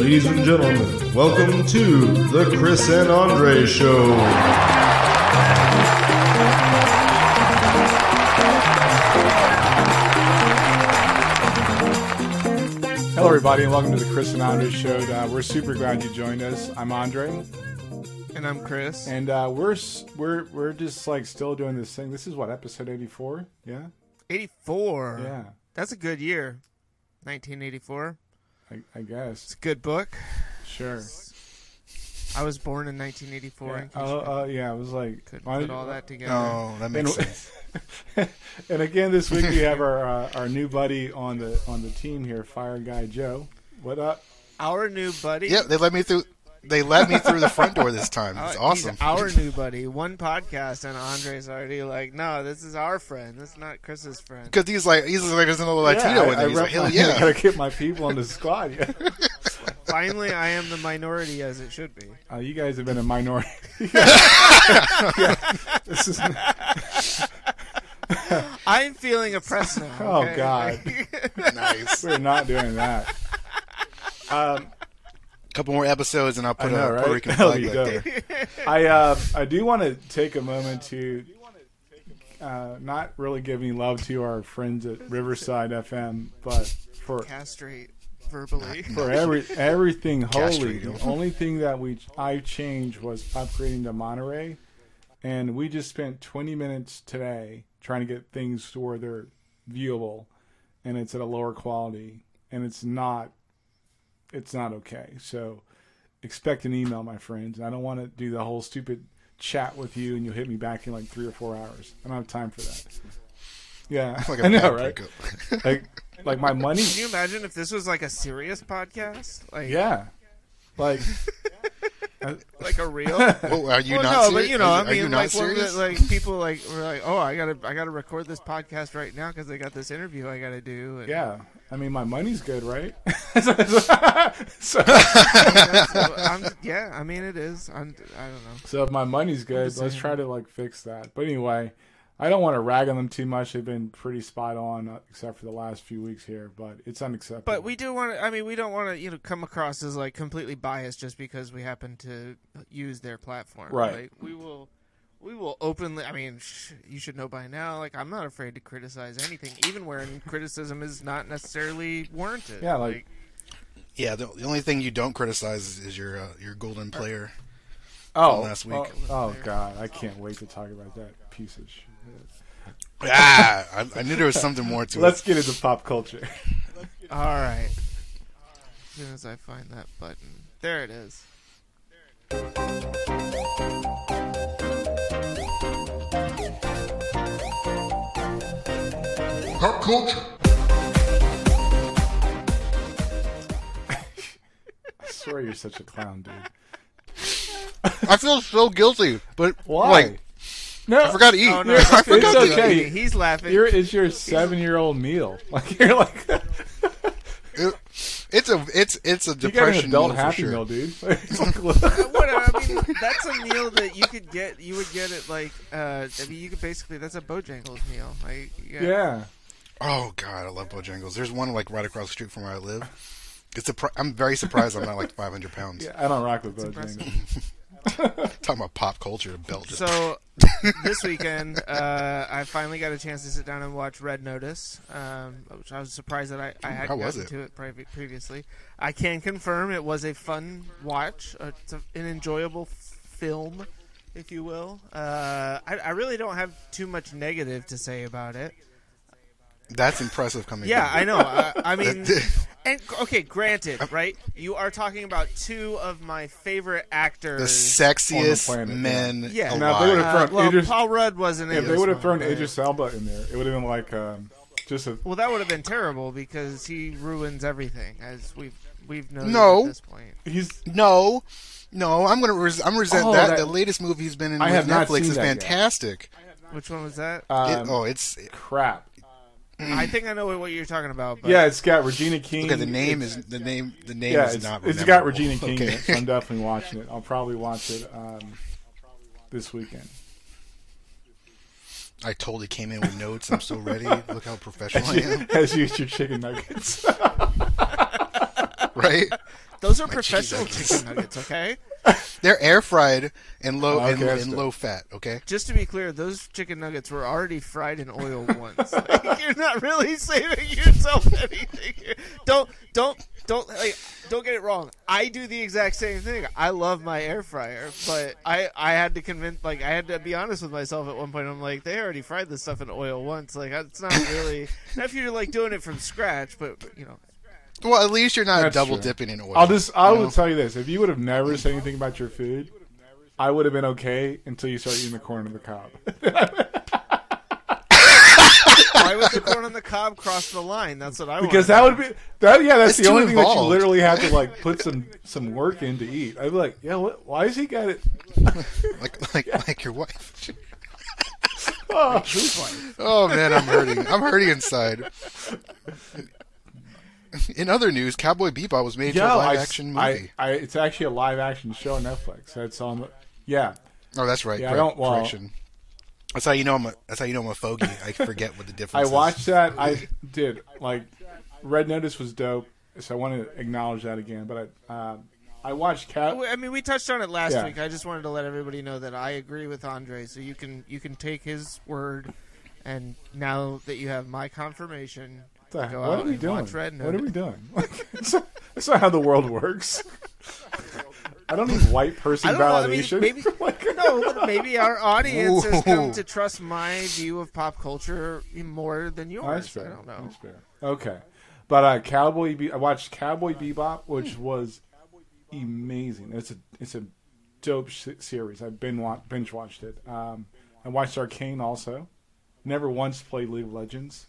Ladies and gentlemen, welcome to the Chris and Andre Show. Hello, everybody, and welcome to the Chris and Andre Show. Uh, we're super glad you joined us. I'm Andre, And I'm Chris. and uh, we're we're we're just like still doing this thing. This is what episode 84. Yeah, 84. yeah. That's a good year. 1984. I, I guess It's a good book. sure. I was born in 1984. Yeah. in Oh, uh, yeah. I was like, could why put all that together. Oh, that makes And- sense. and again, this week we have our uh, our new buddy on the on the team here, Fire Guy Joe. What up? Our new buddy. Yeah, they let me through. They let me through the front door this time. Uh, It's he's awesome. our new buddy. One podcast, and Andre's already like, no, this is our friend. This is not Chris's friend. Because he's like, he's like, there's another Latino yeah, in there. He's I like, hell rep- I gotta get my people on the squad. Yeah. Finally, I am the minority as it should be. Uh, you guys have been a minority. Yeah. This is I'm feeling oppressed now. Oh. God. nice. we're not doing that. Um, couple more episodes, and I'll put know, a right? Puerto Rican flag you back there. I uh, I do want to take a moment to uh, not really give any love to our friends at Riverside FM, but for Castrate verbally. for every everything holy. Castrate The only thing that we I changed was upgrading to Monterey, and we just spent 20 minutes today trying to get things to where they're viewable, and it's at a lower quality, and it's not it's not okay. So expect an email, my friends. I don't want to do the whole stupid chat with you, and you'll hit me back in like three or four hours. I don't have time for that. Yeah, Like a I know, right? Like, like my money. Can you imagine if this was like a serious podcast? Like, Yeah. Like uh, like a real. Oh, are you well, not no, serious? but you know, are, I are you mean, not like, one of the- like people like were like, oh, I gotta, I gotta record this podcast right now because I got this interview I gotta do. And, Yeah, I mean, my money's good, right? so, so I'm, yeah, I mean, it is. I'm, I don't know. so if my money's good, let's saying. try to like fix that. But anyway, I don't want to rag on them too much. They've been pretty spot on, uh, except for the last few weeks here. But it's unacceptable. But we do want to. I mean, we don't want to, you know, come across as like completely biased just because we happen to use their platform. Right. Like, we will. We will openly. I mean, sh- you should know by now. Like, I'm not afraid to criticize anything, even when criticism is not necessarily warranted. Yeah, like- yeah, the, the only thing you don't criticize is, is your uh, your golden player. oh, last week. oh, oh, God, I can't wait to talk about that piece of shit. ah, I, I knew there was something more to it. Let's it. get into pop culture. All right. As soon as I find that button, there it is. Pop culture. I swear you're such a clown, dude. I feel so guilty, but Why? Like, no, I forgot to eat. Oh no, I It's forgot to okay. eat. He's laughing. You're, it's your seven-year-old meal. Like you're like It- it's a it's it's a depression you got an depression adult meal for Happy sure. Meal, dude. Like, look- what I mean, that's a meal that you could get. You would get it like. Uh, I mean, you could basically. That's a Bojangles meal. Like, yeah. yeah. Oh god, I love Bojangles. There's one like right across the street from where I live. It's a. I'm very surprised I'm not like 500 pounds. Yeah, I don't rock with impressive. Bojangles. Talking about pop culture, belt. Just, So this weekend, uh, I finally got a chance to sit down and watch Red Notice, um, which I was surprised that I, I hadn't How gotten it? to it previ- previously. I can confirm it was a fun watch. Uh, it's a, an enjoyable film, if you will. Uh, I, I really don't have too much negative to say about it. That's impressive coming. Yeah, from I know. I, I mean, and okay, granted, right? You are talking about two of my favorite actors, the actors. sexiest planet, yeah. men Yeah. Now, if they would've alive. Uh, thrown well, Idris- Paul Rudd wasn't in If they would have thrown but- Idris Elba in there, it would have been like um, just a. Well, that would have been terrible because he ruins everything, as we've we've known No. at this point. He's. No, no, I'm gonna res- I'm resent Oh, that. that- The latest movie he's been in I with have Netflix seen is that yet. fantastic. Which one was that? It- Um, oh, it's crap. I think I know what you're talking about. But Yeah, it's got Regina King. okay. The name It's- is the name. The name Yeah, is it's, not. it's got. Regina King Okay. so I'm definitely watching it. I'll probably watch it um, this weekend. I totally came in with notes. I'm so ready. Look how professional I am. As you eat your chicken nuggets. right? Those are My professional chicken nuggets, okay? They're air fried and low Oh, okay, and, and low fat. Okay. Just to be clear, those chicken nuggets were already fried in oil once. Like, you're not really saving yourself anything. Here. Don't don't don't like don't get it wrong. I do the exact same thing. I love my air fryer, but I I had to convince like I had to be honest with myself at one point. I'm like they already fried this stuff in oil once. Like it's not really not if you're like doing it from scratch, but you know. Well, at least you're not That's double true. dipping in oil. I'll just I you will know? tell you this: if you would have never said anything about your food, I would have been okay until you start eating the corn on the cob. Why was the corn on the cob cross the line? That's what I because wanna that would be that. Yeah, that's It's the too only thing that you literally have to like put some some work in to eat. I'd be like, yeah, what, why has he got it? like like like your wife. Oh, Whose wife? Oh man, I'm hurting. I'm hurting inside. In other news, Cowboy Bebop was made into a live I, action I, movie. I, I, it's actually a live action show on Netflix. That's on. the- Yeah, oh, that's right. Yeah, I correct- don't- well- correction. That's how you know I'm. A, that's how you know I'm a fogey. I forget what the difference. is. I watched that. I did like Red Notice was dope, so I want to acknowledge that again. But I, um, I watched Cat. I mean, we touched on it last Yeah. week. I just wanted to let everybody know that I agree with Andre. So you can you can take his word, and now that you have my confirmation, the- what are we doing? What are we doing? That's not, how the world works. I don't need white person don't know. I mean, validation. maybe Like- no, maybe our audience has come to trust my view of pop culture more than yours. That's fair. I don't know. Okay, but uh, Cowboy. Be- I watched Cowboy Bebop, which was amazing. It's a it's a dope sh- series. I've been wa- binge watched it. Um, I watched Arcane also. Never once played League of Legends,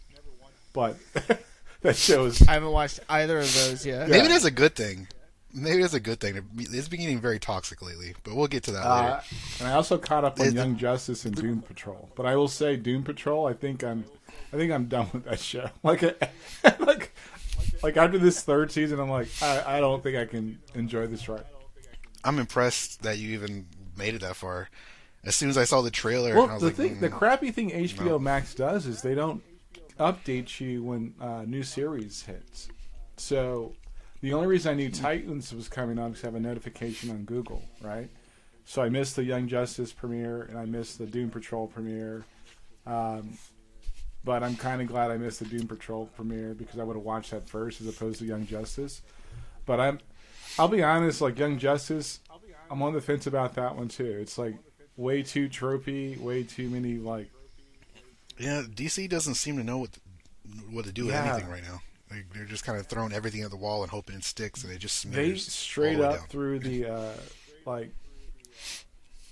but that show is I haven't watched either of those yet. Maybe Yeah. that's a good thing. Maybe that's a good thing. It's been getting very toxic lately, but we'll get to that later. Uh, and I also caught up on Is- Young Justice and Doom Patrol. But I will say, Doom Patrol. I think I'm, I think I'm done with that show. Like, like, like after this third season, I'm like, I, I don't think I can enjoy this right. I'm impressed that you even made it that far. As soon as I saw the trailer, Well, I was the like, thing, the mm. crappy thing HBO No. Max does is they don't update you when uh, new series hits. So the only reason I knew Titans was coming on because I have a notification on Google, right? So I missed the Young Justice premiere and I missed the Doom Patrol premiere. Um, but I'm kind of glad I missed the Doom Patrol premiere because I would have watched that first as opposed to Young Justice. But I'm, I'll be honest, like Young Justice, I'm on the fence about that one too. It's like way too tropey, way too many like yeah, DC doesn't seem to know what what to do with Yeah. anything right now. Like, they're just kind of throwing everything at the wall and hoping it sticks, and it just they straight the up down. through the uh like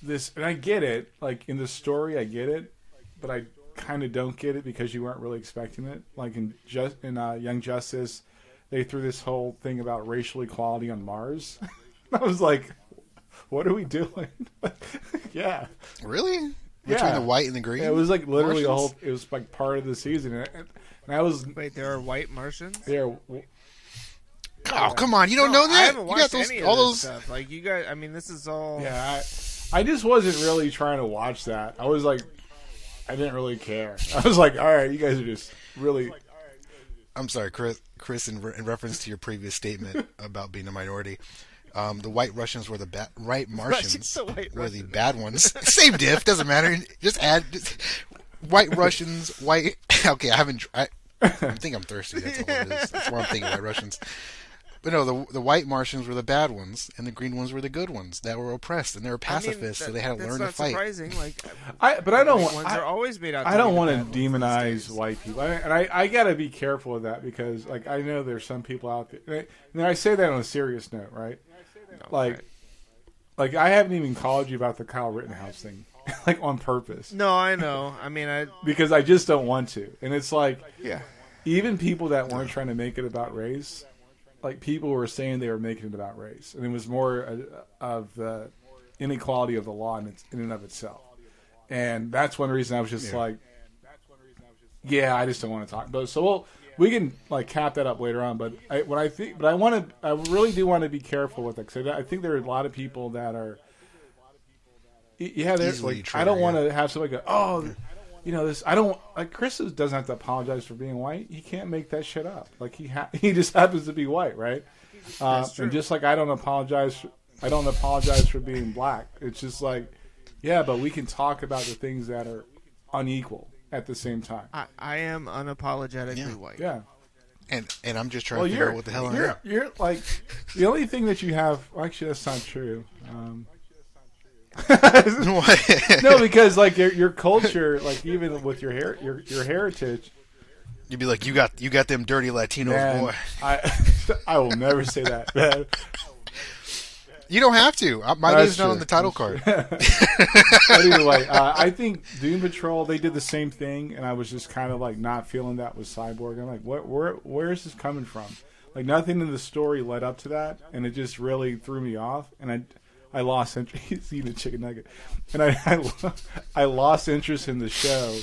this and I get it, like in the story I get it, but I kind of don't get it because you weren't really expecting it. Like in just in uh, Young Justice, they threw this whole thing about racial equality on Mars. I was like, what are we doing? yeah. Really? Between Yeah. the white and the green? It was like literally a whole. It was like part of the season, and, and I was Wait, there are white Martians. there. Oh, come on! You don't No, know I that? haven't You watched got those any of all this those. stuff. Like you guys, I mean, this is all. Yeah, I, I just wasn't really trying to watch that. I was like, I didn't really care. I was like, all right, you guys are just really. I'm sorry, Chris. Chris, in, re- in reference to your previous statement about being a minority, um, the white Russians were the bad. Right Martians the white were the bad ones. Same diff. Doesn't matter. Just add just, white Russians. White. Okay, I haven't. I, I think I'm thirsty. That's all it is. That's why I'm thinking white Russians. But no, the the white Martians were the bad ones, and the green ones were the good ones that were oppressed, and they were I mean, pacifists, so they had to learn not to fight. Surprising, like I, but I don't. want. ones I, are always made out. I to don't want to demonize white people, I, and I, I got to be careful of that because, like, I know there's some people out there, and I, and I say that on a serious note, right? Like, right. like I haven't even called you about the Kyle Rittenhouse thing, like on purpose, No, I know. I mean, I because I just don't want to, and it's like yeah. even people that weren't trying to make it about race, like people were saying they were making it about race, and it was more uh, of the inequality of the law in, its, in and of itself. And that's one reason I was just Yeah. like, yeah, I just don't want to talk. But so we'll, we can like cap that up later on. But I, what I think, but I want to, I really do want to be careful with it because I think there are a lot of people that are. Yeah, there's like I don't want to have somebody go, oh, you know this. I don't like Chris doesn't have to apologize for being white. He can't make that shit up. Like he ha- he just happens to be white, right? Uh, and just like I don't apologize, for, I don't apologize for being black. It's just like, yeah, but we can talk about the things that are unequal at the same time. I, I am unapologetically Yeah. white. Yeah. And and I'm just trying Well, to figure out what the hell I you're, am. you're like the only thing that you have. Well, actually, that's not true. Um, What? no, because like your your culture, like even with your hair, your your heritage, You'd be like, you got you got them dirty Latinos, man. boy. I I will never say that. Man. You don't have to. My name's not on the title card. But either way, uh, I think Doom Patrol they did the same thing, and I was just kind of like not feeling that with Cyborg. I'm like, what, where, where is this coming from? Like nothing in the story led up to that, and it just really threw me off. And I, I lost interest. He's eating a chicken nugget, and I, I, I lost interest in the show.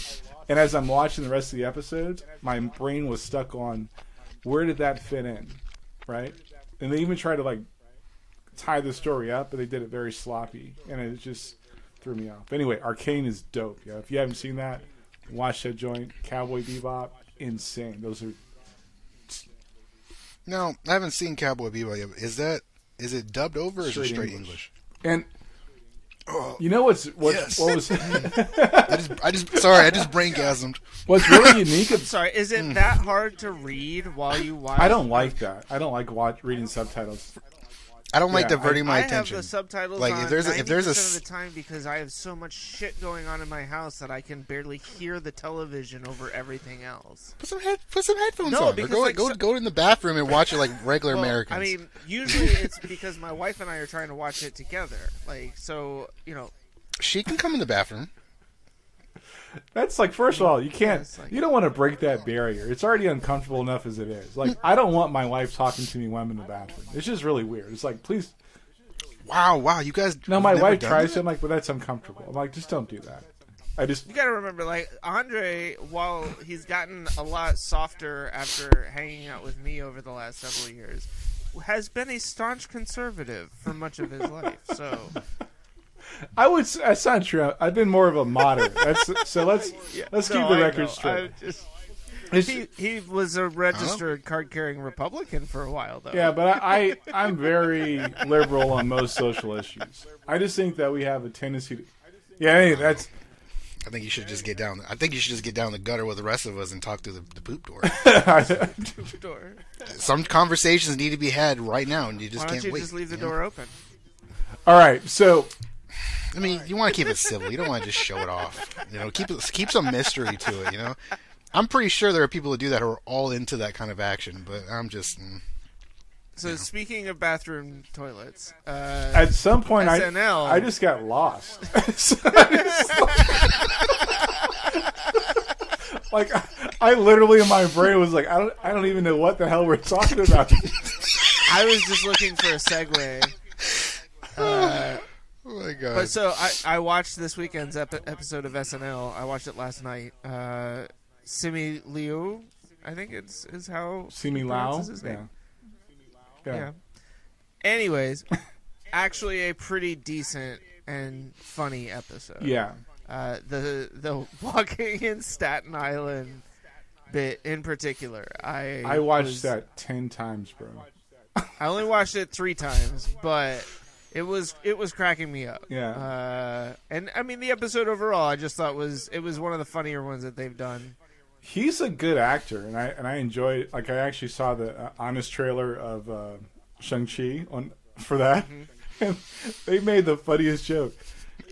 And as I'm watching the rest of the episodes, my brain was stuck on where did that fit in, right? And they even tried to like tie the story up, but they did it very sloppy, and it just threw me off. Anyway, Arcane is dope. Yeah, if you haven't seen that, watch that joint. Cowboy Bebop, insane. Those are No, I haven't seen Cowboy Bebop yet. Is that is it dubbed over or is it Straight straight English. English? and you know what's what, Yes. what was I just I just sorry, I just brain gasmed. what's really unique. Of, Sorry, is Hmm. it that hard to read while you watch? I don't like that. I don't like watch reading subtitles. I don't like Yeah, diverting my I attention. have the subtitles Like, on if there's a- if there's a 90% of the time because I have so much shit going on in my house that I can barely hear the television over everything else. Put some head, put some headphones No, on. Because, go like, go so- go in the bathroom and watch it like regular Well, Americans. I mean, usually it's because my wife and I are trying to watch it together. Like, so you know, she can come in the bathroom. That's like first of all, you can't. it's like- you don't want to break that barrier. It's already uncomfortable enough as it is. Like I don't want my wife talking to me when I'm in the bathroom. It's just really weird. It's like please. Wow, wow, you guys. No, my wife tries that? to. I'm like, but that's uncomfortable. I'm like, just don't do that. I just you got to remember, like Andre, while he's gotten a lot softer after hanging out with me over the last several years, has been a staunch conservative for much of his life. So I would. s- That's not true. I've been more of a moderate. That's so. Let's let's No, keep the I record know. straight. Just- he he was a registered card-carrying Republican for a while, though. yeah, but I, I I'm very liberal on most social issues. I just think that we have a tendency to. Yeah, hey, that's. I think you should just get down. I think you should just get down the gutter with the rest of us and talk through the, the poop door. door. Some conversations need to be had right now, and you just Why don't can't you wait. just leave the you know? door open? All right, so I mean, you want to keep it civil. You don't want to just show it off. You know, keep it, keep some mystery to it. You know, I'm pretty sure there are people that do that who are all into that kind of action, but I'm just. Mm. So speaking of bathroom toilets, uh, at some point I SNL. I just got lost. So just- like I, I literally in my brain was like I don't I don't even know what the hell we're talking about. I was just looking for a segue. Uh, Oh my god! but so I, I watched this weekend's ep- episode of SNL. I watched it last night. Uh, Simi Liu, I think it's is how Simi me is Lao. pronounces his Yeah. name. yeah. Yeah. Anyways, actually a pretty decent and funny episode. Yeah. Uh, the the walking in Staten Island bit in particular, I I watched was- that 10 times, bro. I only watched it three times, but it was it was cracking me up. Yeah. Uh, and I mean the episode overall, I just thought was it was one of the funnier ones that they've done. He's a good actor and I and I enjoy like I actually saw the uh, honest trailer of uh Shang-Chi on for that. And they made the funniest joke.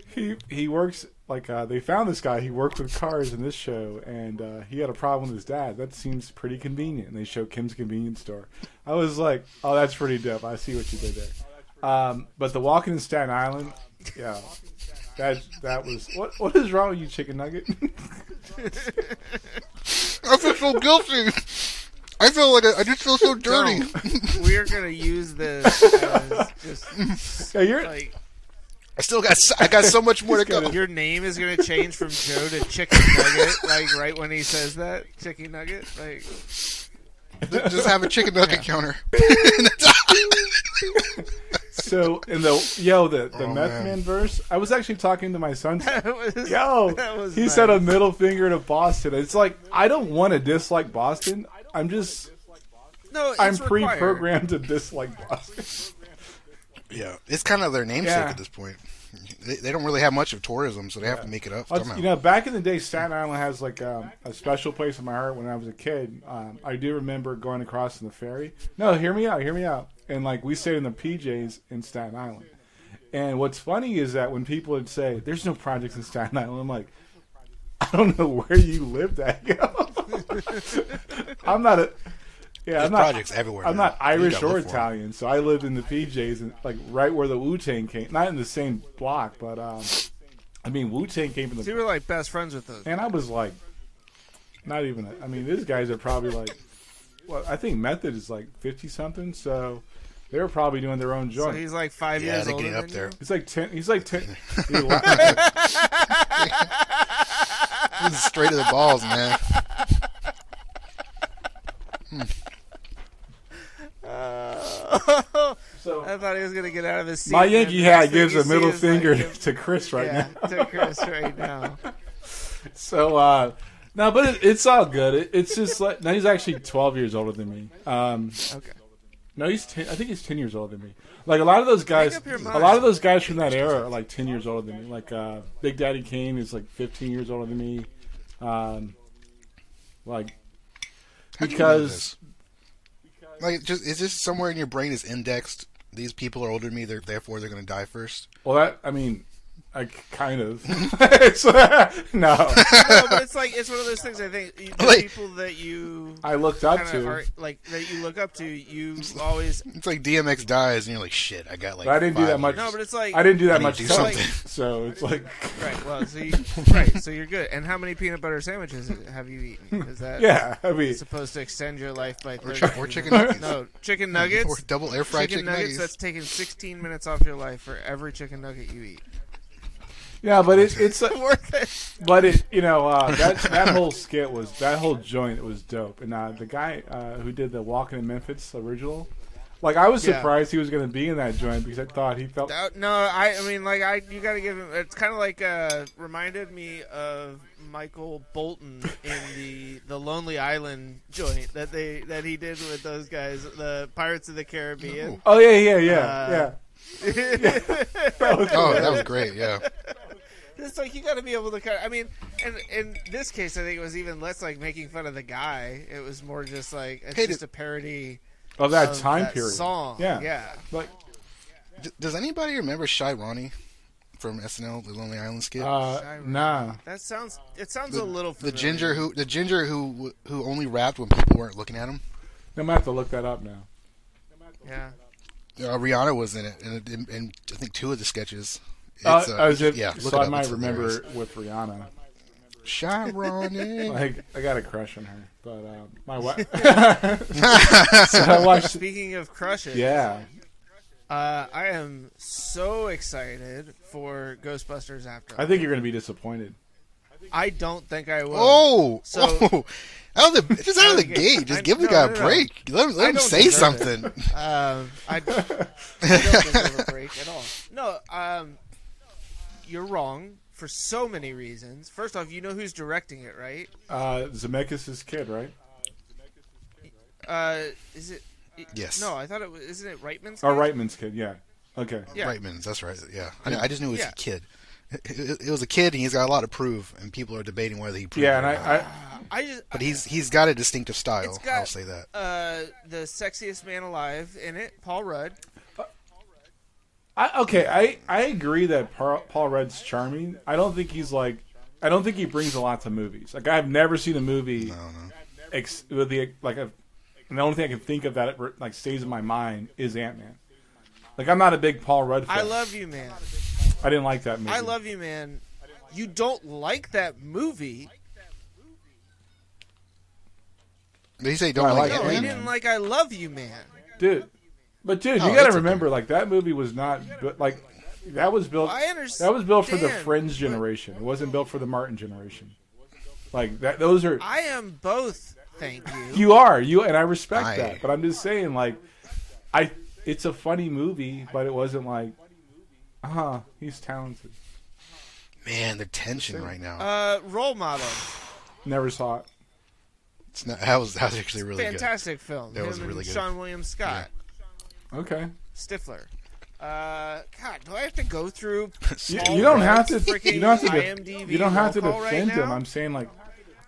He he works like uh, they found this guy. He worked with cars in this show, and uh, he had a problem with his dad. That seems pretty convenient. And they show Kim's convenience store. I was like, oh, that's pretty dope. I see what you did there. Um, but the walking in Staten Island, yeah, that that was what what is wrong with you, chicken nugget? I feel so guilty. I feel like I, I just feel so dirty. So, we're gonna use this as just yeah, you're like I still got s- I got so much more to go. your name is gonna change from Joe to Chicken Nugget, like right when he says that Chicken Nugget, like Just have a chicken nugget counter. So in the yo the the Oh, Meth man. Man verse, I was actually talking to my son. Was- Yo, he nice. said a middle finger to Boston. It's like I don't want to dislike Boston. I'm just no, it's I'm required. pre-programmed to dislike Boston. Yeah, it's kind of their namesake Yeah. at this point. They, they don't really have much of tourism, so they have to make it up I'll- You know, back in the day, Staten Island has like um, a special place in my heart. When I was a kid, um, I do remember going across in the ferry. No, hear me out, hear me out. And like we stayed in the PJs in Staten Island. And what's funny is that when people would say, "There's no projects in Staten Island," I'm like, I don't know where you lived at. yo." I'm not a. Yeah, There's I'm not. projects everywhere. I'm man. not Irish or look for 'em. Italian, so I lived in the PJs and like right where the Wu Tang came. Not in the same block, but um, I mean Wu Tang came from the So you were like best friends with those. and I was like, not even. I mean, these guys are probably like, well, I think Method is like fifty something, so they were probably doing their own So joint. he's like five Yeah, years they older get up than there. you? he's like ten. He's like ten. he li- This is straight to the balls, man. so I thought he was gonna get out of his seat. my Yankee hat gives a middle is, like, finger to Chris right yeah, now. to Chris right now. So uh, no, but it, it's all good. It, it's just like now he's actually twelve years older than me. Um, Okay. No, he's ten, I think he's ten years older than me. Like a lot of those guys, a lot of those guys from that era are like ten years older than me. Like uh, Big Daddy Kane is like fifteen years older than me. Um, like How'd you know because like, just is this somewhere in your brain is indexed? These people are older than me, they're, therefore they're going to die first. well, that I mean, I kind of. It's- no, No, but it's like it's one of those things. I think you- the Like- people that you I looked up to. are like that you look up to. You always It's like DMX dies, and you're like, shit, I got like. I didn't do that much. no, but it's like I didn't do that much do coke, something. so it's like right. Well, so you, right, so you're good. And how many peanut butter sandwiches have you eaten? Is that yeah. I mean, supposed to extend your life by Or, 30 or chicken nuggets. No, chicken nuggets. Or double air fried chicken, chicken, nuggets. nuggets. That's taking 16 minutes off your life for every chicken nugget you eat. Yeah, but it, it's Worth it. But it, you know, uh, that that whole skit was that whole joint was dope. And uh, the guy uh, who did the Walking in Memphis original, like I was Yeah. surprised he was going to be in that joint because I thought he felt. Uh, no, I, I mean, like, I, you got to give him. It's kind of like uh, reminded me of Michael Bolton in the the Lonely Island joint that they that he did with those guys, the Pirates of the Caribbean. Oh yeah, yeah, yeah, Uh, yeah. That was Oh, that was great. Yeah. It's like you got to be able to kind. Of, I mean, and in this case, I think it was even less like making fun of the guy. It was more just like it's Hey, just did- a parody of that of time that period. song. Yeah, yeah. Like, does anybody remember Shy Ronnie from SNL, the Lonely Island skit? uh, nah. That sounds. It sounds the, a little. the ginger who the ginger who who only rapped when people weren't looking at him. I'm gonna have to look that up now. Yeah. Uh, Rihanna was in it, and, and, and I think two of the sketches. It's, Uh, uh, as if, yeah, look so it I up. might It's remember hilarious. with Rihanna. Shy Ronnie. Like, I got a crush on her, but uh, my wife. so I watched. Speaking of crushes, Yeah, uh, I am so excited for Ghostbusters Afterlife. I think you're gonna be disappointed. I don't think I will. oh, So- oh. Out of the, just out of the gate, just I- give the no, guy no, a no. break. Let, him- let him say something. Um, I, I don't deserve a break at all. No, um, you're wrong for so many reasons. First off, you know who's directing it, right? Uh, Zemeckis' kid, right? Uh, is it? Yes. No, I thought it was. Isn't it Reitman's? Or kid? Reitman's kid, yeah. Okay. Yeah. Reitman's, that's right. Yeah, I, I just knew it was Yeah. a kid. It, it- it was a kid, and he's got a lot to prove, and people are debating whether he proved Yeah, it and or not. I, I just. But he's he's got a distinctive style. It's got- I'll say that. uh, the sexiest man alive in it, Paul Rudd. I, I okay, I I agree that Paul, Paul Rudd's charming. I don't think he's like, I don't think he brings a lot to movies. Like I've never seen a movie No, no. ex, with the like a, and the only thing I can think of that like stays in my mind is Ant Man. Like I'm not a big Paul Rudd fan. I love you, man. I didn't like that movie. I love you, man. You don't like that movie. Did he say don't I like, like it? No, he Ant-Man. man? didn't like I love you, man. dude. But dude, Oh, you got it's to okay. remember, like that movie was not bu- like that was built. I understand. That was built for the Friends generation. It wasn't built for the Martin generation. Like that, those are I am both. Thank you. You are you, and I respect I- that. But I'm just saying, like, I it's a funny movie, but it wasn't like, ah, he's talented. Man, the tension right now. Uh, role model. Never saw it. It's not, that was that was actually really good. Fantastic film. That Him was really good. Seann William Scott. Okay. Stifler. Uh, God, do I have to go through? You, you don't have to. freaking You don't have to. IMDb you don't have to roll call right defend him. now? I'm saying like,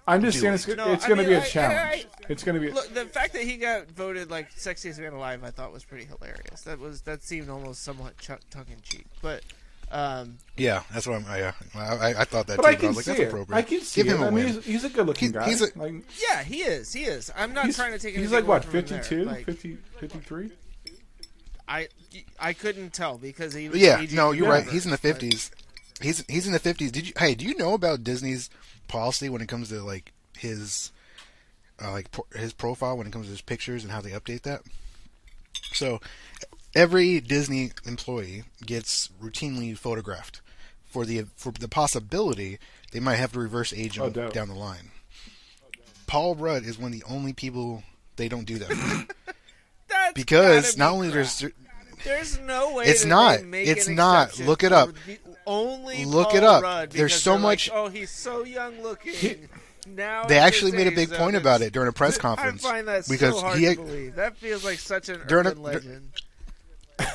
I'm just Do saying it. it's, No, it's I going to be a I- challenge. I- it's going to be. Look, the fact that he got voted like sexiest man alive, I thought was pretty hilarious. That was that seemed almost somewhat ch- tongue in cheek, but um, Yeah, that's what I'm. I, yeah, I, I thought that but too. I but can was like, see that's it. appropriate. I can see Give it. him a I mean, win. he's, he's a good-looking He- guy. he's a- like, yeah, he is. He is. I'm not trying to take. He's anything like what, from him 52, there. Like, 50, 53? I I couldn't tell because he. was Yeah, aging no, you're right. He's in the but- fifties. He's he's in the fifties. Did you? Hey, do you know about Disney's policy when it comes to like his uh, like pro- his profile when it comes to his pictures and how they update that? So every Disney employee gets routinely photographed for the for the possibility they might have to reverse age Oh, them down the line. Paul Rudd is one of the only people they don't do that for. That's because not be only crap. there's There's no way. It's not. It's not. Look it up. Only Look Paul it up. Rudd There's so they're like, much- oh, he's so young looking. now They actually made a big point that's- about it during a press conference I find that because so hard he to believe. That feels like such an During a- urban legend.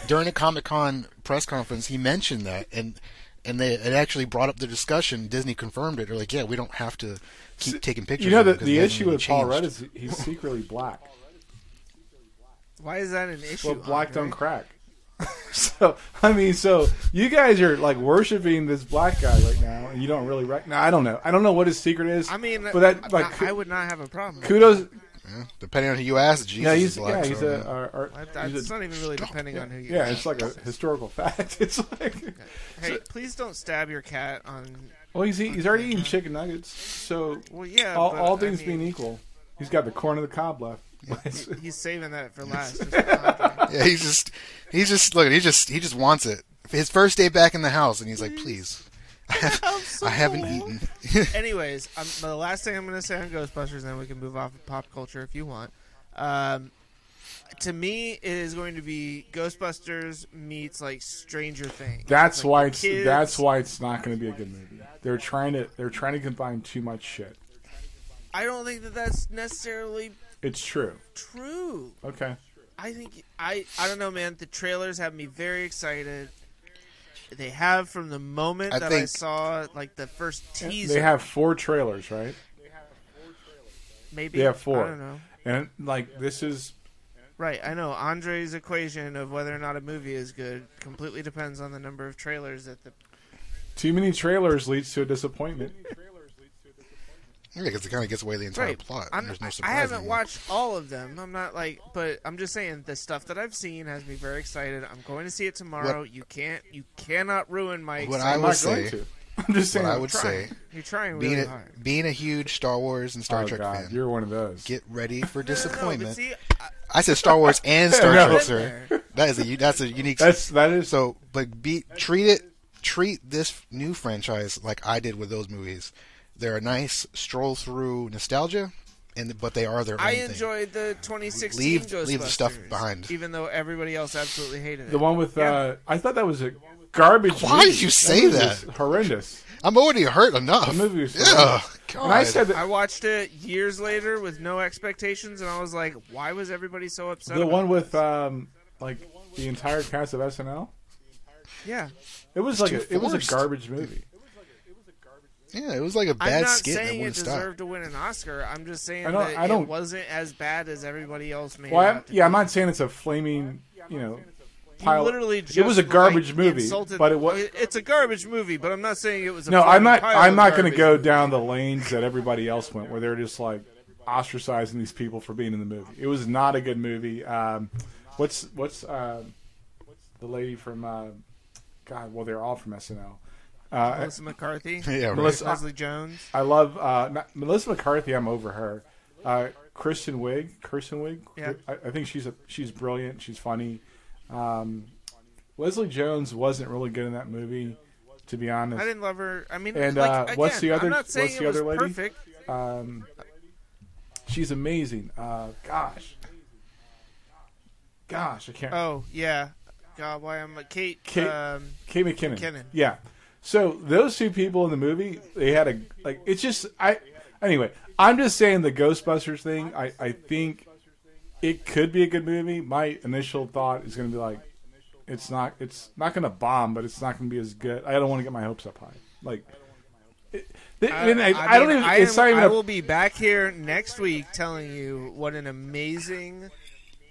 during a Comic Con press conference, he mentioned that, and and they it actually brought up the discussion. Disney confirmed it. They're like, yeah, we don't have to keep taking pictures. You know, of the, the issue really with Paul changed." Rudd is he's secretly black. Why is that an issue? Well, black Andre? don't crack. so I mean, so you guys are like worshiping this black guy right now, and you don't really recognize. I don't know. I don't know what his secret is. I mean, but that like I, I would not have a problem. kudos. Yeah, depending on who you ask, Jesus Yeah, is he's black. yeah, he's so, a, yeah. our, our, that. I- he's It's a- not even really depending on who you. yeah, it's like a historical fact. It's like, Hey, please don't stab your cat on. well, he's he's already eating chicken nuggets, so Well, yeah. all, but, all I things mean, being equal, he's got the corn of the cob left. he's saving that for last. just for Andre. yeah, he's just he's just look. He just he just wants it. His first day back in the house, and he's like, please, I, have, I'm so I haven't full. eaten. Anyways, um, the last thing I'm going to say on Ghostbusters, and then we can move off of pop culture if you want. Um, to me, it is going to be Ghostbusters meets like Stranger Things. That's Like, why it's kids- that's why it's not going to be a good movie. They're trying to they're trying to combine too much shit. I don't think that that's necessarily It's true. true. Okay. I think I I don't know, man. The trailers have me very excited. They have from the moment I that I saw like the first teaser. They have four trailers, right? maybe they have four. I don't know. And like this is Right, I know. Andre's equation of whether or not a movie is good completely depends on the number of trailers that the. too many trailers leads to a disappointment. Yeah, because it kind of gets away the entire Right, plot. I'm, There's no I haven't anymore. watched all of them. I'm not like, but I'm just saying the stuff that I've seen has me very excited. I'm going to see it tomorrow. You can't, you cannot ruin my. What I I'm would say- I'm just saying. What I would trying. say, You're trying being a hard. being a huge Star Wars and Star oh Trek God, fan, you're one of those. get ready for No, no, no, disappointment. see, I- I said Star Wars and Star No. Trek, sir. That is a u- that's a unique. That's that is so, but be treat it treat this new franchise like I did with those movies. They're a nice stroll through nostalgia, and but they are their own I thing. enjoyed the 2016 Leave- Ghostbusters. leave the stuff behind. even though everybody else absolutely hated it. the one with. Yeah. uh I thought that was a garbage. Why movie. did you say movie that? was horrendous. I'm already hurt enough. The movie was Yeah. God. And I said that I watched it years later with no expectations, and I was like, "Why was everybody so upset?" the about one this? with um like the entire cast of SNL. yeah. It was It's like a, it was a garbage movie. Yeah, it was like a I'm bad not skit that saying it wouldn't stop. deserved to win an Oscar. I'm just saying I don't- that I don't- it wasn't as bad as everybody else made Well, it I'm, out to yeah, I'm not saying it's a flaming, you know, You pile. literally just it was a garbage like, movie, insulted- but it was. It's a garbage movie, but I'm not saying it was. A No, I'm not. pile I'm not going to go movie. down the lanes that everybody else went, where they're just like ostracizing these people for being in the movie. It was not a good movie. Um, what's what's uh, the lady from? Uh, God, well, they're all from SNL. Uh, Melissa McCarthy, Yeah, right. Melissa- Leslie Jones. I love uh, not, Melissa McCarthy. I'm over her. Uh, Kristen Wiig, Kristen Wiig. Yeah. I, I think she's a, she's brilliant. She's funny. Um, Leslie Jones wasn't really good in that movie, to be honest. I didn't love her. I mean, And, like, uh, again, what's the other- I'm not saying what's the other lady? perfect. Um, she's amazing. Uh, gosh, gosh, I can't. Oh yeah. God, why am I Kate? Kate- Um, Kate McKinnon. McKinnon. Yeah. So those two people in the movie, they had a like. It's just I. Anyway, I'm just saying the Ghostbusters thing. I I think it could be a good movie. My initial thought is going to be like, it's not. It's not going to bomb, but it's not going to be as good. I don't want to get my hopes up high. Like. It, they- I, mean, I, I don't even. I, am- not even. I a- will be back here next week telling you what an amazing,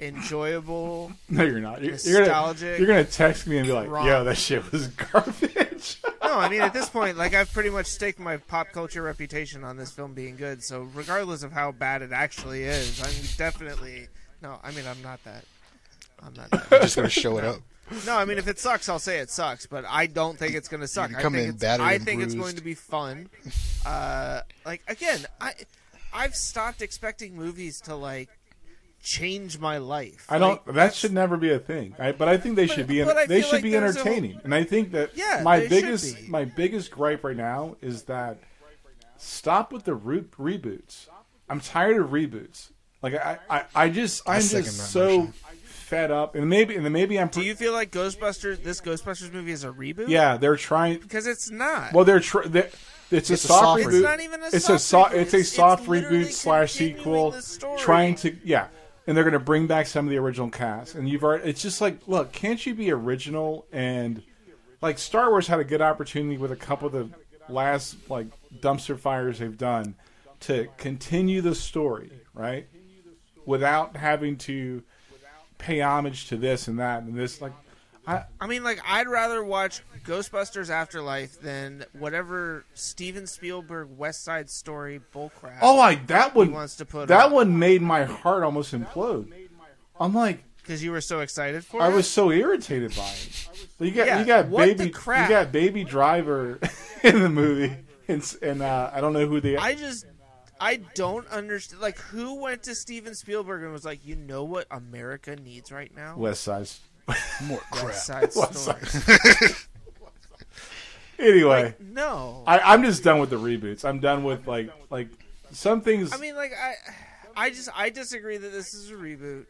enjoyable. no, you're not. You're, you're gonna. You're gonna text me and be like. "Yo, that shit was garbage." No, I mean at this point, like I've pretty much staked my pop culture reputation on this film being good. So regardless of how bad it actually is, I'm definitely no. I mean I'm not that. I'm not that. You're just gonna show it up. No, I mean if it sucks, I'll say it sucks. But I don't think it's going to suck. I come think in it's, I think it's going to be fun. Uh, like again, I I've stopped expecting movies to like change my life. I don't. Like, that should never be a thing. I, but I think they should be. but I they should like be there's a entertaining, and I think that Yeah, my biggest my biggest gripe right now is that stop with the re- reboots. I'm tired of reboots. Like I, I, I just I'm just so motion. fed up, and maybe and maybe I'm. Do you feel like Ghostbusters? This Ghostbusters movie is a reboot? yeah, they're trying. because it's not. Well, they're, tr- they it's a It's a soft soft reboot. It's not even a it's soft a so- reboot. it's a soft it's reboot slash sequel, trying to yeah, and they're going to bring back some of the original cast. And you've already, it's just like, look, can't you be original and like Star Wars had a good opportunity with a couple of the last like dumpster fires they've done to continue the story, right? Without having to pay homage to this and that and this like I, I mean, like, I'd rather watch Ghostbusters Afterlife than whatever Steven Spielberg West Side Story bullcrap. Oh, I that one wants to put that on. one made my heart almost implode. I'm like, because you were so excited for I it. I was so irritated by it. You got Yeah, you got baby crap? you got baby driver in the movie, and, and uh, I don't know who the I just, I don't understand. Like, who went to Steven Spielberg and was like, you know what America needs right now? West Side. More crap. West Side West Story. Side. Anyway, No. I, I'm just done with the reboots. I'm done with like like some things. I mean, like I, I just I disagree that this is a reboot,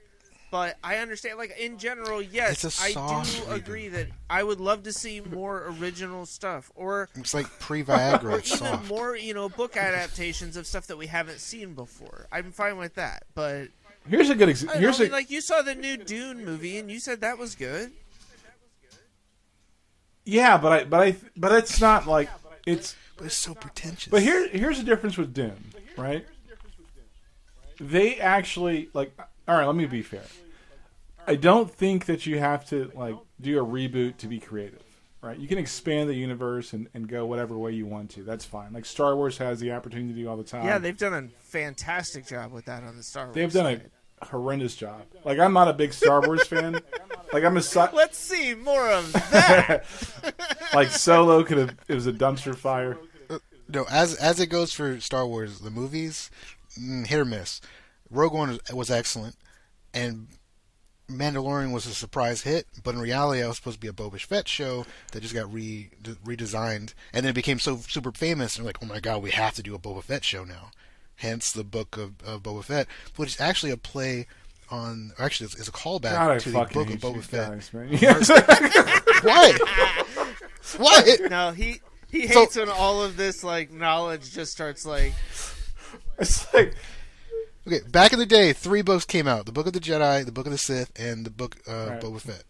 but I understand. Like in general, yes, It's a I soft do reboot. agree that I would love to see more original stuff, or It's like pre-Viagra. or It's even soft. more, you know, book adaptations of stuff that we haven't seen before. I'm fine with that, but here's a good example. I, here's I a mean, like you saw the new Dune movie and you said that was good. yeah, but I but I but it's not like it's But it's so pretentious. But here, here's the difference with Dune, right? They actually like. All right, let me be fair. I don't think that you have to like do a reboot to be creative, right? You can expand the universe and, and go whatever way you want to. That's fine. Like Star Wars has the opportunity to do all the time. yeah, they've done a fantastic job with that on the Star Wars. they've done side. a horrendous job. Like I'm not a big Star Wars fan. Like I'm a si- Let's see more of that. like Solo could have. It was a dumpster fire. no, as as it goes for Star Wars, the movies, mm, hit or miss. Rogue One was, was excellent, and Mandalorian was a surprise hit. But in reality, it was supposed to be a Boba Fett show that just got re de- redesigned, and then it became so super famous. And like, oh my god, we have to do a Boba Fett show now. Hence the book of, of Boba Fett, which is actually a play on. Or actually, it's, it's a callback God, to the book of hate you Boba Fett. guys, man. Why? Why? no, he he So- hates when all of this like knowledge just starts like it's like Okay, back in the day, three books came out: the Book of the Jedi, the Book of the Sith, and the Book uh, Right. Boba Fett.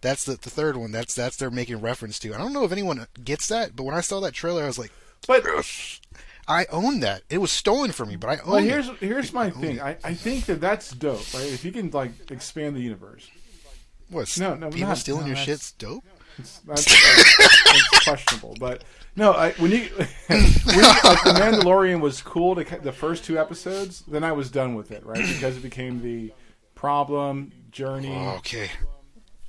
That's the the third one. That's that's they're making reference to. I don't know if anyone gets that, but when I saw that trailer, I was like, but I own that. It was stolen from me, but I own Well, it. here's here's my thing. I, I think that that's dope, right? If you can like expand the universe, What? No, no, people not- stealing no, your shit's dope. it's, that's, that's, that's questionable. But no, I, when you when you, like, the Mandalorian was cool to the first two episodes, then I was done with it, right? Because it became the problem journey. Okay,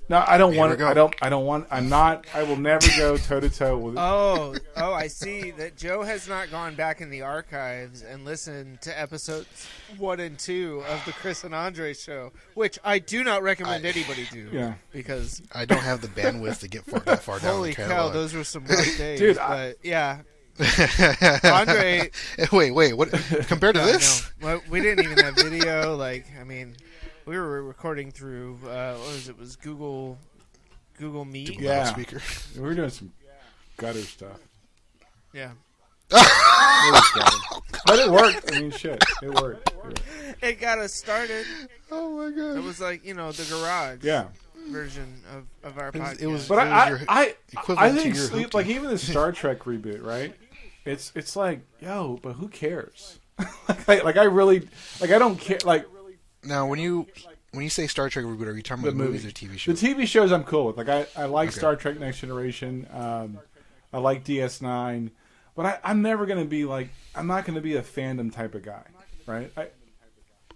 No, I don't Here want. we go. I don't. I don't want. I'm not. I will never go toe to toe with. Oh, oh, I see that Joe has not gone back in the archives and listened to episodes one and two of the Chris and Andre show, which I do not recommend I- anybody do. Yeah. Because I don't have the bandwidth to get far, that far down holy the cow, those were some rough days. Dude, I- but yeah, Andre. wait, wait. What compared to I this? know. Well, we didn't even have video. Like, I mean, we were recording through uh, what was it? it? Was Google Google Meet? Yeah. Loudspeaker. We were doing some gutter stuff. Yeah. It was gutter. but it worked. I mean, shit, it worked. It worked. It got us started. Oh my god! It was like you know the garage Yeah, version of, of our It podcast. it was- but It I, your I, I, equivalent I to think your sleep, hoopty. like even the Star Trek reboot, right? It's it's like yo, but who cares? like, like I really like I don't care. Like Now, when you when you say Star Trek reboot, are you talking about the about movies movie. or TV shows? The? TV shows I'm cool with. Like I, I like Okay. Star Trek Next Generation. Um, I like DS9, but I, I'm never gonna be like I'm not gonna be a fandom type of guy, right? I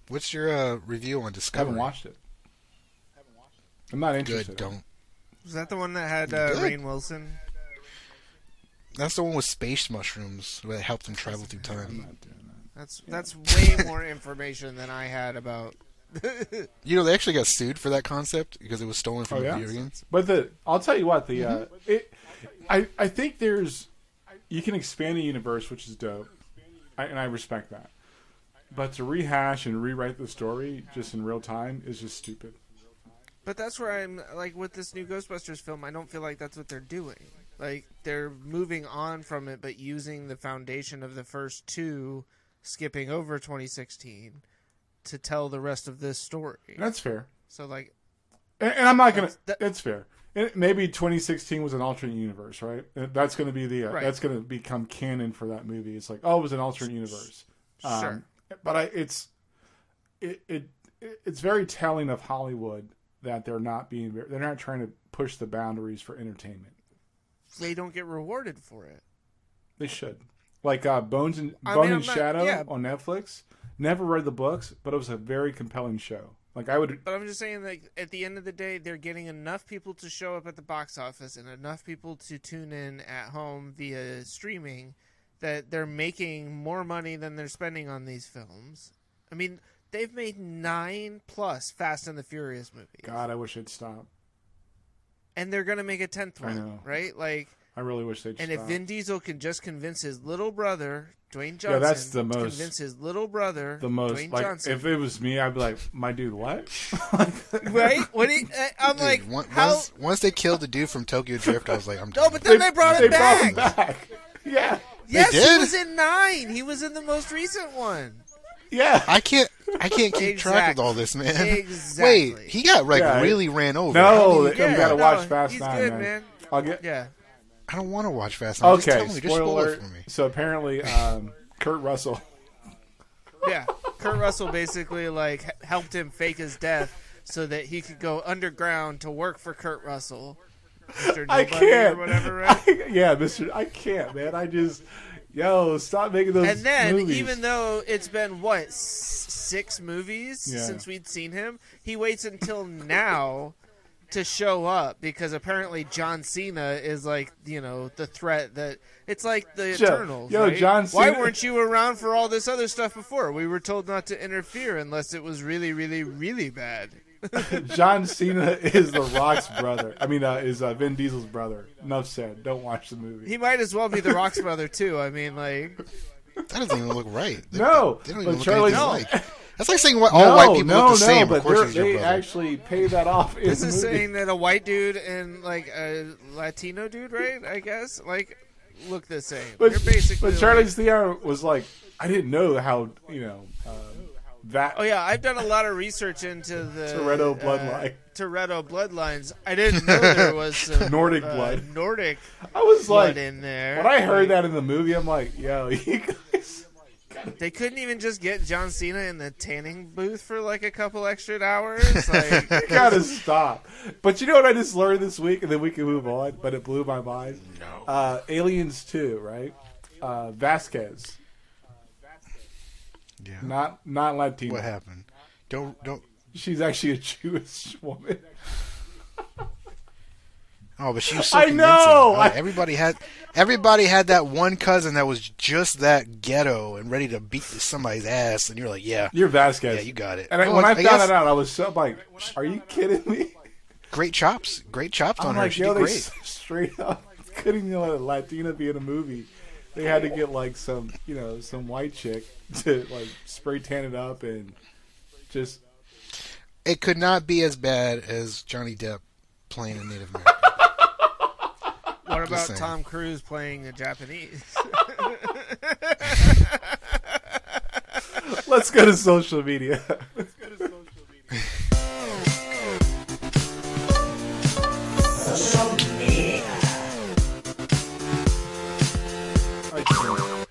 What's your uh, review on Discovery? I haven't watched it. I'm not interested. Good. Don't. Was that the one that had uh, Rainn Wilson? That's the one with space mushrooms that help them travel through I'm time. Not doing. That's that's way more information than I had about. You know, they actually got sued for that concept because it was stolen from Oh, the yeah? video games. But the I'll tell you what the uh, Mm-hmm. it, I I think there's you can expand a universe, which is dope, I, and I respect that. But to rehash and rewrite the story just in real time is just stupid. But that's where I'm like with this new Ghostbusters film. I don't feel like that's what they're doing. Like they're moving on from it, but using the foundation of the first two, skipping over 2016, to tell the rest of this story. That's fair. So like, And, and I'm not gonna. That's- that- That's fair. Maybe 2016 was an alternate universe, right? That's going to be the. Uh, Right. That's going to become canon for that movie. It's like, oh, it was an alternate universe. Um, Sure. But I, it's, it, it, it's very telling of Hollywood that they're not being. They're not trying to push the boundaries for entertainment. they don't get rewarded for it. They should. Like uh, Bones and I Bone mean, and I'm not- Shadow yeah. on Netflix. Never read the books, but it was a very compelling show. Like I would. But I'm just saying, like at the end of the day, they're getting enough people to show up at the box office and enough people to tune in at home via streaming that they're making more money than they're spending on these films. I mean, they've made nine plus Fast and the Furious movies, God, I wish it'd stop. and they're gonna make a tenth I one, know. right? Like, I really wish they'd and stop. if Vin Diesel can just convince his little brother Dwayne Johnson, Yeah, that's the most- convince his little brother the most Dwayne like Johnson, if it was me i'd be like my dude what right? When he, uh, I'm Dude, like, on- how? once, once they killed the dude from Tokyo Drift, I was like, I'm No, done. but then they, brought they him brought him back. back yeah Yes, he did? was in nine. He was in the most recent one. yeah I can't. I can't keep track of all this, man. Exactly. Wait, he got like Yeah, really ran over. no How do you you- gotta no, watch fast he's nine good, man. man. i'll get Yeah. I don't want to watch Fast. Nine. Just okay tell me. Just spoiler spoil it for me. so apparently um kurt russell Yeah. Kurt Russell basically like helped him fake his death so that he could go underground to work for Kurt Russell. Mr. i Nobody can't or whatever, right? I- yeah mr i can't man i just yo stop making those And then, movies. even though it's been what s- six movies Yeah. since we'd seen him, he waits until now to show up because apparently John Cena is like you know the threat that it's like the Yo- Eternals. yo, right? John Why weren't you around for all this other stuff before? We were told not to interfere unless it was really, really, really bad. john cena is the rock's brother i mean uh, is uh, vin diesel's brother enough said don't watch the movie He might as well be the Rock's brother too. I mean, like That doesn't even look right. They, No, they don't but even look Charlie's- anything alike. That's like saying what, all white people no, look the no, same. but of course, they're- he's your they brother. actually pay that off. In this the is movie. saying that a white dude and like a Latino dude, right? I guess like look the same. But, They're basically but Charlize Theron was like, I didn't know how you know um, that. Oh yeah, I've done a lot of research into the Toretto uh, bloodline. Toretto bloodlines. I didn't know there was some Nordic uh, blood. Nordic I was blood like, in there. when I heard Like, that in the movie, I'm like, yo, you guys. They couldn't even just get John Cena in the tanning booth for like a couple extra hours. Like, You gotta stop. But you know what I just learned this week, and then we can move on. But it blew my mind. No. Uh, Aliens 2, right? Uh, Vasquez, Yeah. not not Latino. What happened? Don't don't. She's actually a Jewish woman. Oh, but she was so I know! I- everybody had everybody had that one cousin that was just that ghetto and ready to beat somebody's ass, and you're like, yeah, You're Vasquez. yeah, you got it. And I, Well, when I, I found guess- it out, I was so like, "Are you kidding me?" great chops, great chops I'm on her. like, She "Yo, did great. straight up couldn't even let a Latina be in a movie. They had to get like some, you know, some white chick to like spray tan it up and just it could not be as bad as Johnny Depp playing a Native American. What about saying. Tom Cruise playing a Japanese? Let's go to social media. Social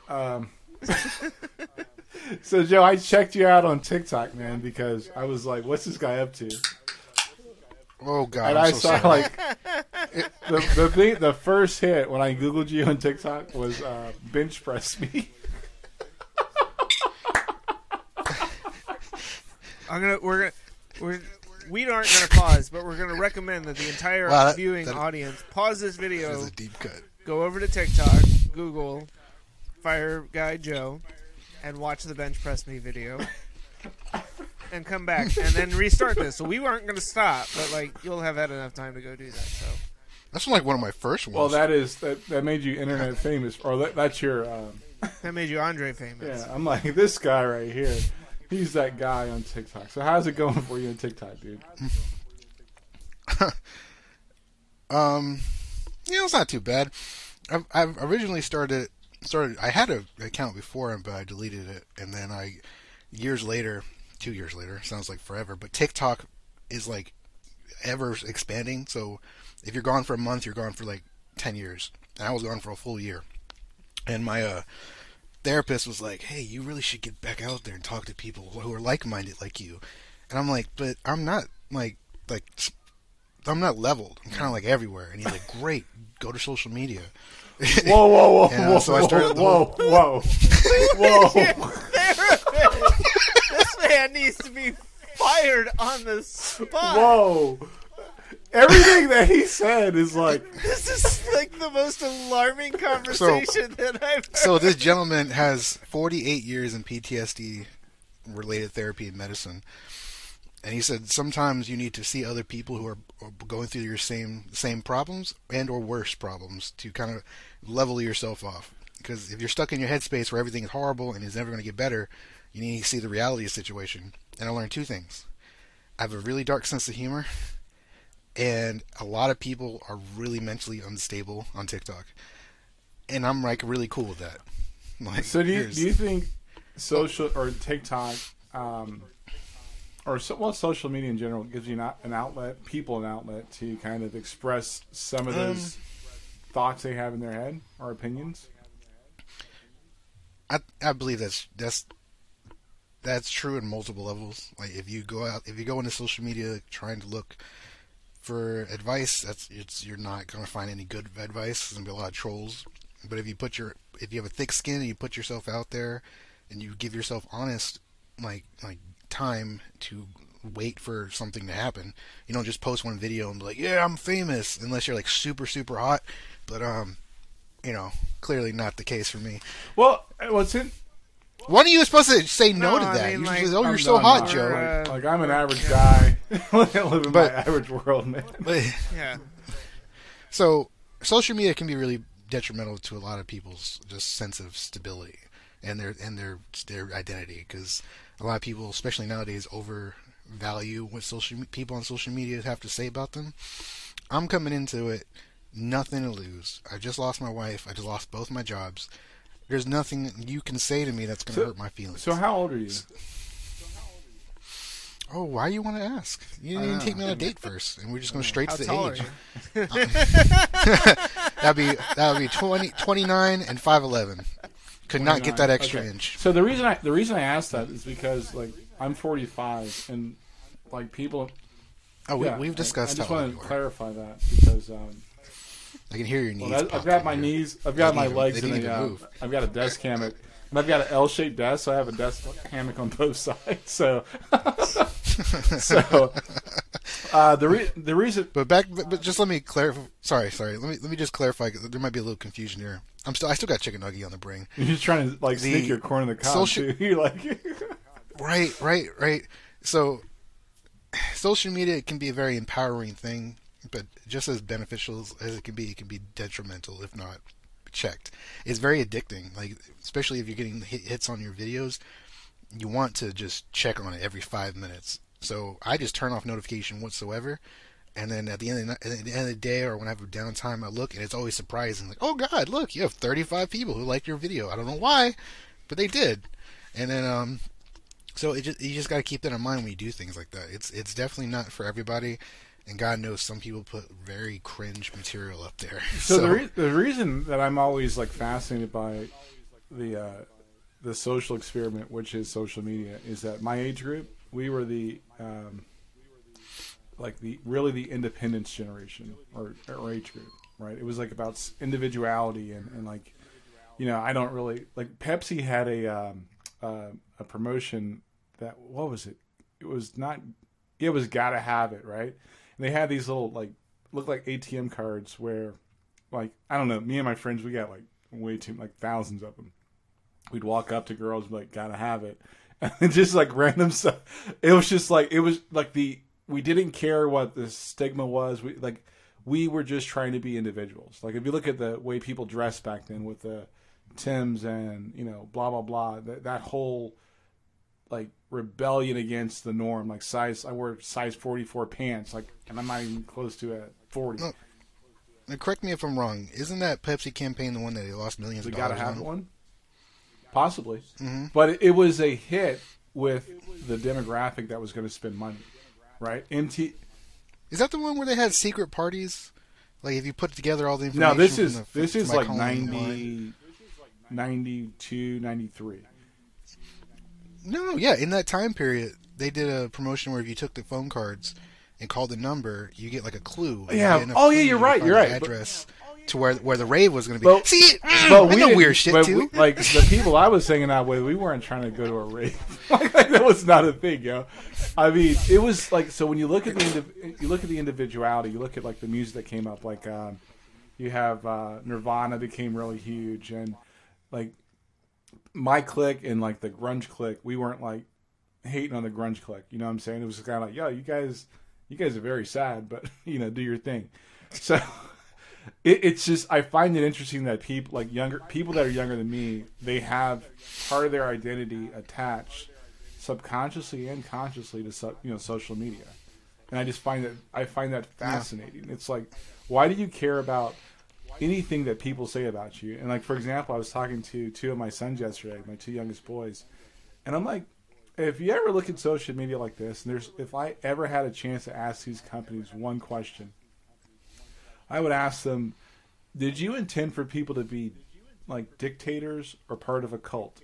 um, so Joe, I checked you out on TikTok, man, because I was like, "What's this guy up to?" Oh God! And I'm I so saw sorry. like the the thing, the first hit when I googled you on TikTok was uh, bench press me. I'm gonna we're gonna we're we aren't gonna pause, but we're gonna recommend that the entire Wow, that- viewing that- audience pause this That video, is a deep cut. go over to TikTok, Google Fire Guy Joe, and watch the bench press me video. And come back, and then restart this. So we weren't going to stop, but like you'll have had enough time to go do that. So That's like one of my first ones. Well, that is that that made you internet famous, or that, that's your. Um, that made you Andre famous. yeah, I'm like this guy right here. He's that guy on TikTok. So how's it going for you on TikTok, dude? Um, yeah, it's not too bad. I've, I've originally started started. I had an account before, and but I deleted it, and then I years later, two years later, sounds like forever. But TikTok is like ever expanding. So if you're gone for a month, you're gone for like ten years. And I was gone for a full year. And my uh, therapist was like, "Hey, you really should get back out there and talk to people who are like-minded like you." And I'm like, "But I'm not like like I'm not leveled. I'm kind of like everywhere." And he's like, "Great, go to social media." Whoa, whoa, whoa, whoa, so I started the whoa, whoa, whoa, whoa, this man needs to be fired on the spot. whoa! Everything that he said is like, This is like the most alarming conversation that I've heard. so this gentleman has 48 years in PTSD related therapy and medicine. And he said sometimes you need to see other people who are are going through your same same problems and or worse problems to kind of level yourself off. Because if you're stuck in your headspace where everything is horrible and is never going to get better, you need to see the reality of the situation. And I learned two things. I have a really dark sense of humor, and a lot of people are really mentally unstable on TikTok. And I'm like really cool with that. Like, so do you do you think social or TikTok, um, or so, well, social media in general gives you not an outlet, people an outlet to kind of express some of those thoughts they have in their head or opinions? I I believe that's that's that's true in multiple levels. Like if you go out, if you go into social media trying to look for advice, that's it's you're not gonna find any good advice. There's gonna be a lot of trolls. But if you put your if you have a thick skin and you put yourself out there and you give yourself honest like like time to wait for something to happen. You don't just post one video and be like, "Yeah, I'm famous," unless you're like super super hot. But um, you know, clearly not the case for me. Well, what's in? When are you supposed to say no, No, to I that? mean, you like, just, oh, I'm you're so done hot, now. Joe. Uh, Like I'm an average guy, I live in But- my average world, man. But, Yeah. so social media can be really detrimental to a lot of people's just sense of stability and their and their their identity because a lot of people, especially nowadays, overvalue what social people on social media have to say about them. I'm coming into it nothing to lose. I just lost my wife. I just lost both my jobs. There's nothing you can say to me that's going to So- hurt my feelings. So how old are you? oh, why you want to ask? You didn't even take me on a date first, and we're just going straight How to the tall are age. you? That'd be that would be 20, 29 and five eleven. Could not get that extra Okay. inch. So the reason I the reason I asked that is because like I'm 45 and like people. Oh, we, yeah, we've I- discussed I, just how old want you to are. clarify that because um, I can hear your knees. well, I've got my here. knees, I've got my didn't legs even- in the. uh. I've got a desk hammock, and I've got an L-shaped desk, so I have a desk hammock on both sides. So, so uh, the re- the reason But back, but, but just let me clarify. Sorry, sorry. Let me let me just clarify. 'cause There might be a little confusion here. I'm still I still got chicken nugget on the brain. you're just trying to like The sneak your corn in the cob social- too. You're like, Right, right, right. So, social media can be a very empowering thing, but just as beneficial as it can be, it can be detrimental if not checked. It's very addicting. Like especially if you're getting hits on your videos, you want to just check on it every five minutes. So I just turn off notification whatsoever. And then at the end of the, at the end of the day or when I have downtime, I look and it's always surprising. Like, oh God, look, you have 35 people who liked your video. I don't know why, but they did. And then, um, so it just you just got to keep that in mind when you do things like that. It's it's definitely not for everybody, and God knows some people put very cringe material up there. So, the, re- the reason that I'm always like fascinated by the uh, the social experiment, which is social media, is that my age group, we were the um, like the really the independence generation or, or age group, right? It was like about individuality and, and like you know I don't really like Pepsi had a um, uh, a promotion that what was it? It was not. It was gotta have it right. And they had these little like look like ATM cards where like I don't know. Me and my friends we got like way too like thousands of them. We'd walk up to girls and be like gotta have it, and just like random stuff. It was just like it was like the we didn't care what the stigma was. We like we were just trying to be individuals. Like if you look at the way people dressed back then with the Tims and you know blah blah blah that that whole like rebellion against the norm like size I wear size 44 pants like and I'm not even close to a 40 No, Now, correct me if I'm wrong. Isn't that Pepsi campaign the one that they lost millions we of gotta dollars have on? one possibly Mm-hmm. but it, it was a hit with the demographic that was going to spend money right MT Is that the one where they had secret parties? Like if you put together all the information. no this is the- this is like colony 90 92 93 No, yeah. In that time period, they did a promotion where if you took the phone cards and called the number, you get like a clue. Yeah. Oh, yeah, you're right, you're right. But- Address to where where the rave was going to be. But- See, mm, But we know weird shit but too. we- like the people I was hanging out with, we weren't trying to go to a rave. like, that was not a thing, yo. I mean, it was like so when you look at the indiv- you look at the individuality, you look at like the music that came up. Like um, you have uh, Nirvana became really huge, and like my clique and like the grunge clique, we weren't like hating on the grunge clique. You know what I'm saying? It was kind of like, yo, you guys, you guys are very sad, but you know, do your thing. So it, it's just I find it interesting that people like younger people that are younger than me, they have part of their identity attached subconsciously and consciously to so, you know social media, and I just find that I find that fascinating. It's like, why do you care about anything that people say about you? And like for example, I was talking to two of my sons yesterday, my two youngest boys, and I'm like, if you ever look at social media like this, and there's if I ever had a chance to ask these companies one question, I would ask them, did you intend for people to be like dictators or part of a cult?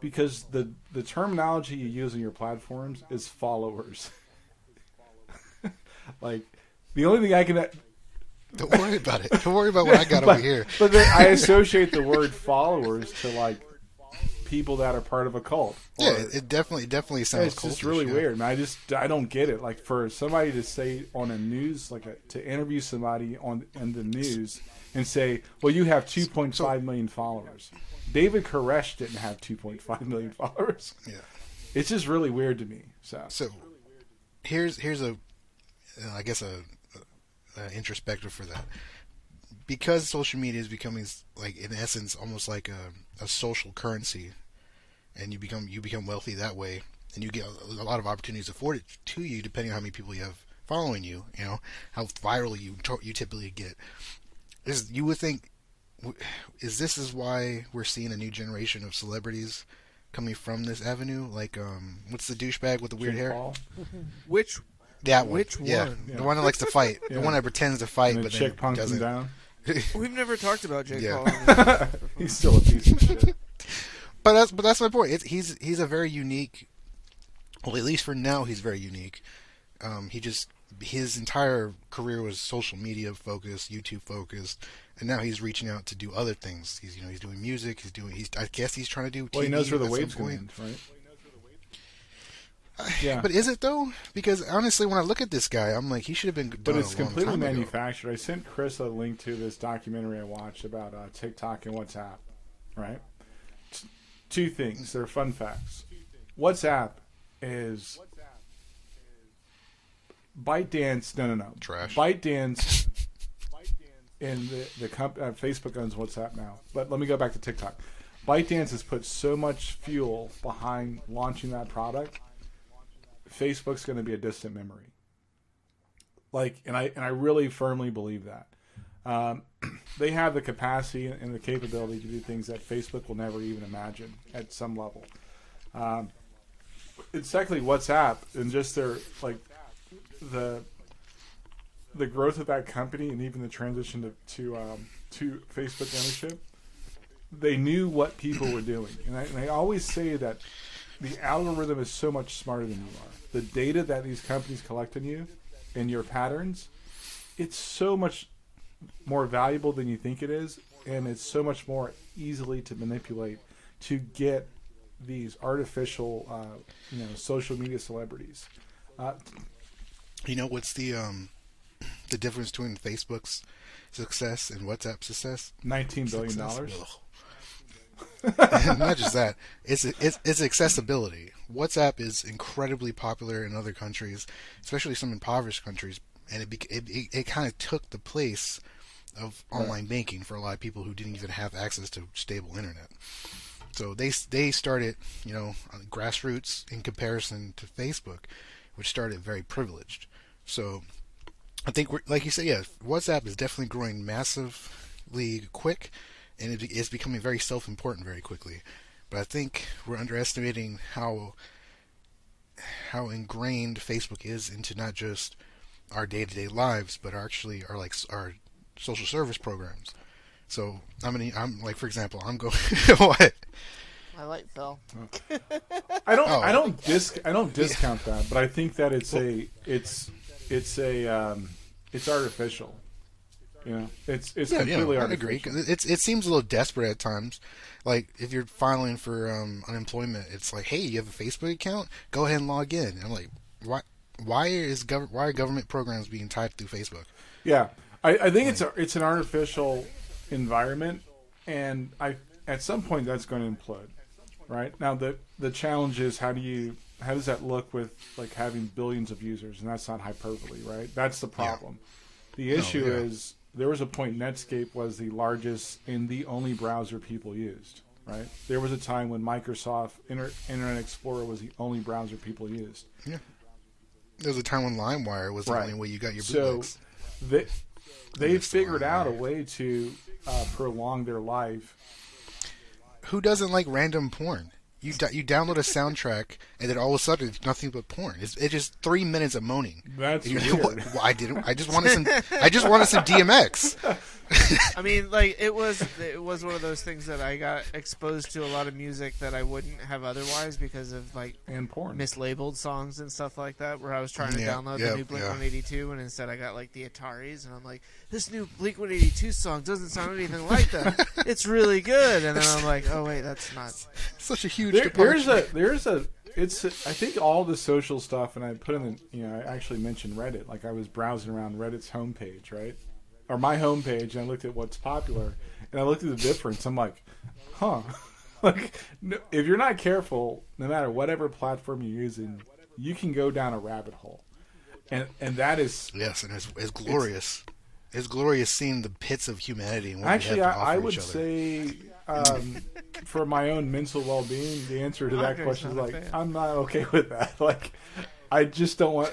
Because the the terminology you use in your platforms is followers. like the only thing I can Don't worry about it. Don't worry about what I got but, over here. But then I associate the word followers to like people that are part of a cult. Yeah, it, it definitely definitely sounds. it's just really yeah. weird. And I just I don't get it. Like for somebody to say on a news like a, to interview somebody on in the news and say, "Well, you have 2.5 million followers." David Koresh didn't have 2.5 million followers. Yeah. It's just really weird to me. So So here's here's a uh, I guess a, a, a introspective for that because social media is becoming like in essence almost like a, a social currency, and you become you become wealthy that way, and you get a, a lot of opportunities afforded to you depending on how many people you have following you. You know how viral you you typically get. Is you would think is this is why we're seeing a new generation of celebrities coming from this avenue? Like um, what's the douchebag with the weird Jake hair? Paul Which That one. Which Yeah. one? The one that likes to fight. Yeah. The one that pretends to fight and the but chick then punks him doesn't. down. we've never talked about Jake Yeah. Paul. He's still a piece of shit. But that's but that's my point. It's, he's he's a very unique. Well, at least for now, he's very unique. Um, he just his entire career was social media focused, YouTube focused, and now he's reaching out to do other things. He's you know he's doing music. He's doing he's I guess he's trying to do. TV Well, he knows where the at some wave's going point. right? Yeah. But is it though? Because honestly, when I look at this guy, I'm like he should have been. But it's completely time ago. manufactured. I sent Chris a link to this documentary I watched about uh, TikTok and WhatsApp. Right? T- two things. They're fun facts. WhatsApp is ByteDance. No, no, no. Trash. ByteDance. and the the comp- uh, Facebook owns WhatsApp now. But let me go back to TikTok. ByteDance has put so much fuel behind launching that product Facebook's going to be a distant memory. Like, and I and I really firmly believe that. Um, they have the capacity and the capability to do things that Facebook will never even imagine at some level. Um, it's secondly WhatsApp and just their like the the growth of that company and even the transition to to, um, to Facebook ownership. They knew what people were doing, and I, and I always say that the algorithm is so much smarter than you are. The data that these companies collect on you and your patterns, it's so much more valuable than you think it is, and it's so much more easily to manipulate to get these artificial, uh, you know, social media celebrities. Uh, You know what's the um the difference between Facebook's success and WhatsApp's success? Nineteen billion dollars. Not just that, it's it's it's accessibility. WhatsApp is incredibly popular in other countries, especially some impoverished countries, and it it, it, it kind of took the place of online banking for a lot of people who didn't even have access to stable internet. So they they started, you know, on grassroots in comparison to Facebook, which started very privileged. So I think, we're, like you said, yeah, WhatsApp is definitely growing massively quick, and it is becoming very self-important very quickly. But I think we're underestimating how how ingrained Facebook is into not just our day-to-day lives, but actually our like our social service programs. So I mean, I'm like, for example, I'm going what? I like Phil. I don't. Oh. I don't dis. I don't discount that, but I think that it's a. It's. It's a. Um, it's artificial. You know, it's it's Yeah, yeah, completely I agree. It's it seems a little desperate at times. Like if you're filing for um, unemployment, it's like, hey, you have a Facebook account? Go ahead and log in. And I'm like, why? Why is gov- why are government programs being tied through Facebook? Yeah, I, I think it's a, it's an artificial environment, and I at some point that's going to implode. Right now, the the challenge is how do you how does that look with like having billions of users, and that's not hyperbole, right? That's the problem. The issue yeah. is there was a point Netscape was the largest and the only browser people used. Right, there was a time when Microsoft Inter- Internet Explorer was the only browser people used. Yeah. There was a time when LimeWire was the Right. only way you got your books. So they they figured out a way to uh, prolong their life. Who doesn't like random porn? You d- you download a soundtrack and then all of a sudden it's nothing but porn. It's, it's just three minutes of moaning. That's And you're like, weird. "What? I didn't. I just wanted some. I just wanted some DMX. I mean, like it was it was one of those things that I got exposed to a lot of music that I wouldn't have otherwise because of like and porn. mislabeled songs and stuff like that. Where I was trying to Yeah, download yeah, the new Blink yeah. 182, and instead I got like the Ataris, and I'm like, this new Blink 182 song doesn't sound anything like that. it's really good, and then I'm like, oh wait, that's not. Such a huge There, there's a there's a it's I think all the social stuff, and I put in the you know I actually mentioned Reddit. Like I was browsing around Reddit's homepage, right, or my homepage, and I looked at what's popular, and I looked at the difference. I'm like, huh. like no, if you're not careful, no matter whatever platform you're using, you can go down a rabbit hole, and and that is Yes, and it's, it's glorious. It's glorious seeing the pits of humanity and what Actually, we have to I, I would each other. say, um, for my own mental well-being, the answer to that Andre's question is like. I'm not okay with that. Like, I just don't want.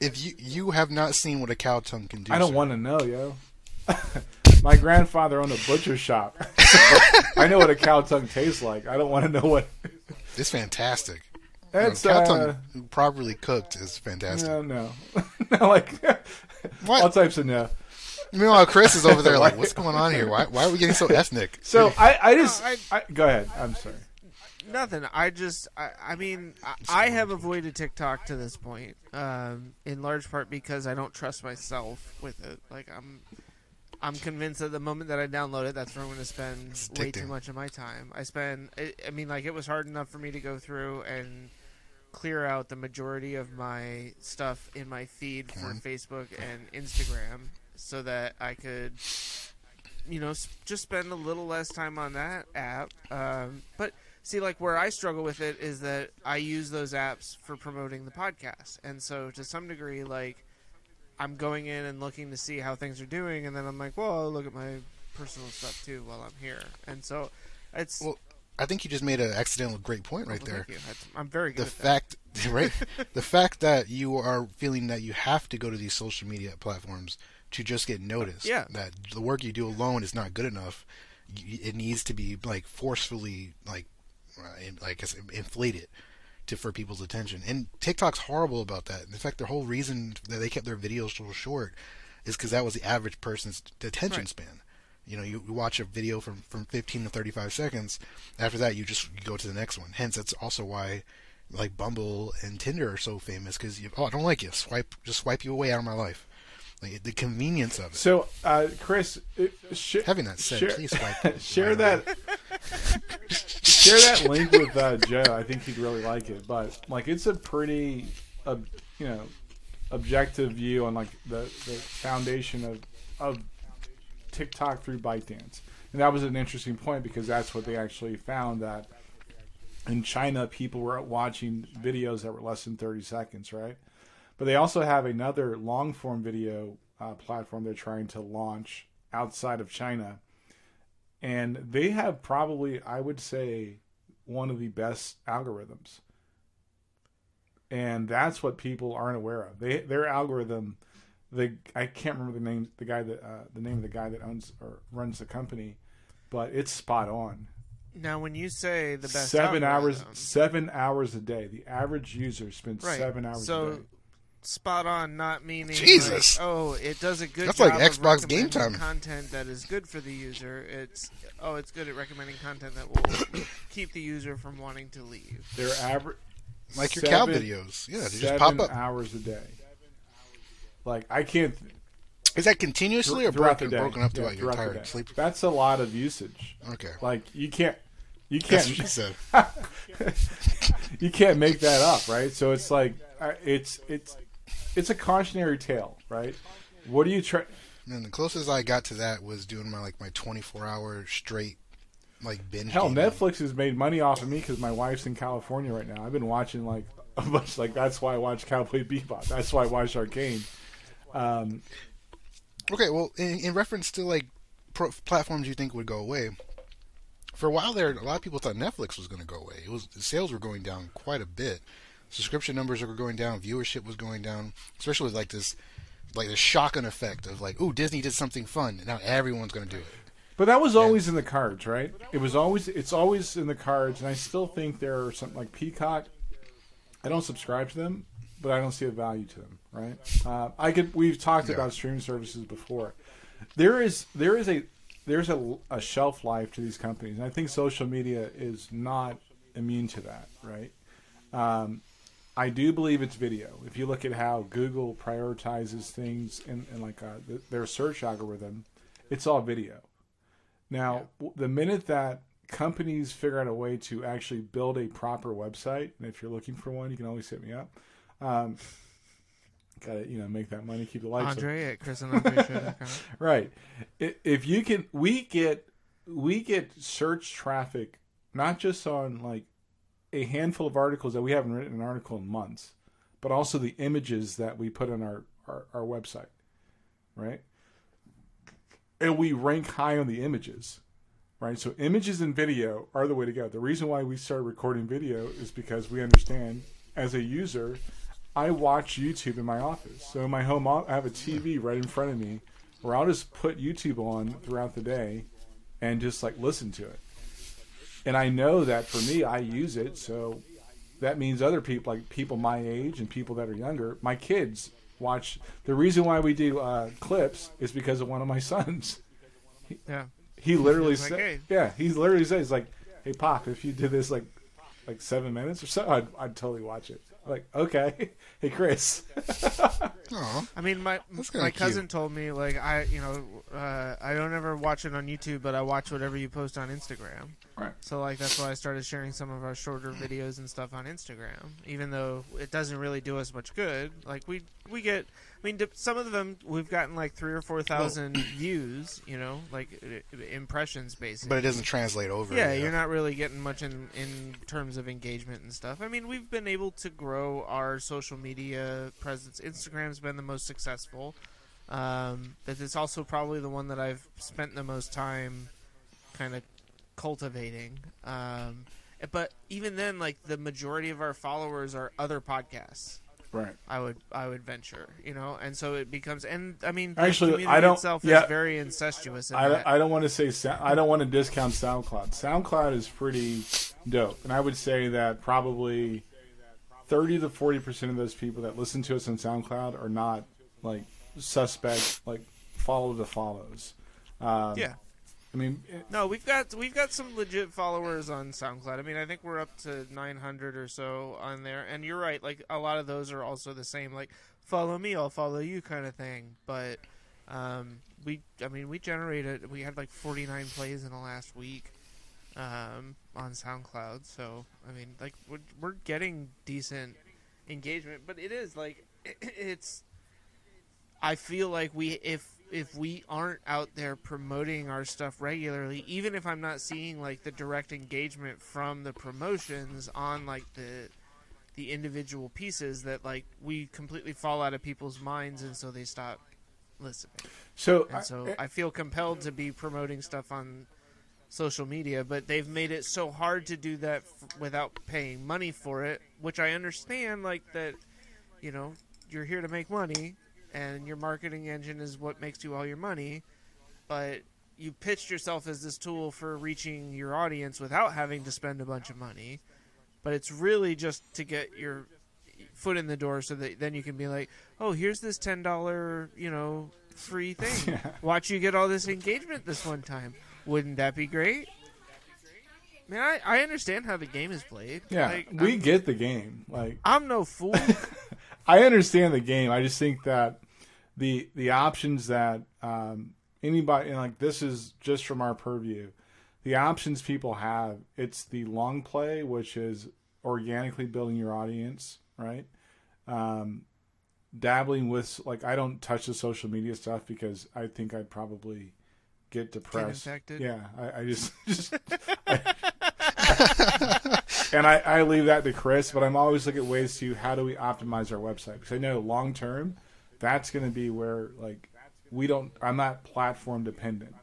If you you have not seen what a cow tongue can do, I don't want to know, yo. my grandfather owned a butcher shop. I know what a cow tongue tastes like. I don't want to know what. It's fantastic. That's no, cow uh, tongue properly cooked is fantastic. no, no, no. Like What? all types of no. Meanwhile, Chris is over there like, "What's going on here? Why why are we getting so ethnic?" So I, I just, I- I, go ahead. I'm sorry. Nothing. I just, I, I mean, I, I have avoided TikTok to this point, um, in large part because I don't trust myself with it. Like I'm, I'm convinced that the moment that I download it, that's where I'm going to spend way too much of my time. I spend, I, I mean, like it was hard enough for me to go through and clear out the majority of my stuff in my feed for Facebook and Instagram, so that I could you know, just spend a little less time on that app. Um, but see, like where I struggle with it is that I use those apps for promoting the podcast, and so to some degree, like I'm going in and looking to see how things are doing, and then I'm like, well, I'll look at my personal stuff too while I'm here, and so it's Well, I think you just made an accidental great point right Well, there. thank you. I'm very good the at fact right the fact that you are feeling that you have to go to these social media platforms to just get noticed Yeah. that the work you do alone is not good enough it needs to be like forcefully like like I said, inflated to for people's attention and TikTok's horrible about that in fact the whole reason that they kept their videos so short is because that was the average person's attention Right. span you know, you, you watch a video from, from 15 to 35 seconds. After that, you just you go to the next one. Hence, that's also why, like Bumble and Tinder are so famous because you oh I don't like you swipe just swipe you away out of my life. Like the convenience of it. So, uh, Chris, sh- Having that said, share, please share that share that link with uh, Joe. I think he'd really like it. But like, it's a pretty, uh, you know, objective view on like the, the foundation of of TikTok through ByteDance, and that was an interesting point because that's what they actually found that in China people were watching videos that were less than thirty seconds, right? But they also have another long form video uh, platform they're trying to launch outside of China. And they have probably, I would say, one of the best algorithms. And that's what people aren't aware of. They their algorithm, the I can't remember the name the guy that uh, the name of the guy that owns or runs the company, but it's spot on. Now, when you say the best seven hours seven hours a day. The average user spends Right. seven hours So, a day. Spot on, not meaning Jesus. like, oh, it does a good That's job like of Xbox Game recommending Time. content that is good for the user. It's oh, it's good at recommending content that will keep the user from wanting to leave. They're average like your cow videos. Yeah, they just pop up. hours a day. Like I can't Is that continuously or broken, broken up to Yeah, like you're throughout the tired? Sleep. That's a lot of usage. Okay. Like you can't, you can't, what she said. you can't make that up, right? So it's like uh, it's it's it's a cautionary tale, right? What do you try? And the closest I got to that was doing my like my 24 hour straight like binge. Hell. Netflix has made money off of me because my wife's in California right now. I've been watching like a bunch. Like that's why I watch Cowboy Bebop. That's why I watch Arcane. Um, Okay, well, in, in reference to like pro- platforms you think would go away, for a while there, a lot of people thought Netflix was going to go away. It was the sales were going down quite a bit. Subscription numbers were going down. Viewership was going down, especially with like this, like the shotgun effect of like, ooh, Disney did something fun, and now everyone's going to do it. But that was always in the cards, right? It was always it's always in the cards, and I still think there are some like Peacock. I don't subscribe to them, but I don't see a value to them, right? Uh, I could. We've talked Yeah. about streaming services before. There is there is a there's a, a shelf life to these companies, and I think social media is not immune to that, right? Um, I do believe it's video. If you look at how Google prioritizes things in, in like uh, th their search algorithm, it's all video. Now, w the minute that companies figure out a way to actually build a proper website, and if you're looking for one, you can always hit me up. Um, Got to you know make that money, keep the lights on. Andre at chrisandandreshow.com. Right. If you can, we get we get search traffic not just on like a handful of articles that we haven't written an article in months, but also the images that we put on our our, our website, right? And we rank high on the images, right? So images and video are the way to go. The reason why we started recording video is because we understand as a user, I watch YouTube in my office. So in my home, I have a TV right in front of me where I'll just put YouTube on throughout the day and just like listen to it. And I know that for me, I use it. So that means other people, like people my age and people that are younger, my kids watch. The reason why we do uh, clips is because of one of my sons. Yeah. He literally Like, said, hey. "Yeah." He literally says, "Like, hey, Pop, if you did this like, like seven minutes or so, I'd, I'd totally watch it." Like, okay, hey, Chris. Aw. I mean, my That's kinda my cute. cousin told me like I, you know, uh, I don't ever watch it on YouTube, but I watch whatever you post on Instagram. Right. So like that's why I started sharing some of our shorter videos and stuff on Instagram, even though it doesn't really do us much good. Like we we get, I mean, some of them we've gotten like three or four thousand views, you know, like impressions basically. But it doesn't translate over. Yeah, you're not really getting much in in terms of engagement and stuff. I mean, we've been able to grow our social media presence. Instagram's been the most successful, um, but it's also probably the one that I've spent the most time kind of cultivating. Um, but even then, like the majority of our followers are other podcasts. Right. I would I would venture, you know, and so it becomes. And I mean, the Actually, community I don't- itself yeah. is very incestuous. In I, that. I don't want to say I don't want to discount SoundCloud. SoundCloud is pretty dope, and I would say that probably thirty to forty percent of those people that listen to us on SoundCloud are not like suspect, like follow the follows. Um, yeah. I mean, it, No, we've got we've got some legit followers on SoundCloud. I mean, I think we're up to 900 or so on there. And you're right, like a lot of those are also the same like follow me, I'll follow you kind of thing. But um, we I mean, we generated we had like 49 plays in the last week um, on SoundCloud. So, I mean, like we're, we're getting decent engagement, but it is like it's I feel like we if if we aren't out there promoting our stuff regularly, even if I'm not seeing like the direct engagement from the promotions on like the the individual pieces that like we completely fall out of people's minds and so they stop listening. so And so I feel compelled to be promoting stuff on social media, but they've made it so hard to do that f- without paying money for it, which I understand like that you know, you're here to make money and your marketing engine is what makes you all your money, but you pitched yourself as this tool for reaching your audience without having to spend a bunch of money. But it's really just to get your foot in the door so that then you can be like, "Oh, here's this $10, you know, free thing. Watch you get all this engagement this one time. Wouldn't that be great?" Man, I, I understand how the game is played. yeah, Like, we I'm, get the game. Like I'm no fool. I understand the game. I just think that the the options that um, anybody and like this is just from our purview. The options people have, it's the long play, which is organically building your audience, right? Um, dabbling with like I don't touch the social media stuff because I think I'd probably get depressed. infected? Yeah, I, I just just and I, I leave that to Chris, but I'm always looking at ways to how do we optimize our website because I know long term that's going to be where like we don't. I'm not platform dependent.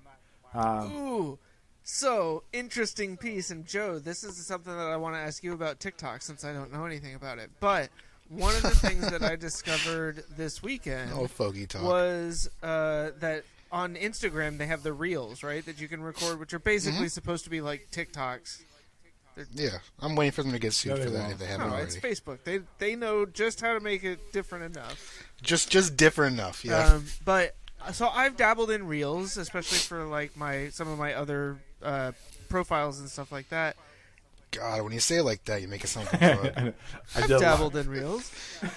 Um, Ooh, so interesting piece. And Joe, this is something that I want to ask you about TikTok since I don't know anything about it. But one of the things that I discovered this weekend Oh, fogey talk. was uh, that on Instagram they have the reels, right? That you can record, which are basically Mm-hmm. supposed to be like TikToks. Yeah, I'm waiting for them to get sued No, for that won't. if they haven't No, already. it's Facebook. They they know just how to make it different enough. Just just different enough. Yeah. Um, but so I've dabbled in reels, especially for like my some of my other uh, profiles and stuff like that. God, when you say it like that, you make it sound like. I I've dabbled in reels.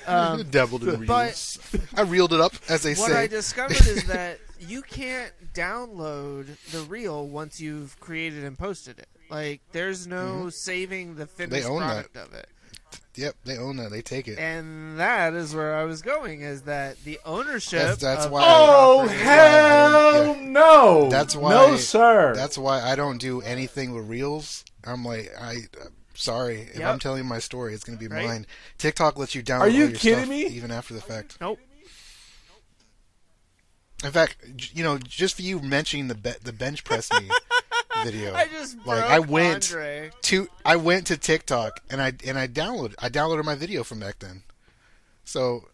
Um, Dabbled in reels. I reeled it up, as they what say. What I discovered is that you can't download the reel once you've created and posted it. Like there's no saving the finished Mm-hmm. own that. product of it. Yep, they own that. They take it. And that is where I was going is that the ownership That's- that's of why- Oh property- hell no! That's why- No sir. That's why I don't do anything with reels. I'm like, I. uh, Sorry, if Yep. I'm telling my story, it's gonna be Right. mine. TikTok lets you download. Are you all your kidding stuff me? Even after the fact. Nope. In fact, you know, just for you mentioning the be- the bench press me video, I just like broke I went Andre. to I went to TikTok and I and I downloaded I downloaded my video from back then. So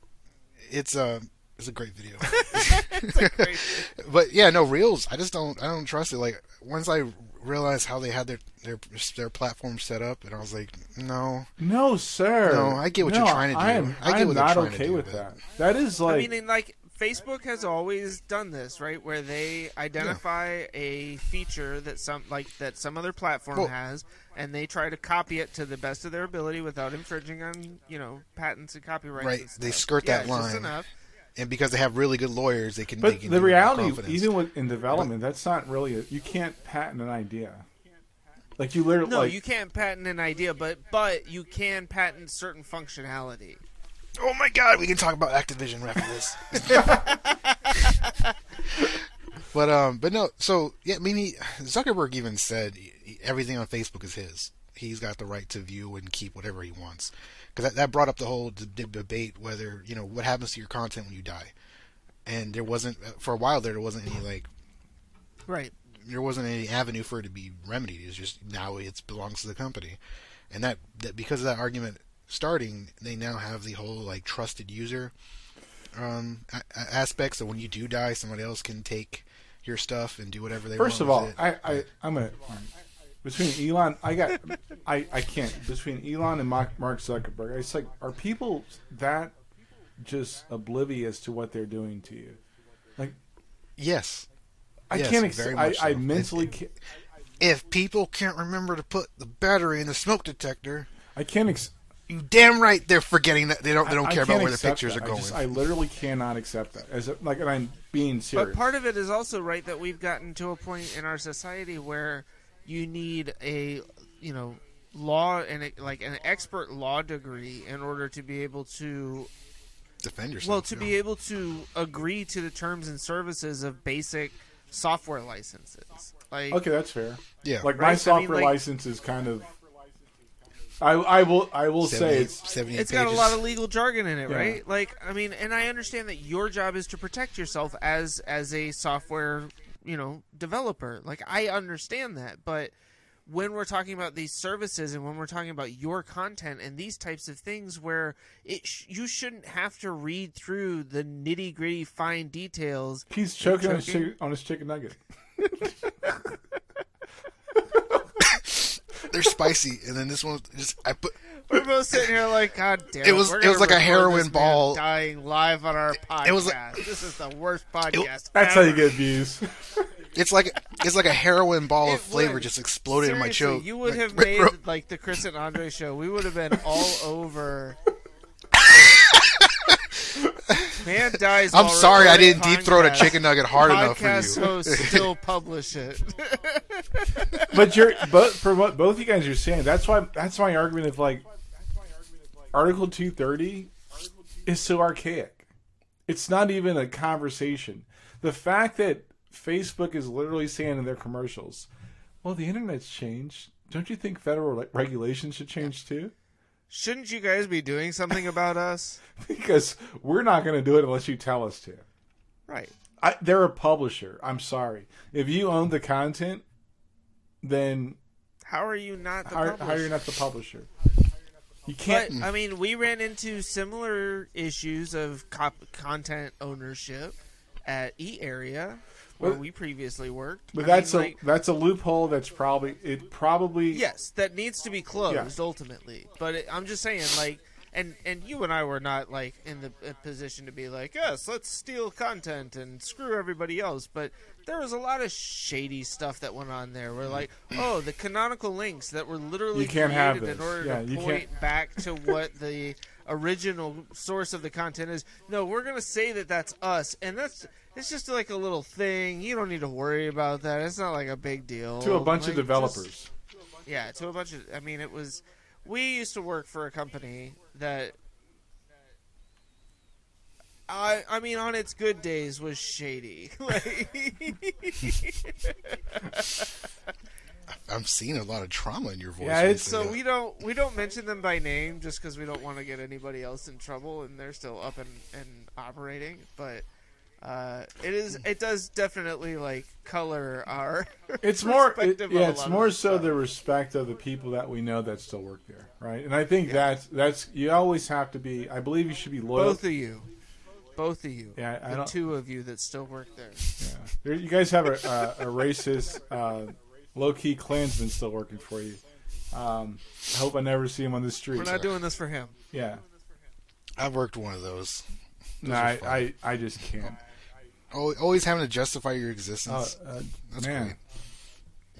it's a it's a great video. Great. but yeah, no reels. I just don't I don't trust it. Like once I realized how they had their their their platform set up, and I was like, no, no sir. No, I get what No, you're trying to do. I am, I get I am what not trying to okay do, with but- that. That is like I mean, like Facebook has always done this, right? Where they identify a feature that some like that some other platform Well- has, and they try to copy it to the best of their ability without infringing on you know patents and copyrights. Right, and they stuff. skirt Yeah, that it's just line. enough. and because they have really good lawyers, they can. they But can the do it with reality, even with in development, that's not really. A, you can't patent an idea. Like you literally, No, like, you can't patent an idea, but but you can patent certain functionality. Oh my god, we can talk about Activision after this. but um, but no, so yeah, I mean, he, Zuckerberg even said he- everything on Facebook is his. He's got the right to view and keep whatever he wants. Because that, that brought up the whole d- d- debate whether you know what happens to your content when you die. And there wasn't for a while there, there wasn't any like Right. there wasn't any avenue for it to be remedied. It's just now it belongs to the company, and that, that because of that argument starting, they now have the whole like trusted user um, a- aspect. So when you do die, somebody else can take your stuff and do whatever they First of want. all, with it. I, I I'm gonna between Elon, I got I I can't between Elon and Mark, Zuckerberg. It's like are people that just oblivious to what they're doing to you? Like yes, I Yes, can't. Ex- I, much I so. mentally can't, if people can't remember to put the battery in the smoke detector, I can't. Ex- you damn right they're forgetting that they don't they don't I care can't about where the pictures that. are I, going. just, I literally cannot accept that. As a, like, and I'm being serious. But part of it is also right that we've gotten to a point in our society where you need a you know law and a, like an expert law degree in order to be able to Defend yourself. well to yeah. be able to agree to the terms and services of basic software licenses. Like okay, that's fair. yeah, Like Right, I my mean, software like- license is kind of. I I will I will say it's 78 it's got a pages. lot of legal jargon in it, Yeah. right? Like, I mean, and I understand that your job is to protect yourself as as a software, you know, developer. Like, I understand that, but when we're talking about these services and when we're talking about your content and these types of things, where it sh- you shouldn't have to read through the nitty gritty fine details. he's choking, On, his choking? chicken, on his chicken nugget. They're spicy, and then this one just I put We're both sitting here like, God damn! It was it was like a heroin ball. dying live on our podcast. it was like- this is the worst podcast. That's how you get views. it's like it's like a heroin ball It of flavor would. just exploded in my Seriously, choke. You would Like, have bro- made like the Chris and Andre show. We would have been all over. Man dies. I'm sorry I didn't deep throat a chicken nugget hard enough for Podcast you. hosts still publish it. but you're but for what both you guys are saying, that's why that's my argument of like Article two thirty is so archaic. It's not even a conversation. The fact that Facebook is literally saying in their commercials, "Well, the internet's changed. Don't you think federal like, regulations should change too?" Shouldn't you guys be doing something about us? because we're not going to do it unless you tell us to. Right. I, they're a publisher. I'm sorry. If you own the content, then How are you not the how, publisher? how are you not the publisher? You can't. I mean, we ran into similar issues of cop- content ownership at E Area, where But- we previously worked. But I that's mean, a like, that's a loophole. That's probably it. Probably yes, that needs to be closed Yeah. ultimately. But it, I'm just saying, like, and and you and I were not like in the position to be like, yes, let's steal content and screw everybody else. But there was a lot of shady stuff that went on there. Where like, oh, the canonical links that were literally You can't have created in order Yeah, to point back to what the original source of the content is. No, we're gonna say that that's us, and that's. It's just like a little thing. You don't need to worry about that. It's not like a big deal. to a bunch Like, of just- developers. yeah, to a bunch of. I mean, it was. We used to work for a company that. I I mean, on its good days, was shady. I'm seeing a lot of trauma in your voice. Yeah, when it's- so that. we don't we don't mention them by name just because we don't want to get anybody else in trouble, and they're still up and, and operating. But uh, it is it does definitely like color our. It's more, it, yeah. It's more so stuff. the respect of the people that we know that still work there, right? And I think that's that's you always have to be. I believe you should be loyal. both of you, both of you, Yeah, I the two of you that still work there. Yeah. You guys have a, a, a racist, uh, low key Klansman still working for you. Um, I hope I never see him on the street. We're not doing this for him. Yeah. I've worked one of those. No, I. I, I just can't. Al- Always having to justify your Uh, existence. uh, That's man. great.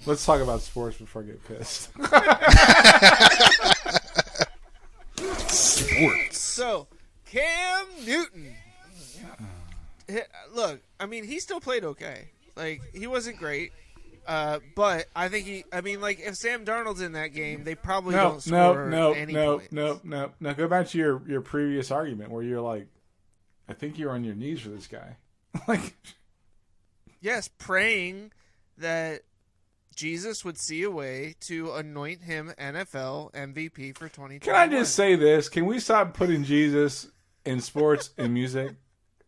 Let's talk about sports before I get pissed. Sports. So, Cam Newton. Look, I mean, he still played okay. Like, he wasn't great. Uh, but I think he. I mean, like if Sam Darnold's in that game, they probably no, don't no, score no, any no, points. no, no. Now go back to your, your previous argument where you're like, I think you're on your knees for this guy. like, Yes, praying that Jesus would see a way to anoint him NFL MVP for 2020. can I just say this? Can we stop putting Jesus in sports and music?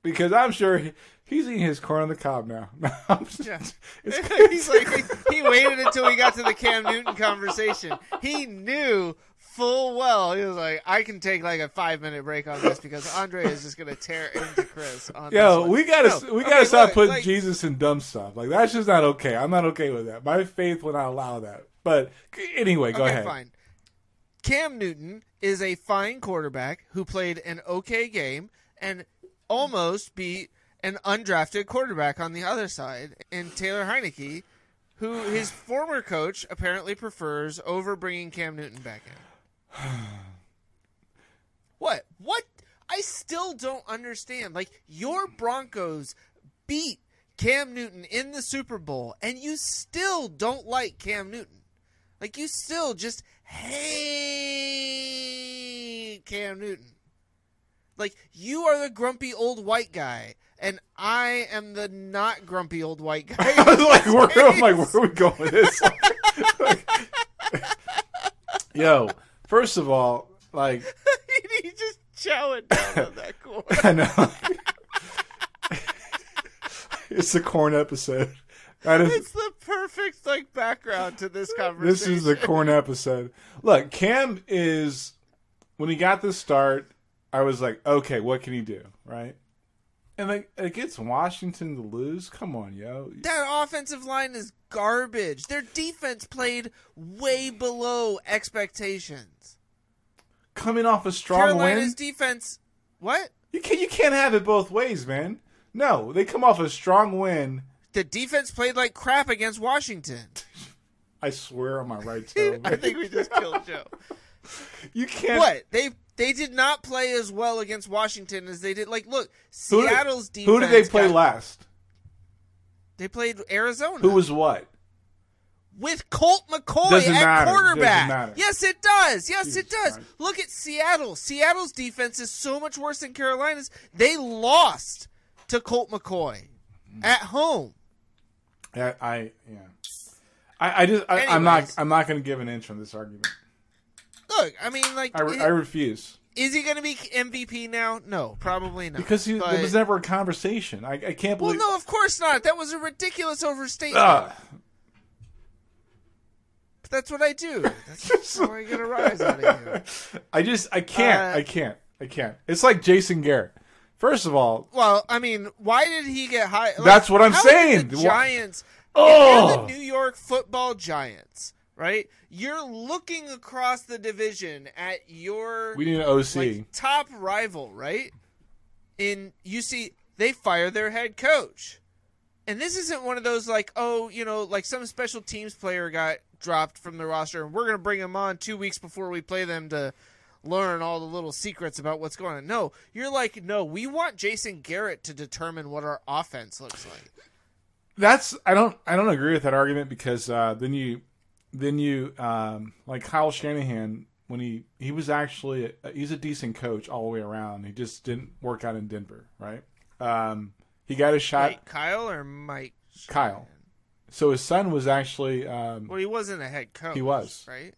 because I'm sure he, he's eating his corn on the cob now. Yeah. He's like he, he waited until we got to the Cam Newton conversation. He knew full well he was like, I can take like a five minute break on this because Andre is just gonna tear into Chris on Yo, we gotta No, we okay, gotta stop putting like- Jesus in dumb stuff. Like that's just not okay. I'm not okay with that. My faith will not allow that. But anyway, go okay, ahead. fine. Cam Newton is a fine quarterback who played an okay game and almost beat an undrafted quarterback on the other side in Taylor Heinicke, who his former coach apparently prefers over bringing Cam Newton back in. what? What? I still don't understand. Like your Broncos beat Cam Newton in the Super Bowl, and you still don't like Cam Newton. Like you still just hate Cam Newton. Like you are the grumpy old white guy, and I am the not grumpy old white guy. I was like, where, I'm like, where are we going with this? Like, yo, first of all, like, he just chowing down on that corn. I know. it's a corn episode. That is It's the perfect like background to this conversation. this is the corn episode. Look, Cam is when he got the start, I was like, okay, what can he do, right? And like against Washington to lose, come on, yo. that offensive line is garbage. Their defense played way below expectations. Coming off a strong Carolina's win, defense. What? you can you can't have it both ways, man. No, they come off a strong win. The defense played like crap against Washington. I swear on my right toe. I think we just killed Joe. you can't. What they they did not play as well against Washington as they did. Like, look, Who did- Seattle's defense. Who did they play got- last? They played Arizona. Who was what? with Colt McCoy Doesn't at matter. quarterback? Yes, it does. Yes, Jesus it does. Christ. Look at Seattle. Seattle's defense is so much worse than Carolina's. They lost to Colt McCoy at home. I, I yeah. I, I just I, I'm not I'm not going to give an inch on this argument. Look, I mean, like, I, re- i- I refuse is he going to be MVP now? No, probably not. because he, But- it was never a conversation. I, I can't Well, believe. no, of course not. That was a ridiculous overstatement. Ugh. But that's what I do. That's how I get a rise out of you. I just I can't Uh, I can't I can't. It's like Jason Garrett. First of all, Well, I mean, why did he get high? like, That's what I'm saying. The Giants. Oh! The New York Football Giants, right? You're looking across the division at your we need an OC. like, top rival, right? In you see, they fire their head coach, and this isn't one of those like, oh, you know, like some special teams player got dropped from the roster, and we're gonna bring him on two weeks before we play them to learn all the little secrets about what's going on. No, you're like, no, we want Jason Garrett to determine what our offense looks like. That's I don't I don't agree with that argument because uh, then you then you um, like Kyle Shanahan when he he was actually a, he's a decent coach all the way around. He just didn't work out in Denver, right? Um, he got a shot. Wait, Kyle or Mike? Kyle. So his son was actually um, Well, he wasn't a head coach. He was. right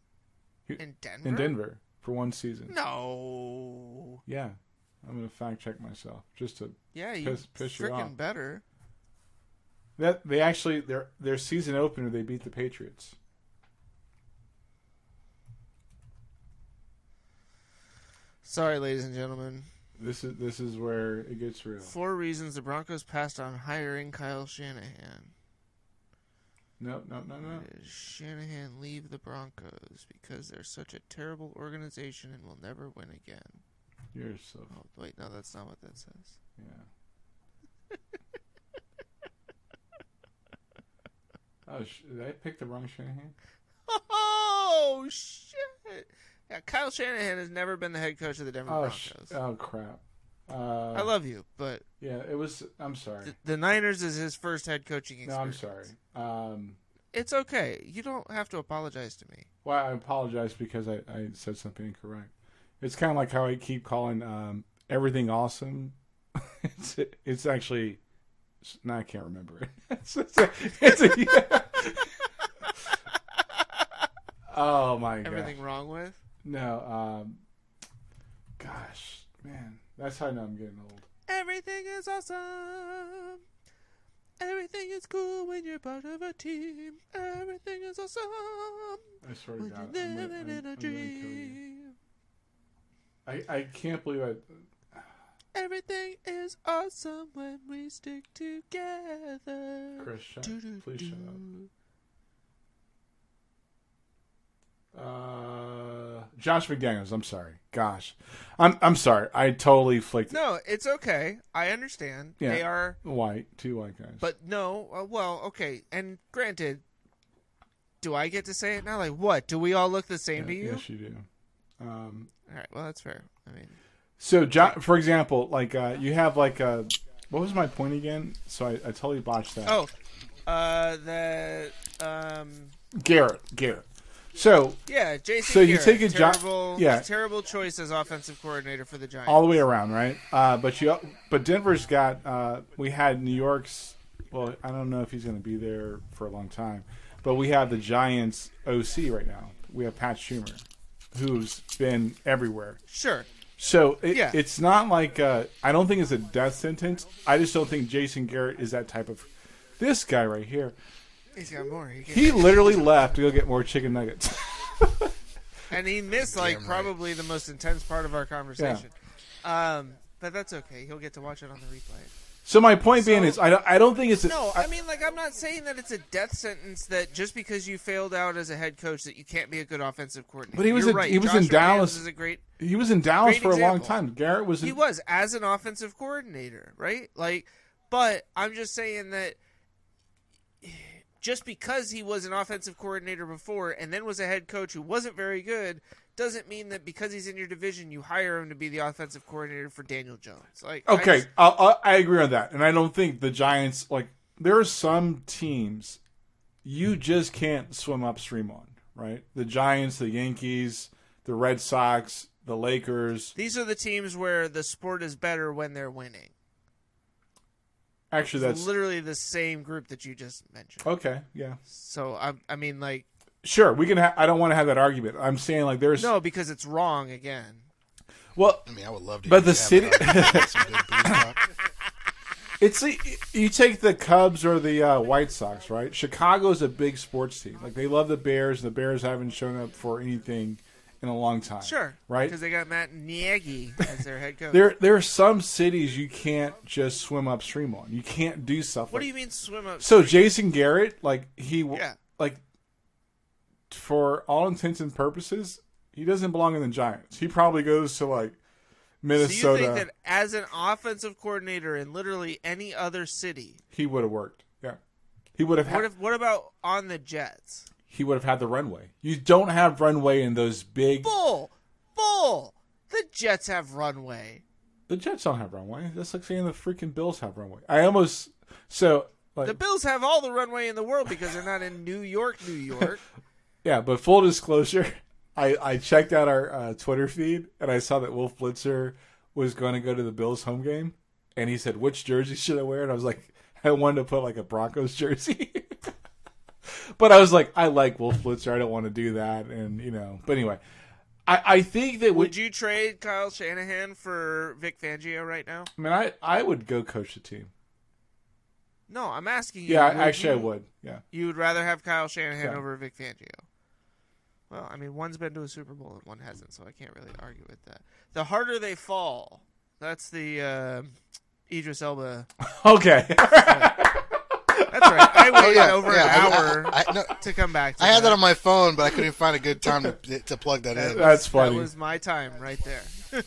He- in Denver. in Denver for one season. No. Yeah, I'm gonna fact check myself just to Yeah, you Piss- piss you freaking off. better. that they actually their their season opener they beat the Patriots. Sorry, ladies and gentlemen. This is this is where it gets real. Four reasons the Broncos passed on hiring Kyle Shanahan. No, no, no, no. Shanahan leave the Broncos because they're such a terrible organization and will never win again. You're so Oh, wait, no, that's not what that says. yeah. oh, sh- did I pick the wrong Shanahan? Oh shit! Yeah, Kyle Shanahan has never been the head coach of the Denver Oh, sh- Broncos. oh crap. Uh, I love you, but Yeah, it was. I'm sorry. the, the Niners is his first head coaching No, I'm sorry. Um, It's okay. You don't have to apologize to me. well, I apologize because I, I said something incorrect. It's kind of like how I keep calling um, everything awesome. it's it's actually. No, I can't remember it. It's, it's a, it's a- oh my god! Everything wrong with? No, um, gosh, man, that's how I know I'm getting old. Everything is awesome. Everything is cool when you're part of a team. Everything is awesome I swear to God, you're living I'm- in a I'm gonna kill you. dream. I, I can't believe I. Everything is awesome when we stick together. Chris, shut, please shut up. Uh, Josh McDaniels. I'm sorry. Gosh, I'm I'm sorry. I totally flicked No, it's okay. I understand. Yeah. They are, white. Two white guys. but no. Uh, well, okay. And granted, do I get to say it now? Like, what? Do we all look the same to you? yes, you do. Um, All right. Well, that's fair. I mean, so, jo- for example, like uh, you have like uh what was my point again? So I, I totally botched that. oh, uh, the um, Garrett, Garrett. So yeah, Jason. So you Garrett, take a jo- terrible, yeah. terrible choice as offensive coordinator for the Giants. all the way around, right? Uh, but you, but Denver's got. Uh, we had New York's. Well, I don't know if he's going to be there for a long time, but we have the Giants OC right now. We have Pat Shurmur, who's been everywhere. Sure. So it, Yeah. it's not like uh, I don't think it's a death sentence. I just don't think Jason Garrett is that type of. This guy right here, He's got more. He he literally left to go get more chicken nuggets. and he missed like Damn right. probably the most intense part of our conversation. Um, but that's okay. He'll get to watch it on the replay. so my point being is, I don't, I don't think it's a, No, I- I mean, like, I'm not saying that it's a death sentence that just because you failed out as a head coach that you can't be a good offensive coordinator. But he was You're a- right. he was Josh in Dallas. Is a great. he was in Dallas Great for a long time. Garrett was. In, He was as an offensive coordinator, right? Like, but I'm just saying that just because he was an offensive coordinator before and then was a head coach who wasn't very good doesn't mean that because he's in your division you hire him to be the offensive coordinator for Daniel Jones. Like, I Okay, just- I, I, I agree on that, and I don't think the Giants like there are some teams you just can't swim upstream on, right? The Giants, the Yankees, the Red Sox, the Lakers. these are the teams where the sport is better when they're winning. Actually, that's literally the same group that you just mentioned. okay. Yeah, So I, I mean, like, sure. We can. Ha- I don't want to have that argument. I'm saying like there's no, because it's wrong again. well, I mean, I would love to. But the city- that. Some good booze talk. It's the, you take the Cubs or the uh, White Sox, right? Chicago's a big sports team. Like they love the Bears. The Bears haven't shown up for anything in a long time. Sure, right? Because they got Matt Nagy as their head coach. There, there are some cities you can't just swim upstream on. You can't do stuff. what like, do you mean swim up? So Jason Garrett, like he, Yeah. like for all intents and purposes, he doesn't belong in the Giants. He probably goes to like so Minnesota. you think that as an offensive coordinator in literally any other city, he would have worked. Yeah, he would have. what what about on the Jets? He would have had the runway. You don't have runway in those big. Bull, bull. The Jets have runway. The Jets don't have runway. That's like saying the freaking Bills have runway. I almost so like The Bills have all the runway in the world because they're not in New York, New York. Yeah, but full disclosure, I, I checked out our uh, Twitter feed and I saw that Wolf Blitzer was going to go to the Bills home game, and he said, "Which jersey should I wear?" And I was like, I wanted to put like a Broncos jersey, but I was like, I like Wolf Blitzer. I don't want to do that, and you know. But anyway, I, I think that Would would you trade Kyle Shanahan for Vic Fangio right now? I mean, I I would go coach the team. No, I'm asking you. Yeah, actually, I would. Yeah, You would rather have Kyle Shanahan Yeah. over Vic Fangio. Well, I mean, one's been to a Super Bowl and one hasn't, so I can't really argue with that. The harder they fall, that's the uh, Idris Elba. okay. That's right. I waited yeah, over yeah, I- an hour I- I- no, to come back. To I had that on my phone, but I couldn't find a good time to to plug that in. That's funny. That was my time right there.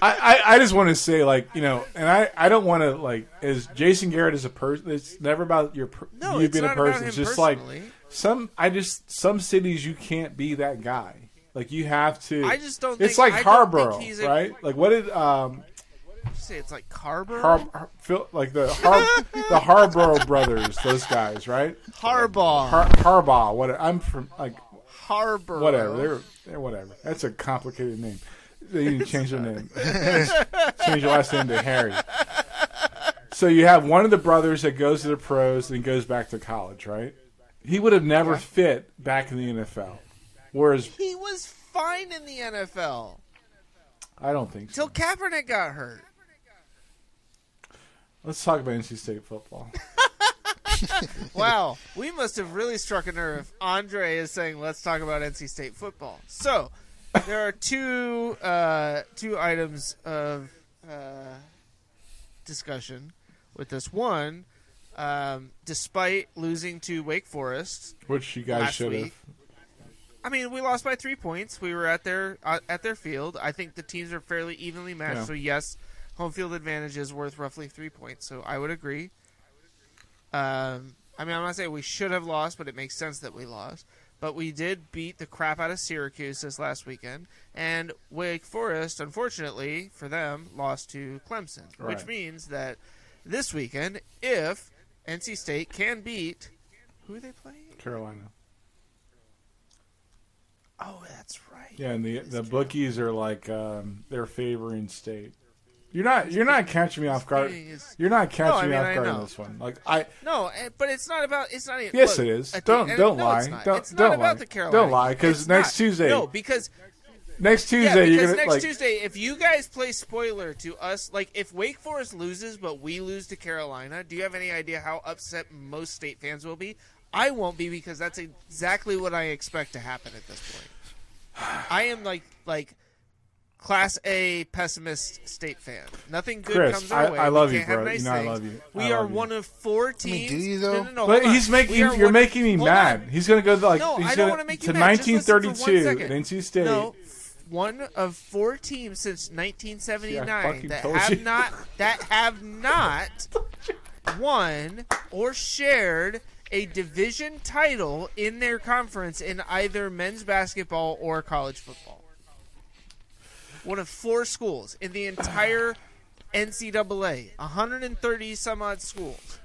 I, I, I just want to say like you know, and I, I don't want to like as Jason Garrett is a person. It's never about your per- No, you it's being a person. it's just like some. I just some cities you can't be that guy. Like you have to. I just don't It's think- like I don't think Harborough, he's a- right? Like what did um Did you say it's like Carver? Har, Har, Phil, like the Har, the Harborough brothers, those guys, right? Harbaugh. Har, Harbaugh. What I'm from like Harbor. whatever. They're, they're whatever. That's a complicated name. They need to change their name. change your last name to Harry. So you have one of the brothers that goes to the pros and goes back to college, right? He would have never fit back in the NFL. Whereas He was fine in the NFL I don't think so. till Kaepernick got hurt. Let's talk about NC State football. Wow, we must have really struck a nerve. Andre is saying, "Let's talk about NC State football." So, there are two uh, two items of uh, discussion with this. One, um, despite losing to Wake Forest, Which you guys should have. I mean, we lost by three points. We were at their uh, at their field. I think the teams are fairly evenly matched. Yeah. So yes, home field advantage is worth roughly three points. So I would agree. Um, I mean, I'm not saying we should have lost, but it makes sense that we lost. But we did beat the crap out of Syracuse this last weekend, and Wake Forest, unfortunately for them, lost to Clemson, which means that this weekend, if NC State can beat, who are they playing? Carolina. Oh, that's right. Yeah, and the the bookies are like um, they're favoring state. You're not you're not catching me off guard. Is- You're not catching No, I me off guard on this one. Like I No, eh, but it's not about. It's not. even- yes look, it is. Don't end- don't no, lie. It's not. Don't it's not don't about lie. the Don't lie because next not. Tuesday No, because next yeah, Tuesday you're because gonna next like Tuesday, if you guys play spoiler to us, like if Wake Forest loses but we lose to Carolina, do you have any idea how upset most state fans will be? I won't be because that's exactly what I expect to happen at this point. I am like like class A pessimist state fan. Nothing good Chris, comes our I- way. I love we you, can't have bro. nice You know I love you. We I are you. one of four teams. mean, do you, though? no, no, But hold he's on. making you're one- making me mad. on. He's gonna go to, like No, he's I don't gonna, wanna make you to mad. Just listen for one 1932 second. at NC State. No, one of four teams since 1979 fucking that have you. not that have not won or shared a division title in their conference in either men's basketball or college football. One of four schools in the entire NCAA, 130 some odd schools.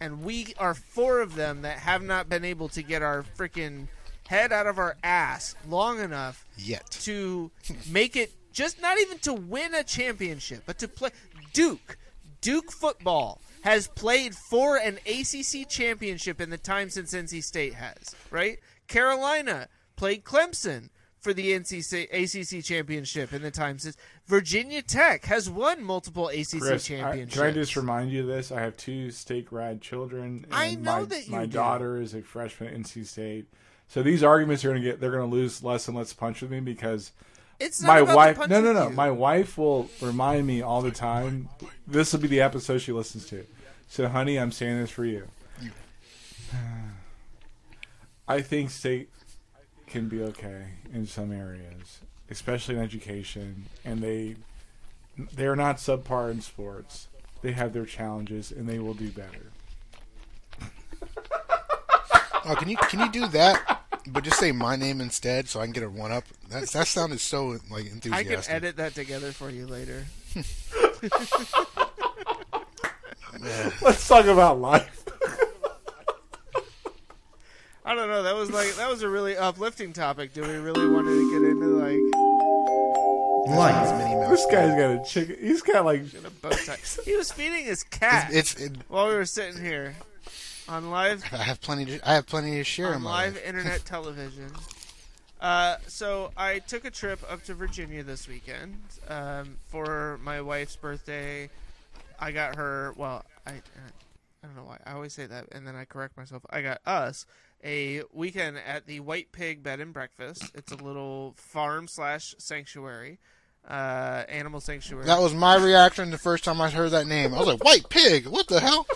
And we are four of them that have not been able to get our freaking head out of our ass long enough Yet. to make it just not even to win a championship, but to play Duke. Duke football has played for an ACC championship in the time since NC State has, right? Carolina played Clemson for the NCC ACC championship in the time since Virginia Tech has won multiple ACC Chris, I, championships. can I just remind you of this? I have two state grad children. And I know my, that you my do. daughter is a freshman at NC State. So these arguments are going to get they're going to lose less and less punch with me because it's not my wife punch no no no my wife will remind me all the time. This will be the episode she listens to. So honey, I'm saying this for you. I think state can be okay in some areas, especially in education, and they they're not subpar in sports. They have their challenges, and they will do better. Oh, can you can you do that? But just say my name instead, so I can get a one up. That that sounded so like enthusiastic. I enthusiastic. can edit that together for you later. Let's talk about life. I don't know. That was like that was a really uplifting topic. Do we really want to get into like Lights, Minnie Mouse. This guy's got a chicken. He's got like a bow tie? He was feeding his cat It's, it, while we were sitting here on live I have plenty. To, I have plenty to share on my live life. internet television. Uh, so I took a trip up to Virginia this weekend um, for my wife's birthday. I got her. Well, I I don't know why I always say that, and then I correct myself. I got us a weekend at the White Pig Bed and Breakfast. It's a little farm slash sanctuary, uh, animal sanctuary. That was my reaction the first time I heard that name. I was like, "White pig, what the hell?"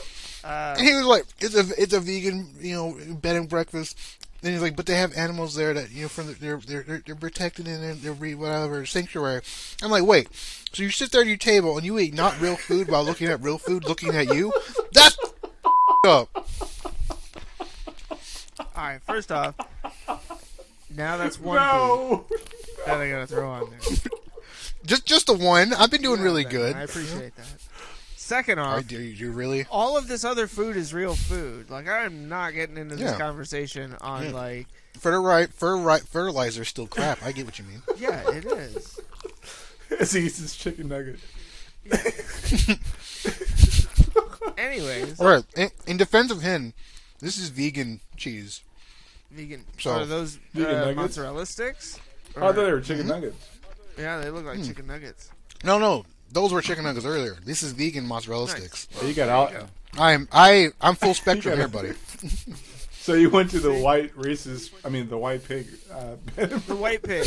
Uh, And he was like, "It's a it's a vegan, you know, bed and breakfast." Then he's like, "But they have animals there that you know, from the, they're they're they're- they're protected in their, their re- whatever sanctuary." I'm like, "Wait, so you sit there at your table and you eat not real food while looking at real food, looking at you? That's up." All right, first off, now that's one no. food that I gotta throw on there. Just just the one. I've been doing really Yeah, good. I appreciate that. Second I off, do you really? all of this other food is real food. Like I'm not getting into this Yeah. conversation on Yeah. like, Fertilizer, fertilizer, fertilizer is still crap. I get what you mean. yeah, it is. As he eats his chicken nugget. Anyways, All right. In, in defense of him, this is vegan cheese. vegan. So- are those Vegan uh, nuggets? mozzarella sticks? I thought they were Mm-hmm. chicken nuggets. Yeah, they look Hmm. like chicken nuggets. No, no, Those were chicken nuggets earlier. This is vegan mozzarella Nice. sticks. You got all. I'm I I'm full spectrum You here, buddy. So you went to the white Reese's. I mean, the white pig. Uh, The white pig.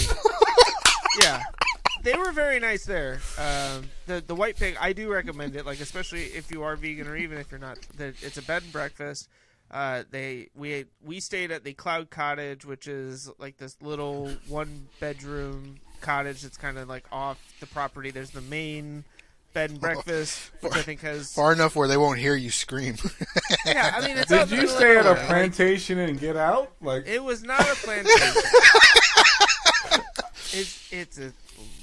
yeah. They were very nice there. Um, the the white pig, I do recommend it. Like especially if you are vegan or even if you're not. The, it's a bed and breakfast. Uh, they we we stayed at the Cloud Cottage, which is like this little one bedroom cottage that's kind of like off the property. There's the main bed and breakfast, which I think has Far enough where they won't hear you scream. yeah. I mean, it's did you stay at a of nowhere. plantation and get out? Like, It was not a plantation. it's it's a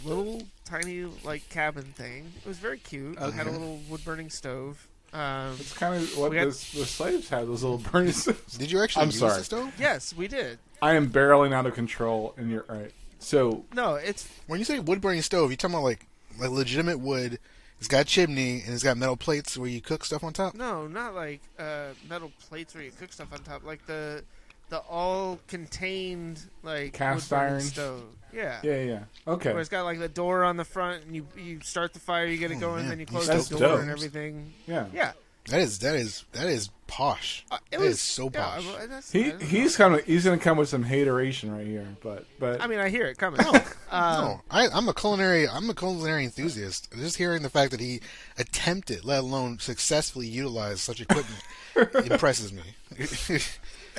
little tiny like cabin thing. It was very cute. It had a little wood burning stove. Um, it's kind of what We got- the, the slaves had. Those little burning. stoves. Did you actually I'm use sorry. the stove? yes, we did. I am barreling out of control, and you're right. So No, it's When you say wood burning stove, you talking about like like legitimate wood. It's got a chimney and it's got metal plates where you cook stuff on top. no, not like uh, metal plates where you cook stuff on top. Like the the all contained like Cast wood burning iron? stove. Yeah. yeah, yeah, okay. Where it's got like the door on the front, and you you start the fire, you get it Oh, going, man. then you You close That's the door dope. and everything. Yeah, Yeah, That is that is that is posh. Uh, it That was is so yeah, posh. well, that's- I he don't know. he's kind of he's gonna come with some hateration right here, but but I mean, I hear it coming. Um, no, I, I'm a culinary. I'm a culinary enthusiast. Just hearing the fact that he attempted, let alone successfully utilized such equipment, impresses me.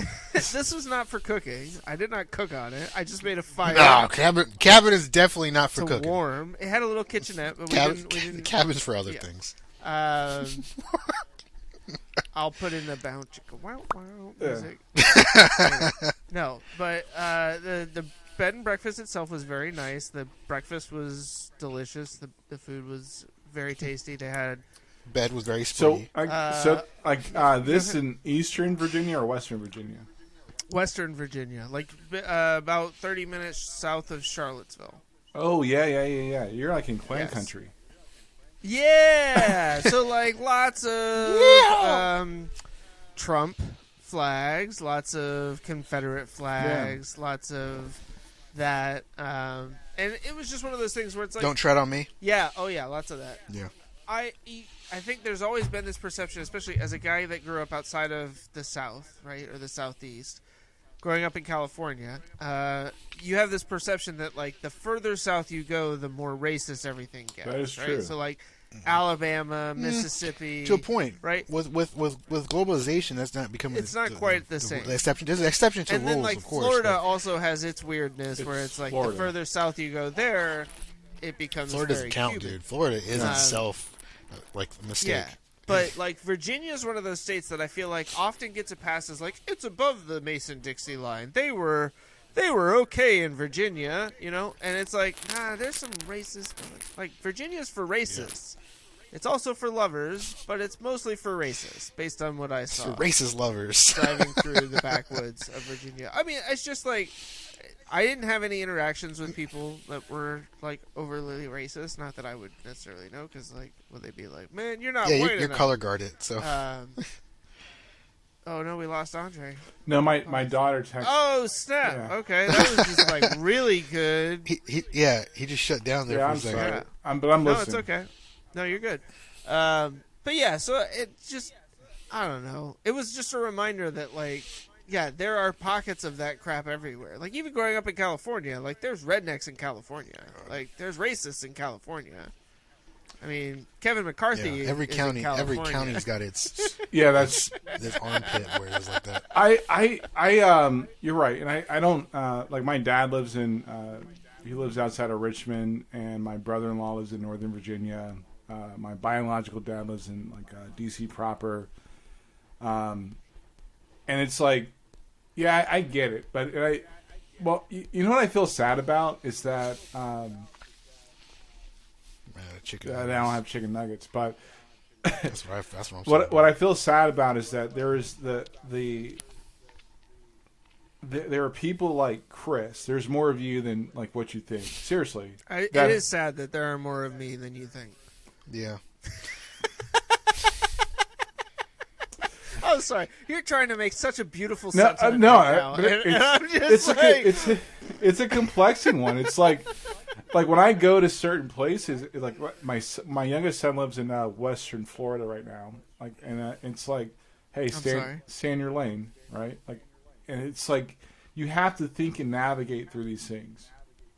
this was not for cooking. I did not cook on it. I just made a fire no, cabin cabin is definitely not for to cooking. warm. It had a little kitchenette, but we Cabin, didn't. We didn't cabin's for other yeah. things. um, I'll put in the bounce chicka wow wow Yeah. music. no, but uh, the the bed and breakfast itself was very nice. The breakfast was delicious. The the food was very tasty. They had Bed was very so. I, Uh, so like uh, this in Eastern Virginia or Western Virginia? Western Virginia, like uh, about thirty minutes south of Charlottesville. Oh yeah, yeah, yeah, yeah. You're like in Clan Yes. Country. Yeah. so like lots of um, Trump flags, lots of Confederate flags, lots of that. Um, and it was just one of those things where it's like, Don't tread on me. yeah, oh yeah, lots of that. Yeah. I I think there's always been this perception, especially as a guy that grew up outside of the South, right, or the Southeast. Growing up in California, uh, you have this perception that like the further south you go, the more racist everything gets. That is right? true. So like Alabama, Mississippi, To a point, right? With with with with globalization, that's not becoming. It's not quite the same. The exception. There's an exception to and rules, then like of course. Florida but also has its weirdness, where It's it's like Florida. the further south you go, there it becomes Florida doesn't count, Cuban. dude. Florida is Um, itself uh, like mistake. Yeah. But like Virginia is one of those states that I feel like often gets a pass as like it's above the Mason Dixie line. They were they were okay in Virginia, you know, and it's like nah, there's some racist like Virginia's for racists. It's also for lovers, but it's mostly for racists, based on what I saw. For racist lovers. driving through the backwoods of Virginia. I mean, it's just like I didn't have any interactions with people that were like overly racist. Not that I would necessarily know, because like, would they be like, "Man, you're not yeah, white you're, you're color guarded. So Um, oh no, we lost Andre. No, my my daughter texted. Oh snap! Yeah. Okay, that was just like really good. he, he yeah he just shut down there yeah, for I'm a second. sorry. Yeah. I'm, but I'm No, listening. No, it's okay. No, you're good. Um, but yeah, so it just I don't know. It was just a reminder that like yeah, there are pockets of that crap everywhere. Like even growing up in California, like there's rednecks in California. Like there's racists in California. I mean, Kevin McCarthy. Yeah, every is in county, every county's got its Yeah, that's this armpit where it's like that. I, I, I, um, you're right, and I, I don't uh, like my dad lives in, uh, he lives outside of Richmond, and my brother-in-law lives in Northern Virginia. Uh, my biological dad lives in like uh, DC proper, um, and it's like, yeah, I, I get it, but I, well, you, you know what I feel sad about is that um, Uh, chicken. they don't have chicken nuggets, but That's what I, that's what I'm saying. what what I feel sad about is that there is the the there, there are people like Chris. There's more of you than like what you think. Seriously, I, That- it is sad that there are more of me than you think. yeah. Sorry. You're trying to make such a beautiful no, uh, no, right it- it's it's, like, a, it's a, it's a complexing one. It's like like when I go to certain places, like my my youngest son lives in uh, Western Florida right now. Like, and uh, it's like, hey, stay, sorry. stay in your lane, right? Like, and it's like you have to think and navigate through these things,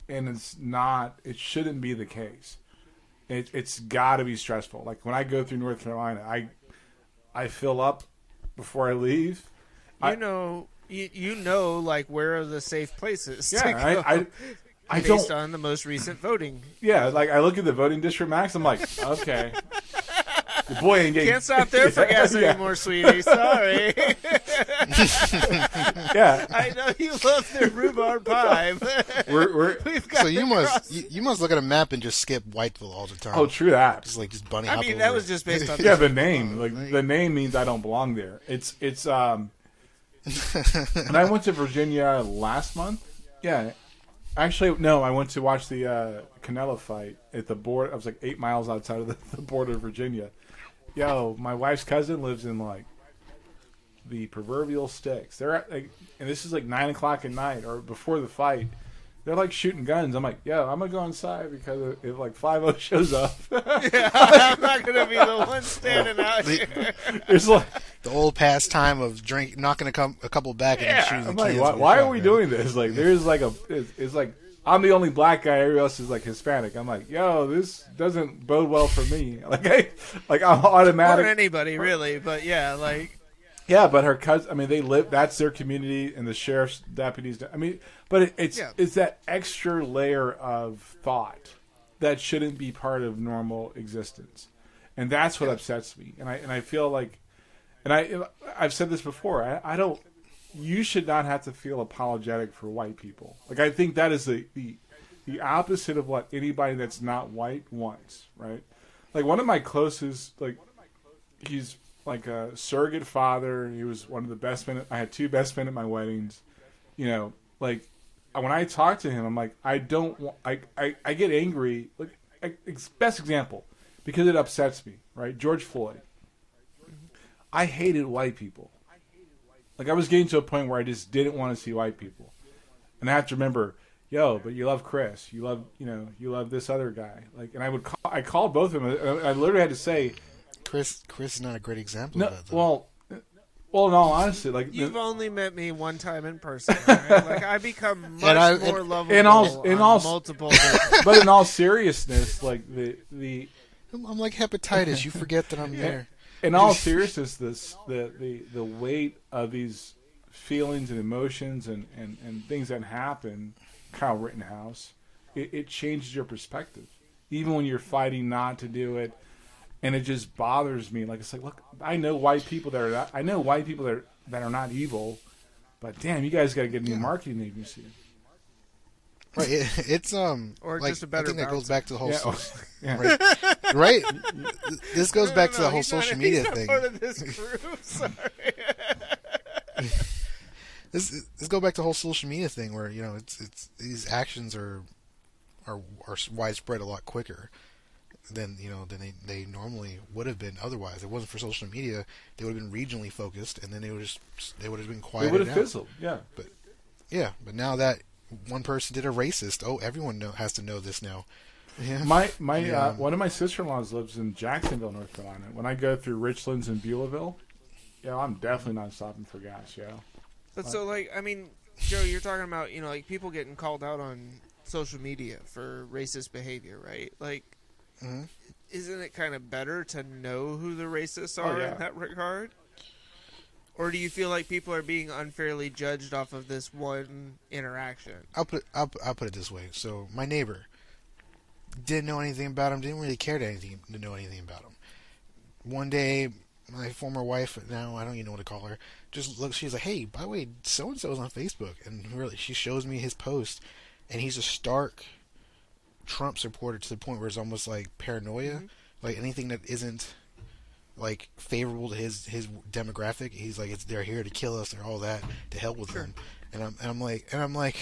and it's not. It shouldn't be the case. It, it's got to be stressful. Like when I go through North Carolina, I I fill up before I leave. You I- know, you, you know, like where are the safe places? Yeah, I I, I based don't. on the most recent voting. Yeah, like I look at the voting district max. I'm like, okay, the boy ain't getting. Can't stop there for gas Yeah. anymore, sweetie. Sorry. Yeah, I know you love the rhubarb pie. but we're we're. We've got So you must you, you must look at a map and just skip Whiteville all the time. Oh, true that. just like just bunny I hop mean, over that was just based on. Yeah, the name, like the name means I don't belong there. It's it's um. and I went to Virginia last month. Yeah, actually, no, I went to watch the uh, Canelo fight at the board. I was like eight miles outside of the, the border of Virginia. Yo, my wife's cousin lives in like the proverbial sticks. They're at, like, and this is like nine o'clock at night or before the fight. They're like shooting guns. I'm like, yo, I'm gonna go inside because if like five O shows up, yeah, I'm not gonna be the one standing out here. there's like. the old pastime of drink knocking a, com- a couple back and Yeah, shooting I'm like, kids why, why are we doing this? Like, there's like a, it's, it's like I'm the only black guy. Everybody else is like Hispanic. I'm like, yo, this doesn't bode well for me. Like, I, like I'm Or automatic. anybody really, but yeah, like Yeah, but her cousin. I mean, they live. That's their community, and the sheriff's deputies. I mean, but it, it's Yeah. it's that extra layer of thought that shouldn't be part of normal existence, and that's what upsets me. And I and I feel like, and I I've said this before. I, I don't. You should not have to feel apologetic for white people. Like I think that is the the the opposite of what anybody that's not white wants. Right? Like one of my closest like he's like a surrogate father. He was one of the best men. I had two best men at my weddings. You know, like when I talk to him, I'm like, I don't. Want, I, I I get angry. Like I, best example because it upsets me. Right, George Floyd. I hated white people. Like I was getting to a point where I just didn't want to see white people, and I have to remember. Yo, but you love Chris. You love, you know, you love this other guy. Like, and I would call. I called both of them. and I literally had to say, Chris Chris is not a great example no, of that. Though. well, well, in all honesty, like you've the- only met me one time in person. Right? Like I become much I- more and- lovable in all- in on all- multiple. but in all seriousness, like the the I'm, I'm like hepatitis. You forget that I'm there. In all seriousness, this the the the weight of these feelings and emotions and and and things that happen, Kyle Rittenhouse, it, it changes your perspective, even when you're fighting not to do it, and it just bothers me. Like it's like, look, I know white people that are not, I know white people that are, that are not evil, but damn, you guys got to get a new marketing agency. Right. It, it's um Or like, just a better I think that goes back to the whole Yeah, so- oh, yeah. right. Right. This goes back No, to no, the whole he's not- social he's media not thing. Part of this group. Sorry. This this go back to the whole social media thing where you know it's it's these actions are are are widespread a lot quicker than you know than they, they normally would have been otherwise. If it wasn't for social media, they would have been regionally focused, and then they would just they would have been It quiet. would have fizzled. Yeah. But Yeah, but now that one person did a racist, oh, everyone know, has to know this now. Yeah. My my Yeah. uh, one of my sister in laws lives in Jacksonville, North Carolina. When I go through Richlands and Beulaville, yeah, I'm definitely not stopping for gas. Yeah, But so, like, I mean, Joe, you're talking about, you know, like people getting called out on social media for racist behavior, right? Like, Mhm. isn't it kind of better to know who the racists Oh, are yeah. in that regard? Or do you feel like people are being unfairly judged off of this one interaction? I'll put I'll, I'll put it this way. So my neighbor didn't know anything about him. Didn't really care to anything to know anything about him. One day, my former wife, now I don't even know what to call her, just looks. She's like, "Hey, by the way, so and so is on Facebook," and really, she shows me his post, and he's a stark Trump supporter to the point where it's almost like paranoia. Mm-hmm. Like anything that isn't like favorable to his his demographic, he's like, "It's they're here to kill us. They're all that to help with them." And I'm and I'm like and I'm like,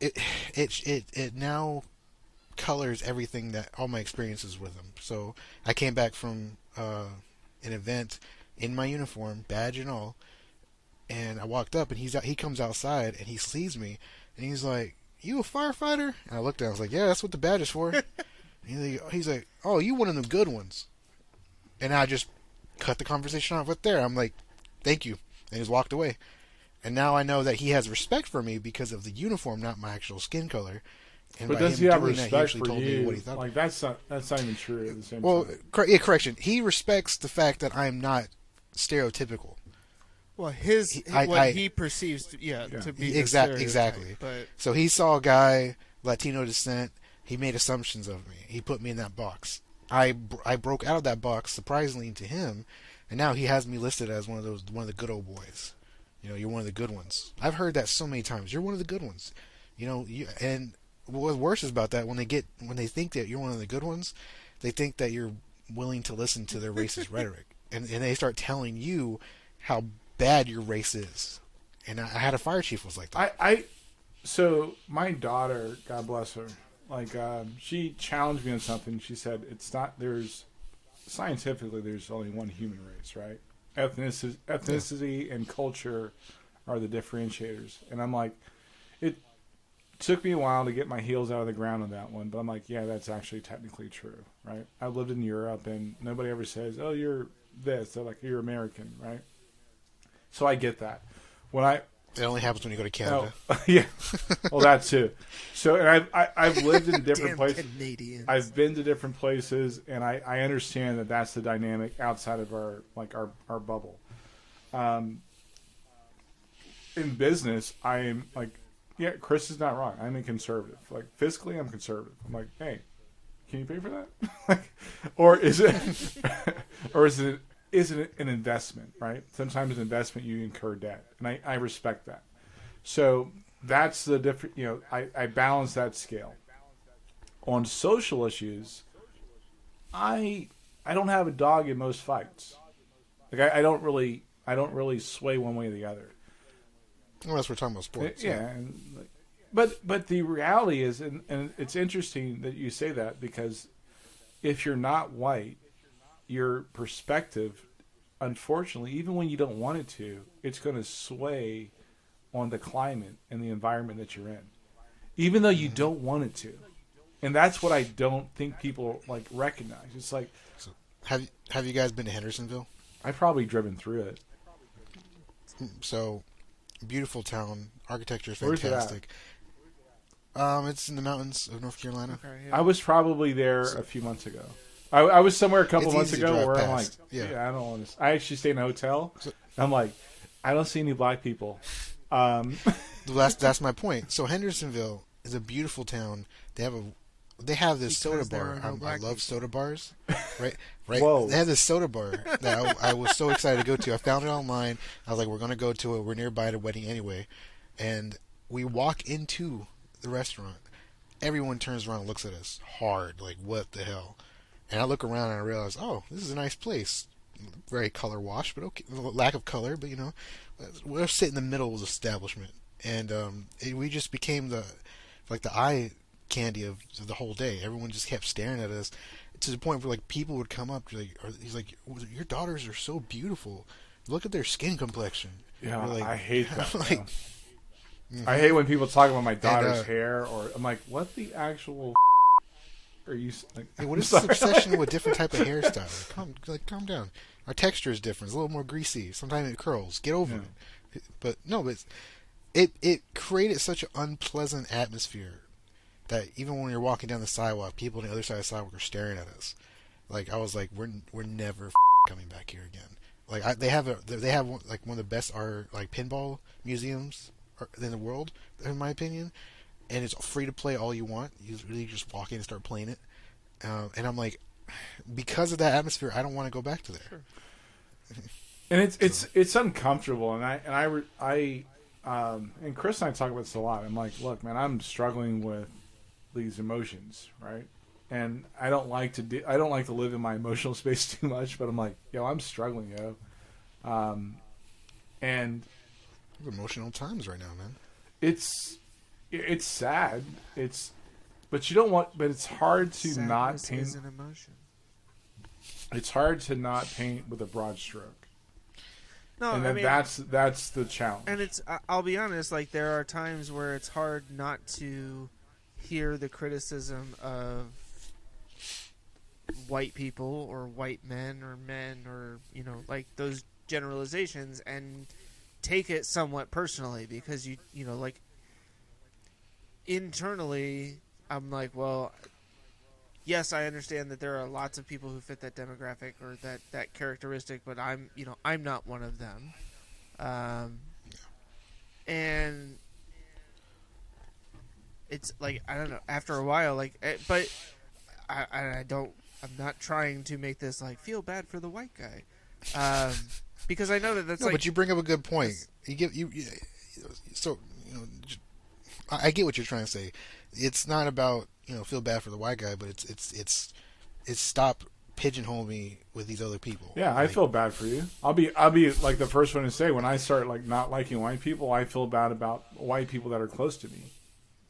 it it it it now colors everything that all my experiences with him. So I came back from uh, an event in my uniform, badge and all, and I walked up and he's out, he comes outside and he sees me and he's like you a firefighter?" And I looked at him. I was like, "Yeah, that's what the badge is for." he's, like, he's like, "Oh, you one of the good ones." And I just cut the conversation off right there. I'm like, "Thank you," and just walked away. And now I know that he has respect for me because of the uniform, not my actual skin color. And But does he have doing that, respect actually for told me you? what he thought. Like that's not that's not even true at the same well, time. cor- yeah, correction. He respects the fact that I'm not stereotypical. Well, his He- I- what I- he perceives, to, yeah, Yeah. to be the Exact- stereotype, exactly. But So he saw a guy Latino descent. He made assumptions of me. He put me in that box. I br- I broke out of that box surprisingly to him, and now he has me listed as one of those one of the good old boys. You know, you're one of the good ones. I've heard that so many times. You're one of the good ones. You know, you, and what's worse is about that when they get when they think that you're one of the good ones, they think that you're willing to listen to their racist rhetoric, and and they start telling you how bad your race is. And I, I had a fire chief was like that. I, I so my daughter, God bless her, like um, she challenged me on something. She said it's not there's scientifically there's only one human race, right? Ethnicity, ethnicity and culture are the differentiators, and I'm like, took me a while to get my heels out of the ground on that one, but I'm like, yeah, that's actually technically true, right? I've lived in Europe, and nobody ever says, oh, you're this. They're like, you're American, right? So I get that. When I It only happens when you go to Canada. Oh, yeah. Well, that too. So, and I've I, I've lived in different damn places. Canadians. I've been to different places, and I, I understand that that's the dynamic outside of our like our our bubble. Um, in business, I am like, yeah, Chris is not wrong. I'm a conservative. Like fiscally, I'm conservative. I'm like, hey, can you pay for that? like, or is it, or is it is it an investment? Right. Sometimes an investment you incur debt, and I, I respect that. So that's the different. You know, I, I balance that scale. On social issues, I I don't have a dog in most fights. Like I, I don't really I don't really sway one way or the other. Unless we're talking about sports. Yeah, and, but but the reality is, and, and it's interesting that you say that because if you're not white, your perspective, unfortunately, even when you don't want it to, it's going to sway on the climate and the environment that you're in, even though you mm-hmm. don't want it to. And that's what I don't think people like recognize. It's like Have Have you guys been to Hendersonville? I've probably driven through it. Hmm, so, beautiful town. Architecture is Where's it at? fantastic. Um, it's in the mountains of North Carolina. Okay, yeah. I was probably there a few months ago. I, I was somewhere a couple It's months easy to ago drive where I'm like, yeah. Yeah. I don't want to. I actually stayed in a hotel. So- I'm like, I don't see any black people. Um, That's that's my point. So Hendersonville is a beautiful town. They have a they have this Because soda bar. no I'm- I love soda bars. Right, right. Whoa. They have this soda bar that I, I was so excited to go to. I found it online. I was like, we're gonna go to it. We're nearby the wedding anyway, and we walk into the restaurant. Everyone turns around and looks at us hard, like what the hell. And I look around and I realize, oh, this is a nice place. Very color washed, but okay, lack of color, but you know, we're sitting in the middle of the establishment, and um, it, we just became the like the eye candy of, the whole day. Everyone just kept staring at us to the point where like people would come up, like, he's like, "Your daughters are so beautiful. Look at their skin complexion." yeah, like- I hate that. like, though. I hate when people talk about my daughter's uh, hair, or I'm like, what the actual are you? Like, what I'm this obsession with a different type of hairstyle? Like, calm, like, calm down. Our texture is different. It's a little more greasy. Sometimes it curls. Get over Yeah. it. But no, but it it created such an unpleasant atmosphere that even when you're walking down the sidewalk, people on the other side of the sidewalk are staring at us. Like I was like, we're we're never f- coming back here again. Like I, they have a they have one- like one of the best art like pinball museums in the world, in my opinion. And it's free to play all you want. You really just walk in and start playing it. Um, and I'm like, because of that atmosphere, I don't want to go back to there. and it's it's it's uncomfortable and i and i i um and chris and i talk about this a lot i'm like look man i'm struggling with these emotions right and i don't like to do i don't like to live in my emotional space too much but i'm like yo i'm struggling yo um and Emotional times right now, man. it's it's sad it's but you don't want but it's hard to not paint is an emotion. it's hard to not paint with a broad stroke No, and I then mean, that's that's the challenge. and it's I'll be honest, like there are times where it's hard not to hear the criticism of white people or white men or men or you know like those generalizations and take it somewhat personally because you you know like internally I'm like well yes I understand that there are lots of people who fit that demographic or that that characteristic but I'm you know I'm not one of them. Um and it's like I don't know. After a while, like, eh, but I, I, I don't. I'm not trying to make this like feel bad for the white guy, um, because I know that that's no, like. but you bring up a good point. You give you, you so you know. j- I I get what you're trying to say. It's not about you know feel bad for the white guy, but it's it's it's it's stop pigeonhole me with these other people. Yeah, I feel bad for you. I'll be I'll be like the first one to say when I start like not liking white people, I feel bad about white people that are close to me.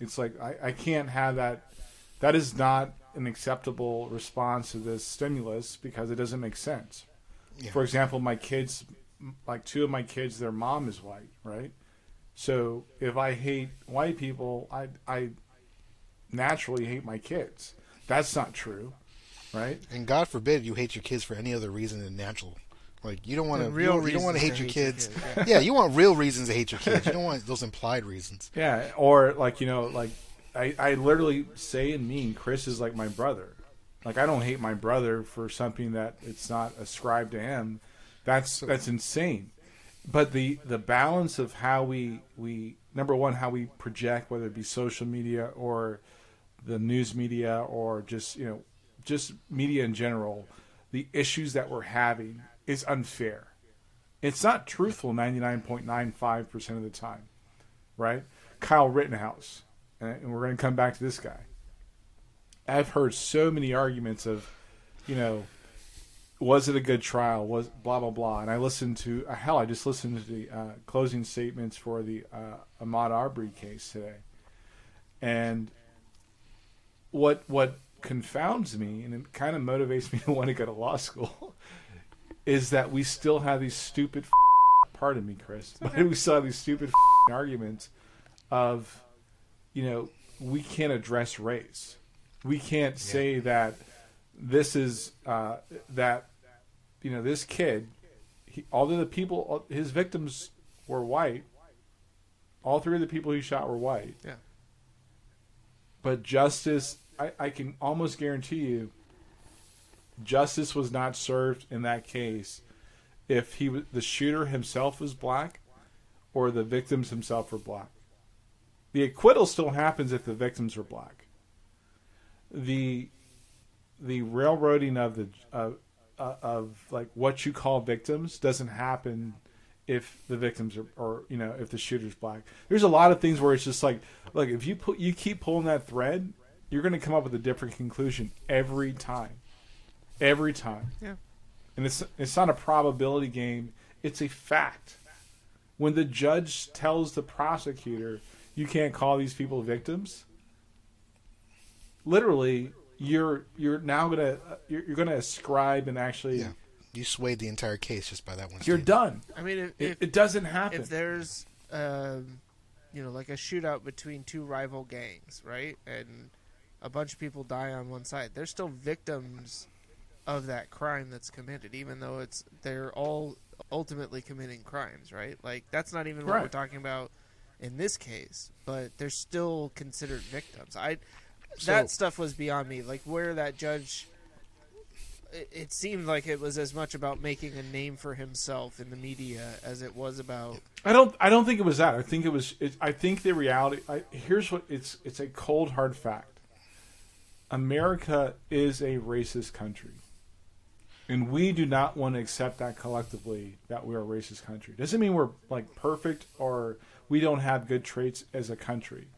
It's like I, I can't have that. That is not an acceptable response to this stimulus because it doesn't make sense. Yeah. For example, my kids, like two of my kids, their mom is white, right? So if I hate white people, I I naturally hate my kids. That's not true, right? And God forbid you hate your kids for any other reason than natural. Like you don't want to you real don't, you don't want to hate your hate your kids. kids, yeah, you want real reasons to hate your kids. You don't want those implied reasons. Yeah, or like you know, like I, I literally say and mean Chris is like my brother. Like I don't hate my brother for something that it's not ascribed to him. That's that's insane. But the the balance of how we we number one how we project whether it be social media or the news media or just you know just media in general, the issues that we're having is unfair. It's not truthful ninety nine point nine five percent of the time right? Kyle Rittenhouse, and we're going to come back to this guy. I've heard so many arguments of, you know, was it a good trial? Was blah blah blah. And I listened to uh, hell, I just listened to the uh, closing statements for the uh, Ahmaud Arbery case today, and what what confounds me and it kind of motivates me to want to go to law school is that we still have these stupid pardon me chris but we still have these stupid arguments of you know we can't address race. We can't say that this is uh, that you know this kid he, although the people his victims were white all three of the people he shot were white. Yeah. but justice I, I can almost guarantee you justice was not served in that case if he the shooter himself was black or the victims himself were black. The acquittal still happens if the victims are black. The the railroading of the uh, uh, of like what you call victims doesn't happen if the victims are or you know if the shooter's black. There's a lot of things where it's just like look if you put you keep pulling that thread you're going to come up with a different conclusion every time every time. Yeah. and it's it's not a probability game. It's a fact. When the judge tells the prosecutor you can't call these people victims literally you're you're now gonna you're, you're gonna ascribe and actually Yeah, you swayed the entire case just by that one. you're statement. done. I mean, if, it, if, it doesn't happen. if there's um, you know like a shootout between two rival gangs, right, and a bunch of people die on one side, they're still victims of that crime that's committed, even though it's they're all ultimately committing crimes, right? Like that's not even what we're talking about in this case, but they're still considered victims. I So- that stuff was beyond me. Like where that judge. It, it seemed like it was as much about making a name for himself in the media as it was about I don't. I don't think it was that. I think it was. It, I think the reality. I, here's what it's. It's a cold hard fact. America is a racist country, and we do not want to accept that collectively that we're a racist country. Doesn't mean we're like perfect or we don't have good traits as a country.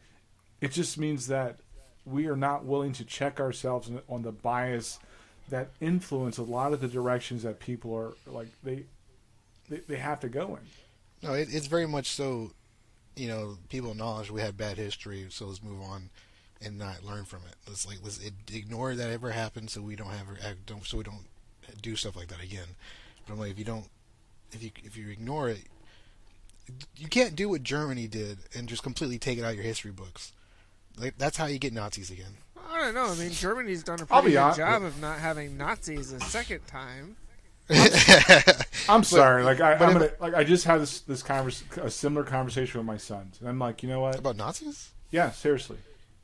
It just means that we are not willing to check ourselves on- the bias that influence a lot of the directions that people are like they they, they have to go in. No, it, it's very much so. You know, people acknowledge we had bad history, so let's move on and not learn from it. Let's like let's ignore that ever happened, so we don't have act- don't so we don't do stuff like that again. But I'm like, if you don't if you if you ignore it, you can't do what Germany did and just completely take it out of your history books. Like that's how you get Nazis again. I don't know. I mean, Germany's done a I'll pretty good hon- job of not having Nazis a second time. I'm sorry. Like I, I'm gonna, like I just had this this convers a similar conversation with my sons, and I'm like, you know what? About Nazis? Yeah, seriously.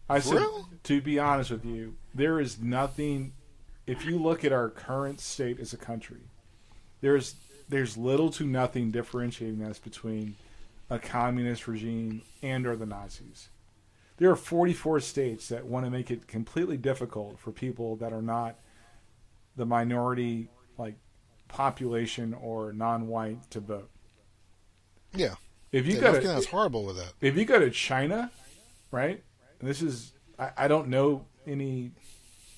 I said, real? to be honest with you, there is nothing. If you look at our current state as a country, there's there's little to nothing differentiating us between a communist regime and or the Nazis. There are 44 states that want to make it completely difficult for people that are not the minority like population or non-white to vote. Yeah. If you yeah go to horrible with that. if you go to China, right? And this is I, I don't know any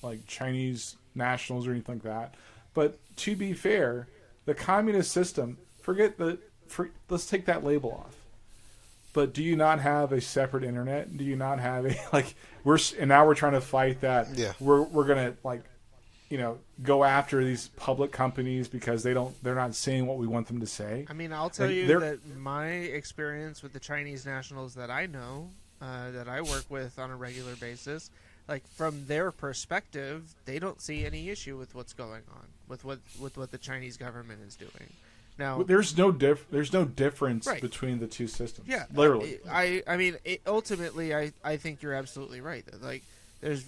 like Chinese nationals or anything like that, but to be fair, the communist system. Forget the. For, let's take that label off. But do you not have a separate internet? Do you not have a like we're and now we're trying to fight that? Yeah. We're we're gonna like, you know, go after these public companies because they don't they're not saying what we want them to say. I mean, I'll tell Like, you they're- that my experience with the Chinese nationals that I know, uh, that I work with on a regular basis, like from their perspective, they don't see any issue with what's going on with what with what the Chinese government is doing. Now, Well, There's no diff. There's no difference Right. between the two systems. Yeah, literally. I I mean, it, ultimately, I I think you're absolutely right. Like, there's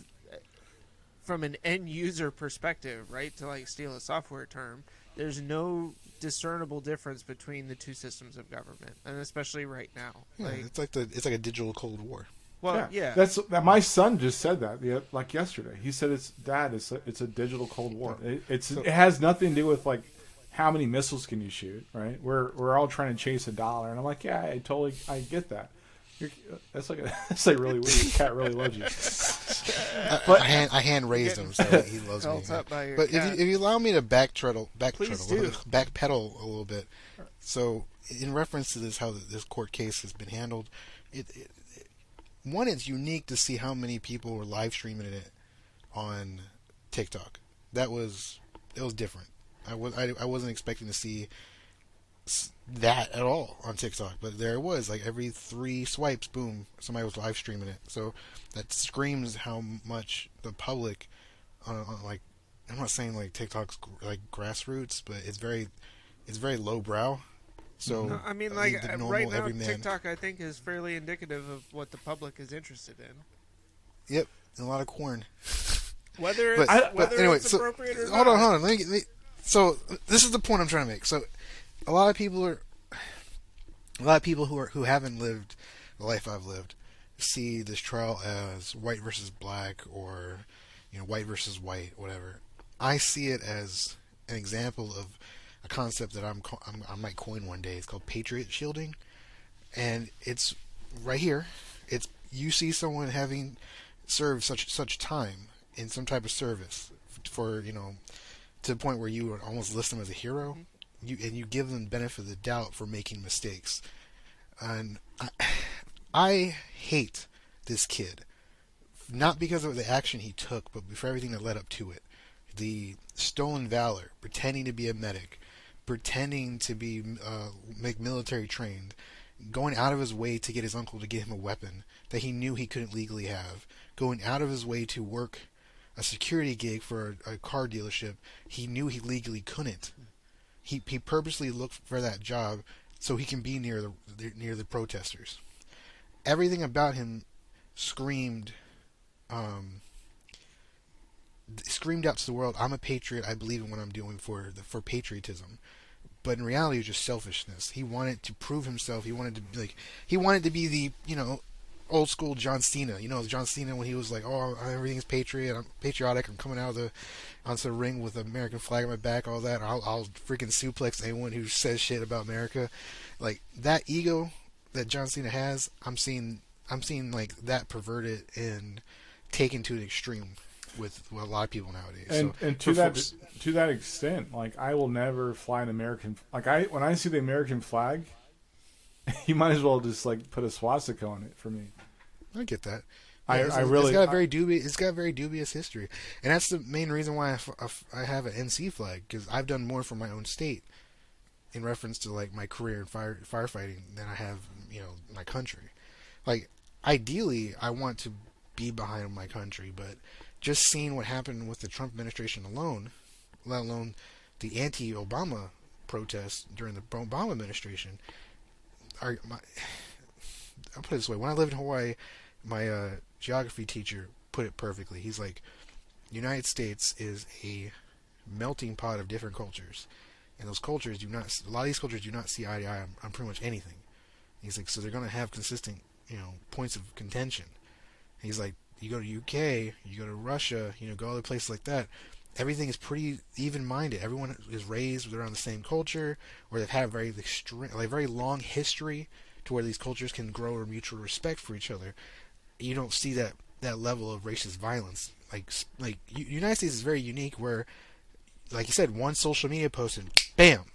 from an end user perspective, right? To like steal a software term, there's no discernible difference between the two systems of government, and especially right now. Yeah, Like, it's like the it's like a digital Cold War. Well, yeah, That's that. My son just said that the, like yesterday. He said it's dad. It's a, it's a digital Cold War. It, it's it has nothing to do with like how many missiles can you shoot, right? We're we're all trying to chase a dollar, and I'm like, yeah, I totally I get that. You're, that's like a, that's like really weird. Your cat really loves you. I, I hand I hand raised him, so he loves me. Felt up by your But if you, if you allow me to back treadle, back Please treadle, do. backpedal a little bit. So, in reference to this, how this court case has been handled, it, it, it one, it's unique to see how many people were live streaming it on TikTok. That was it was different. I was I, I wasn't expecting to see that at all on TikTok, but there it was. Like every three swipes, boom, somebody was live streaming it. So that screams how much the public, on, on like, I'm not saying like TikTok's like grassroots, but it's very, it's very lowbrow. So No, I mean, like uh, right now, TikTok I think is fairly indicative of what the public is interested in. Yep, and a lot of corn. Whether But, it's, I- whether but anyway, it's so appropriate or hold not. on, hold on. Let me, let me- so this is the point I'm trying to make. So a lot of people are, a lot of people who are who haven't lived the life I've lived, see this trial as white versus black or you know white versus white, whatever. I see it as an example of a concept that I'm, I'm I might coin one day. It's called patriot shielding, and it's right here. It's you see someone having served such such time in some type of service for you know to the point where you would almost list them as a hero. Mm-hmm. You and you give them benefit of the doubt for making mistakes, and I, I hate this kid, not because of the action he took, but for everything that led up to it. The stolen valor, pretending to be a medic, pretending to be uh, military trained, going out of his way to get his uncle to get him a weapon that he knew he couldn't legally have, going out of his way to work a security gig for a, a car dealership he knew he legally couldn't. He he purposely looked for that job so he can be near the near the protesters. Everything about him screamed um, screamed out to the world, "I'm a patriot. I believe in what I'm doing for the, for patriotism." But in reality, it was just selfishness. He wanted to prove himself. He wanted to be like he wanted to be the you know old school John Cena. You know John Cena when he was like, "Oh, everything's patriot. I'm patriotic. I'm coming out of the onto the ring with the American flag on my back. All that. I'll, I'll freaking suplex anyone who says shit about America." Like that ego that John Cena has, I'm seeing. I'm seeing like that perverted and taken to an extreme with, a lot of people nowadays. and so and to that folks- to that extent, like I will never fly an American. Like I when I see the American flag, you might as well just like put a swastika on it for me. I get that. I- it's, I it's really- got a very dubious. It's got a very dubious history, and that's the main reason why I f- I have an NC flag because I've done more for my own state in reference to like my career in fire firefighting than I have, you know, my country. Like ideally, I want to be behind my country, but just seeing what happened with the Trump administration alone, let alone the anti-Obama protests during the Obama administration, are my. I'll put it this way: when I lived in Hawaii, my uh, geography teacher put it perfectly. He's like, "United States is a melting pot of different cultures, and those cultures do not. A lot of these cultures do not see eye to eye on, on pretty much anything." He's like, "So they're going to have consistent, you know, points of contention." He's like, "You go to UK, you go to Russia, you know, go other places like that." Everything is pretty even-minded. Everyone is raised around the same culture, or they've had a very extreme, like very long history to where these cultures can grow a mutual respect for each other. You don't see that that level of racist violence. Like like United States is very unique, where like you said, one social media post and bam,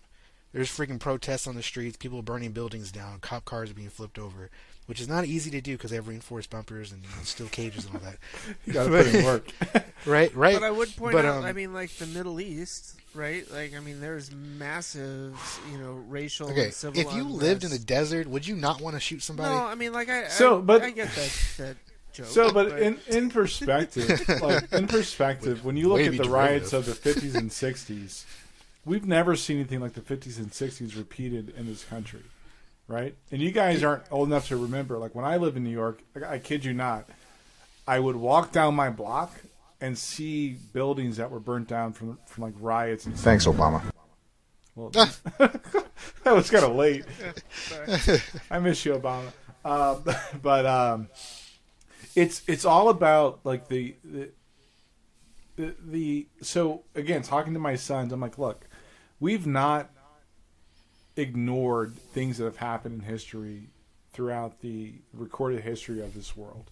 there's freaking protests on the streets, people burning buildings down, cop cars being flipped over, which is not easy to do because they have reinforced bumpers and you know, steel cages and all that. you got to put in work. right, right. But I would point But, out, um, I mean, like the Middle East, right? Like, I mean, there's massive, you know, racial. Okay, and civil if you lived in the desert, would you not want to shoot somebody? no, I mean, like I, So, I, but- I get that that joke. So, but in in perspective, like in perspective, when you look at the riots of the 50s and 60s, we've never seen anything like the 50s and 60s repeated in this country, right? And you guys aren't old enough to remember. Like when I lived in New York, I kid you not, I would walk down my block and see buildings that were burnt down from from like riots and stuff. Thanks, Obama. Well, that was kind of late. I miss you, Obama. Um, but um, it's it's all about like the, the the the so again talking to my sons, I'm like, look, we've not ignored things that have happened in history throughout the recorded history of this world.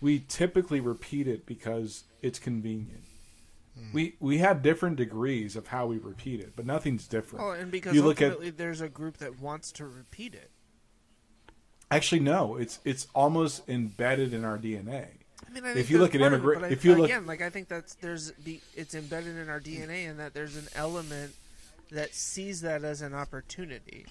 We typically repeat it because it's convenient. Hmm. We we have different degrees of how we repeat it, but nothing's different. Oh, and because you look at there's a group that wants to repeat it. Actually, no. It's it's almost embedded in our DNA. I mean, I If you look at part of it, immigra- but I- if you look- again, like I think that's there's be, it's embedded in our DNA, and that there's an element that sees that as an opportunity.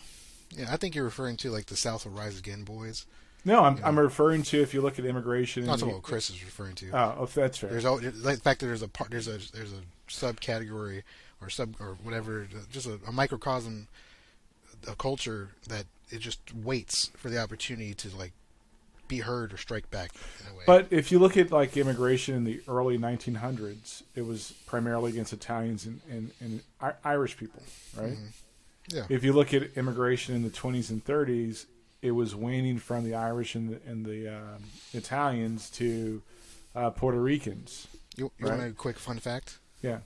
Yeah, I think you're referring to like the South will rise again, boys. No, I'm I'm referring to if you look at immigration. Not and to the- what Chris is referring to. oh, oh, that's fair. There's al- like the fact that there's a part, there's a there's a subcategory or sub or whatever, just a, a microcosm, a culture that it just waits for the opportunity to like be heard or strike back in a way. But if you look at like immigration in the early 1900s, it was primarily against Italians and, and, and I- Irish people, right? yeah, If you look at immigration in the 20s and 30s, it was waning from the Irish and the, and the um, Italians to uh, Puerto Ricans. you, you right. want a quick fun fact? Yeah,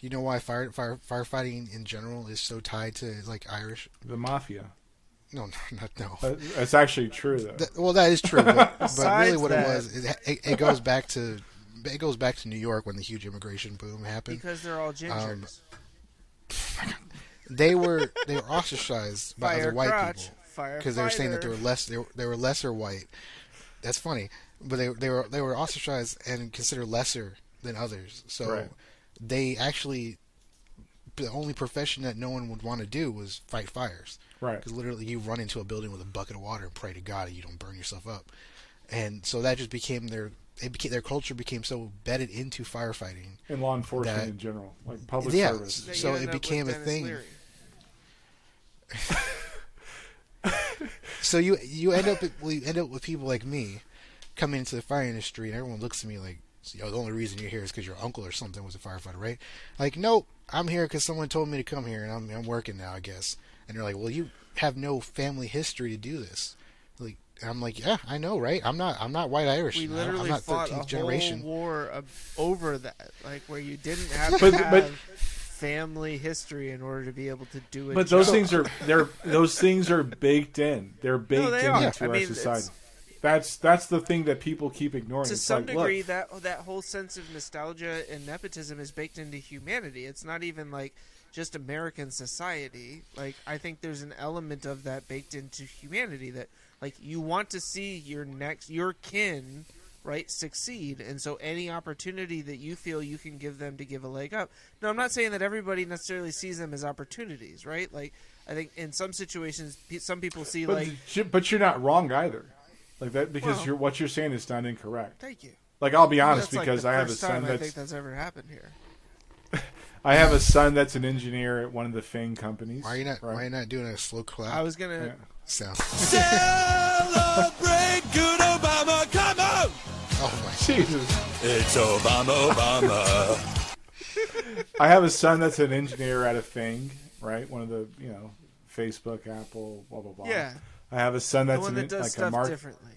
You know why fire, fire firefighting in general is so tied to like Irish? the mafia. No, not no. Uh, That's actually true, though. That- well, that is true, but, but really, what that- it was, it, it, it goes back to it goes back to New York when the huge immigration boom happened. Because they're all gingers. They were they were ostracized by fire other white crotch, people because they were saying that they were less they were, they were lesser white. That's funny, but they they were they were ostracized and considered lesser than others. So Right. they actually the only profession that no one would want to do was fight fires. right. Because literally, you run into a building with a bucket of water and pray to God that you don't burn yourself up. And so that just became their it became their culture became so bedded into firefighting. And law enforcement that- in general, like public Yeah. service. That so it became a Dennis thing. So you you end up well, you end up with people like me coming into the fire industry, and everyone looks at me like, "Yo, the only reason you're here is because your uncle or something was a firefighter, right?" Like, nope, I'm here because someone told me to come here, and I'm I'm working now, I guess. And they're like, "Well, you have no family history to do this." Like, I'm like, "Yeah, I know, right? I'm not I'm not white Irish. We I- literally I'm not fought 13th a generation." whole war of, over that, like where you didn't have to But- have but- family history in order to be able to do it. But those things are they're those things are baked in. They're baked they in are. into I our mean, society. That's that's the thing that people keep ignoring. to It's some like, look, degree that that whole sense of nostalgia and nepotism is baked into humanity. It's not even like just american society. Like i think there's an element of that baked into humanity that like you want to see your next your kin right succeed. And so any opportunity that you feel you can give them to give a leg up. Now i'm not saying that everybody necessarily sees them as opportunities right? Like I think in some situations, some people see But, like, but you're not wrong either. Like that because Well- you're what you're saying is not incorrect. "Thank you." Like I'll be honest That's like because the I have a son time I think that's ever happened here. I have a son that's an engineer at one of the FAANG companies. Why are you not? right? Why are you not doing a slow clap I was gonna. Yeah. sound? Celebrate good Obama, come on! Oh my! Jesus. It's Obama, Obama. I have a son that's an engineer at a FAANG, right? One of the you know Facebook, Apple, blah blah blah. Yeah, I have a son that's an, like a stuff mark. differently.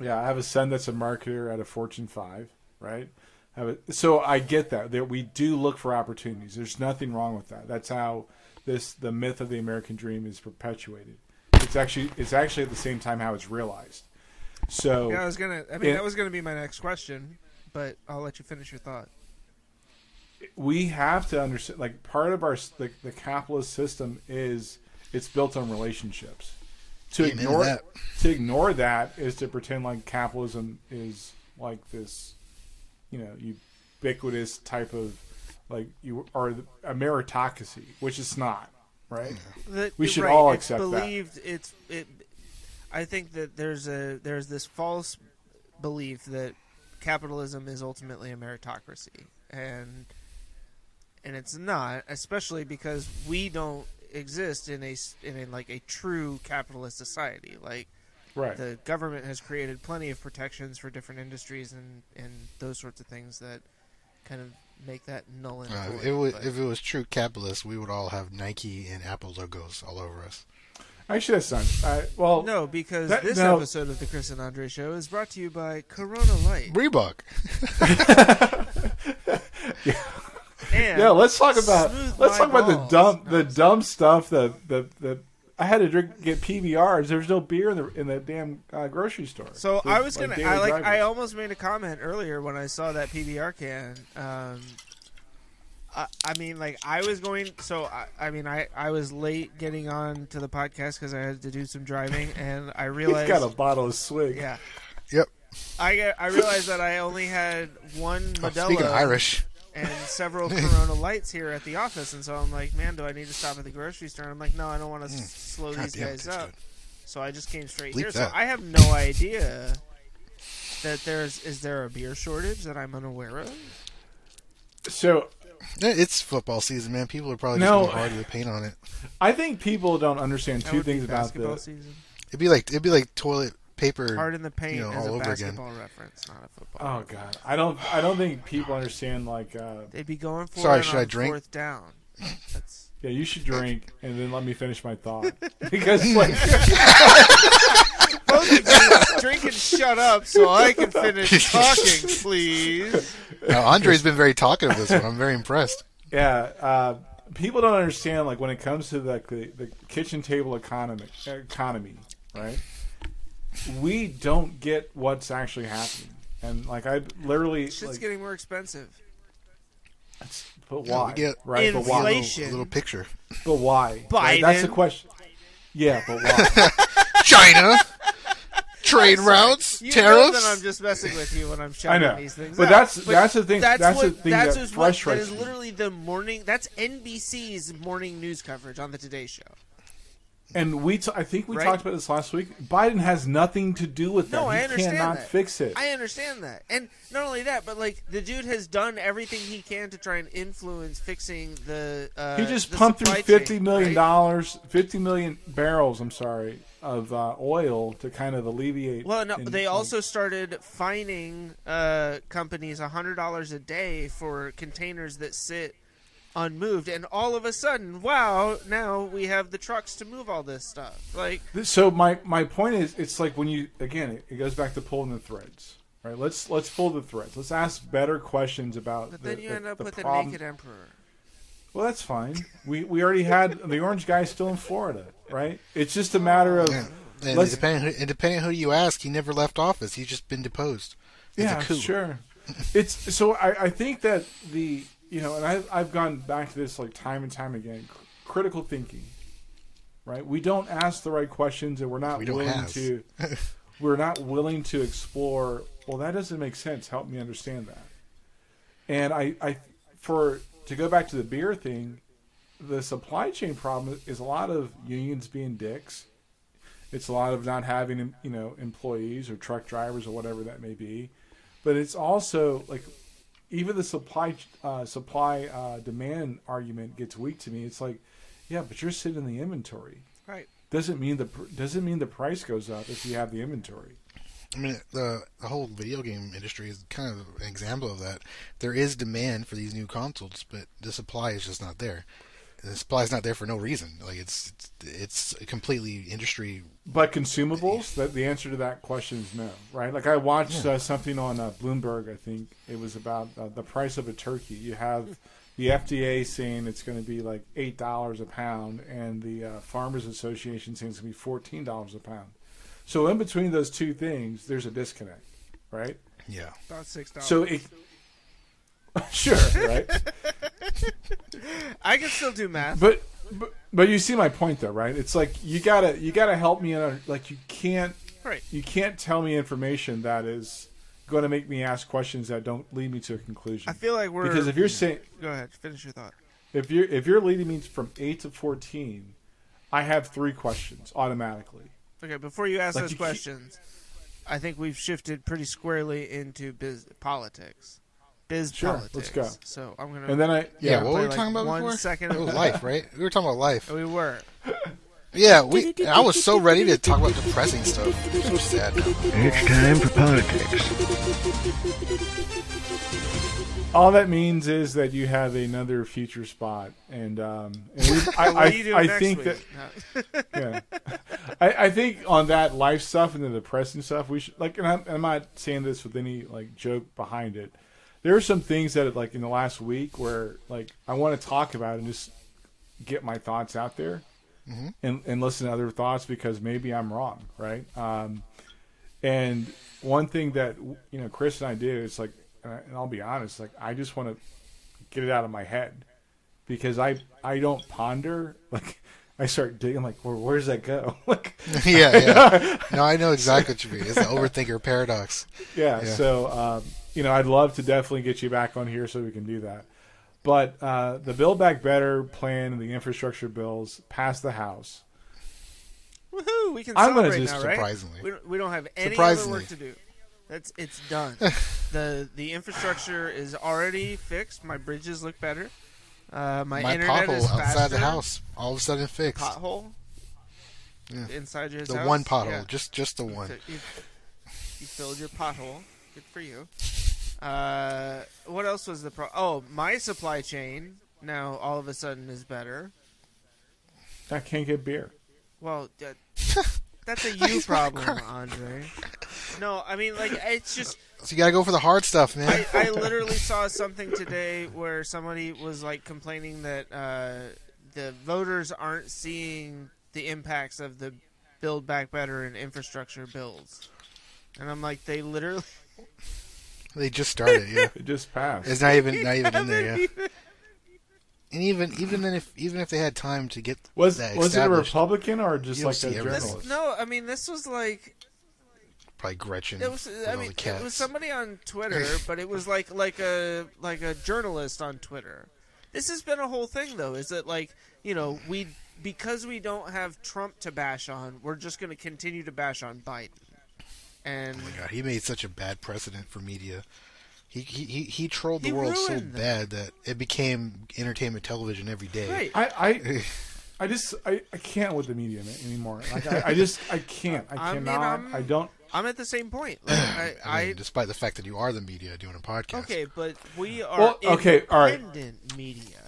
Yeah, I have a son that's a marketer at a Fortune Five, right? I have a, so I get that that we do look for opportunities. There's nothing wrong with that. That's how this the myth of the American dream is perpetuated. It's actually it's actually at the same time how it's realized. So Yeah, I was gonna. I mean, Yeah. that was gonna be my next question, but I'll let you finish your thought. we have to understand like part of our the, the capitalist system is it's built on relationships to Amen to ignore that. to ignore that is to pretend like capitalism is like this you know ubiquitous type of like you are a meritocracy which it's not right That- We should right, all it's accept that. believed, It's it. I think that there's a there's this false belief that capitalism is ultimately a meritocracy, and and it's not, especially because we don't exist in a s- in a like a true capitalist society. Like right the government has created plenty of protections for different industries and and those sorts of things that kind of make that null and Uh, void. if, it was, if it was true capitalist, we would all have Nike and Apple logos all over us. actually that's not I, well No, because That- this no. episode of the Chris and Andre Show is brought to you by Corona Light. Reebok. And yeah let's talk about let's My talk about the dumb the dumb stuff that the the I had to drink get PBRs. There's no beer in the in the damn uh, grocery store. So The, I was gonna, daily I like, I almost made a comment earlier when I saw that PBR can. Um, I, I mean, like I was going. So I, I mean, I, I was late getting on to the podcast because I had to do some driving, and I He's realized, got a bottle of swig. yeah, Yep. I I realized that I only had one Modelo. speaking of Irish, and several Corona lights here at the office, and so I'm like, man, do I need to stop at the grocery store? And I'm like, no, I don't want to mm, slow God these damn, it guys up. good. So I just came straight Bleep here. So. I have no idea that there's is there a beer shortage that I'm unaware of. So it's football season, man. People are probably No. just going hard with paint on it. I think people don't understand two things about basketball the. season. It'd be like it'd be like toilet paper. Hard in the paint you know, all a over again. basketball reference, not a football. Oh god, I don't. I don't think people understand. Like, uh, They'd be going for Sorry, it should on I drink? fourth down. That's yeah, you should drink and then let me finish my thought because like both drink and shut up so I can finish talking, please. Now, Andre's been very talkative this one. I'm very impressed. yeah, uh, people don't understand. Like when it comes to the the, the kitchen table economy economy, right? We don't get what's actually happening, and like I literally Shit's like, getting more expensive. but Yeah, why? we get- right? But A why? little, a little picture. But why? Right, That's the Biden. question. Yeah, but why? China, trade routes, You know tariffs. that I'm just messing with you when I'm I shouting know, these things. but out. that's that's the thing. That's, That's, the what thing that's that is what that frustrates is me. literally the morning. That's NBC's morning news coverage on the Today Show. And we, t- I think we Right? talked about this last week. Biden has nothing to do with that. No, I understand cannot that. fix it. I understand that, and not only that, but like the dude has done everything he can to try and influence fixing the. Uh, he just the pumped through fifty chain, million right? dollars, fifty million barrels. I'm sorry, of uh, oil to kind of alleviate. Well, no, and- they and- also started fining uh, companies hundred dollars a day for containers that sit unmoved, and all of a sudden, wow! Now we have the trucks to move all this stuff. Like, So my my point is, it's like when you again, it, it goes back to pulling the threads. Right? Let's let's pull the threads. Let's ask better questions about. but the, then you the- end up the with problem. the naked emperor. Well, that's fine. We we already had the orange guy still in Florida, right? It's just a matter of And, and depending, who, and depending who you ask, he never left office. He's just been deposed. It's yeah, a coup. sure. It's so I, I think that the you know, and I've I've gone back to this like time and time again. c- Critical thinking, right? We don't ask the right questions, and we're not We willing ask. to. we're not willing to explore. Well, that doesn't make sense. Help me understand that. And I, I, for to go back to the beer thing, the supply chain problem is a lot of unions being dicks. It's a lot of not having you know employees or truck drivers or whatever that may be, but it's also like even the supply uh, supply uh, demand argument gets weak to me. It's like, yeah, but you're sitting in the inventory. Right. Doesn't mean the doesn't mean the price goes up if you have the inventory. I mean, the the whole video game industry is kind of an example of that. There is demand for these new consoles, but the supply is just not there. The supply is not there for no reason. Like it's it's, it's completely industry. But consumables, that the answer to that question is no, right? Like I watched uh, something on uh, Bloomberg. I think it was about uh, the price of a turkey. You have the FDA saying it's going to be like eight dollars a pound, and the uh, Farmers Association saying it's going to be fourteen dollars a pound. So in between those two things, there's a disconnect, right? Yeah, About six dollars. So it, sure, right? I can still do math. But, but but you see my point though, right? It's like you gotta you gotta help me. In uh, like you can't Right. you can't tell me information that is going to make me ask questions that don't lead me to a conclusion. I feel like we're because if you're saying Go ahead. Finish your thought. if you're if you're leading me from eight to fourteen, I have three questions automatically. Okay, before you ask Like those you keep- questions, I think we've shifted pretty squarely into biz politics. Biz Sure, politics. let's go. So I'm gonna. And then I yeah. Yeah, what were we like talking about one before? second It of was life, right? We were talking about life. we were. Yeah, we. I was so ready to talk about depressing stuff. I'm so sad now. It's time for politics. all that means is that you have another future spot, and um, and we, I, What are you I, I think week? that yeah. I, I think on that life stuff and the depressing stuff, we should like. And I'm, I'm not saying this with any like joke behind it. There are some things that like in the last week where like I want to talk about and just get my thoughts out there and and listen to other thoughts because maybe I'm wrong, right? Um, and one thing that you know Chris and I do is like, and I'll be honest, like I just want to get it out of my head because I I don't ponder like I start digging like where where does that go like yeah, yeah. No, I know exactly what you mean. It's the overthinker paradox. yeah, Yeah. so um, you know I'd love to definitely get you back on here so we can do that but uh, the Build Back Better plan and the infrastructure bills passed the House Woohoo! We can I'm gonna celebrate just now, right? surprisingly. We don't, we don't have any other work to do. That's it's done. the The infrastructure is already fixed. My bridges look better. Uh, my, My internet pothole is outside faster. the house, all of a sudden fixed. Pothole. Yeah. Inside your the house. one pothole, Yeah. just just the one. You, you filled your pothole. Good for you. Uh, what else was the pro? Oh, my supply chain now all of a sudden is better. I can't get beer Well, uh, that's a you problem, Andre. No, I mean like it's just So you gotta go for the hard stuff, man. I, I literally saw something today where somebody was like complaining that uh, the voters aren't seeing the impacts of the Build Back Better and infrastructure bills, and I'm like, they literally they just started, yeah. it just passed It's not even not even in there, yeah. And even even then, if even if they had time to get was that was it a Republican or just like a see everything. This, journalist no, I mean this was like probably Gretchen. it was. with I mean it was somebody on Twitter, but it was like like a like a journalist on Twitter. This has been a whole thing though. Is that like you know we because we don't have Trump to bash on, we're just going to continue to bash on Biden. And Oh my God, he made such a bad precedent for media. He he he, he trolled the He world so them. bad that it became entertainment television every day. right, I I, I just I, I can't with the media anymore. Like I, I just I can't. I I mean, cannot. I'm- I don't. I'm at the same point. Like, I, I mean, I despite the fact that you are the media doing a podcast. okay, but we are Well, okay, all right. independent media.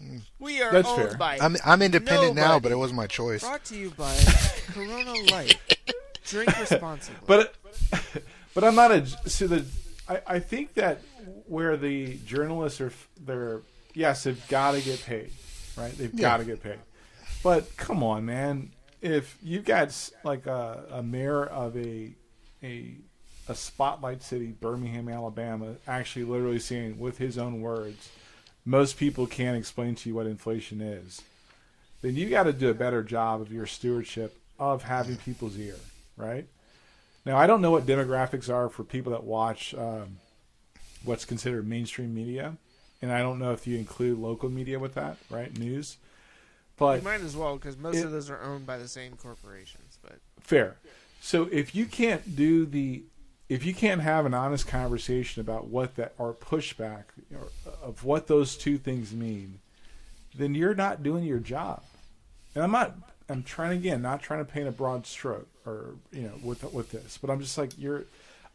Hmm. We are That's owned fair. by I'm I'm independent now, but it wasn't my choice. brought to you by Corona Light. Drink responsibly. But but I'm not a. So the I, I think that where the journalists are they're yes they've got to get paid, right? They've Yeah. got to get paid. But come on, man. If you've got like a, a mayor of a a a spotlight city, Birmingham, Alabama, actually literally saying with his own words, most people can't explain to you what inflation is, then you got to do a better job of your stewardship of having people's ear, right? Now, I don't know what demographics are for people that watch um, what's considered mainstream media, and I don't know if you include local media with that, right? News, but You might as well because most It- of those are owned by the same corporations. But fair. So if you can't do the, if you can't have an honest conversation about what that or pushback or, of what those two things mean, then you're not doing your job. And I'm not. I'm trying again, not trying to paint a broad stroke or you know with with this, but I'm just like you're.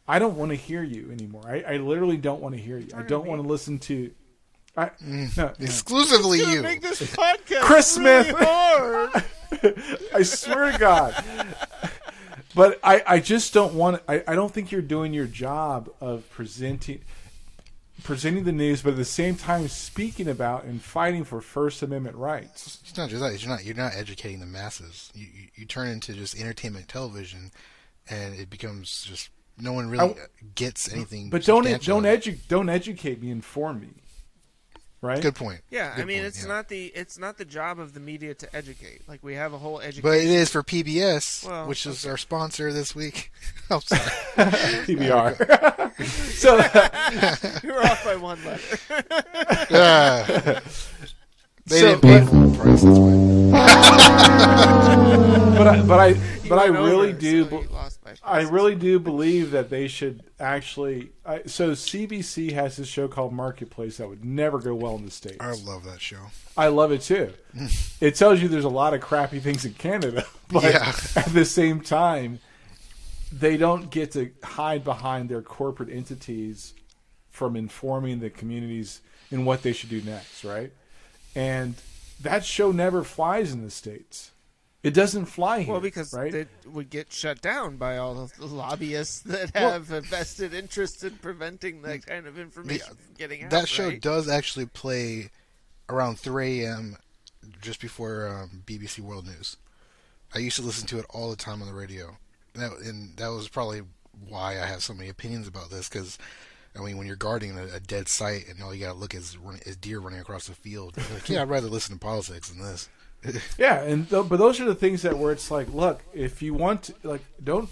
I don't want to hear you anymore. I, I literally don't want to hear you. I don't want to listen to. I, Mm. no, no. Exclusively Gonna you. make this podcast Chris really Smith. hard. I swear to God. But I, I just don't want. I, I don't think you're doing your job of presenting presenting the news, but at the same time speaking about and fighting for First Amendment rights. It's not just that. You're not. You're not educating the masses. You, you, you turn into just entertainment television, and it becomes just no one really I- gets anything. But don't don't edu- don't educate me, inform me. Right? Good point. Yeah, I mean point, it's yeah. not the it's not the job of the media to educate. Like we have a whole education. But it is for PBS, Well, which is our sponsor this week. I'm sorry. PBR. so You're off by one letter. Ah. they So, didn't pay but- full price. That's why. but I but I but I really over, do so be- you lost by I really do believe that they should actually. I, so CBC has this show called Marketplace that would never go well in the states. I love that show. I love it too. it tells you there's a lot of crappy things in Canada, but Yeah. at the same time, they don't get to hide behind their corporate entities from informing the communities in what they should do next, right? And that show never flies in the states. It doesn't fly here. Well, because right? it would get shut down by all of the lobbyists that Well- have a vested interest in preventing that kind of information from getting out. That show right? does actually play around 3 a.m. just before um, BBC World News. I used to listen to it all the time on the radio, and that, and that was probably why I have so many opinions about this. Because I mean, when you're guarding a, a dead site and all you gotta look is run, is deer running across the field, like, yeah, I'd rather listen to politics than this. Yeah, and th- but those are the things that where it's like, look, if you want to, like, don't,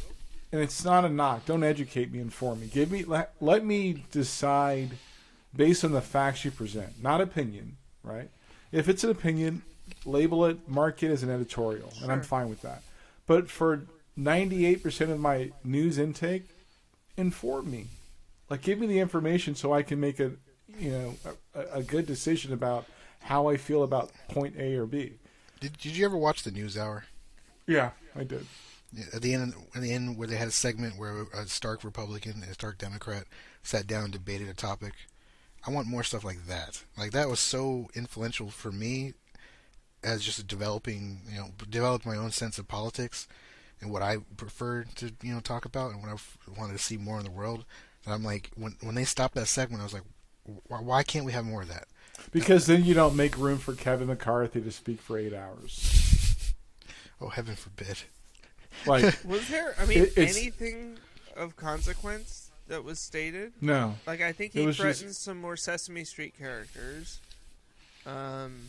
and it's not a knock. Don't educate me, inform me. Give me, let, let me decide based on the facts you present, not opinion, right? If it's an opinion, label it, mark it as an editorial, and I'm fine with that. But for 98% of my news intake, inform me. Like, give me the information so I can make a, you know, a, a good decision about how I feel about point A or B. Did Did you ever watch the News Hour? Yeah, I did. At the end, at the end, where they had a segment where a stark Republican and a stark Democrat sat down and debated a topic. I want more stuff like that. Like that was so influential for me as just developing, you know, developed my own sense of politics and what I prefer to, you know, talk about and what I wanted to see more in the world. And I'm like, when when they stopped that segment, I was like, why, why can't we have more of that? Because then you don't make room for Kevin McCarthy to speak for eight hours. Oh, heaven forbid. Like, Was there? I mean, It- anything of consequence that was stated? no. Like, I think he was just- threatened some more Sesame Street characters. Um.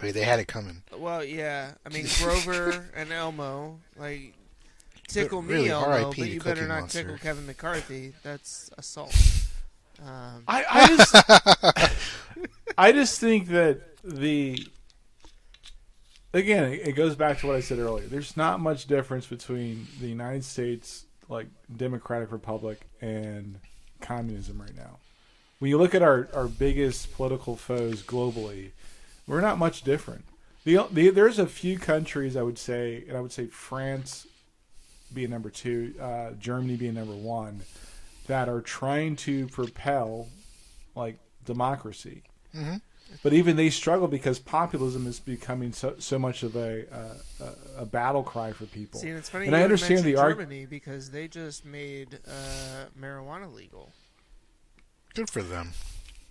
I mean, they had it coming. Well, yeah. I mean, Grover and Elmo, like, tickle me, Really, Elmo, R.I.P. but you better not Monster. tickle Kevin McCarthy. That's assault. Um, I, I just, I just think that the, again, it, goes back to what I said earlier. There's not much difference between the United States, like democratic republic, and communism right now. When you look at our, our biggest political foes globally, we're not much different. The, the there's a few countries I would say, and I would say France being number two, uh, Germany being number one, that are trying to propel like democracy. Hmm But even they struggle because populism is becoming so, so much of a, uh, a a battle cry for people. see, and it's funny And you I understand mention the arg- because they just made uh, marijuana legal. Good for them.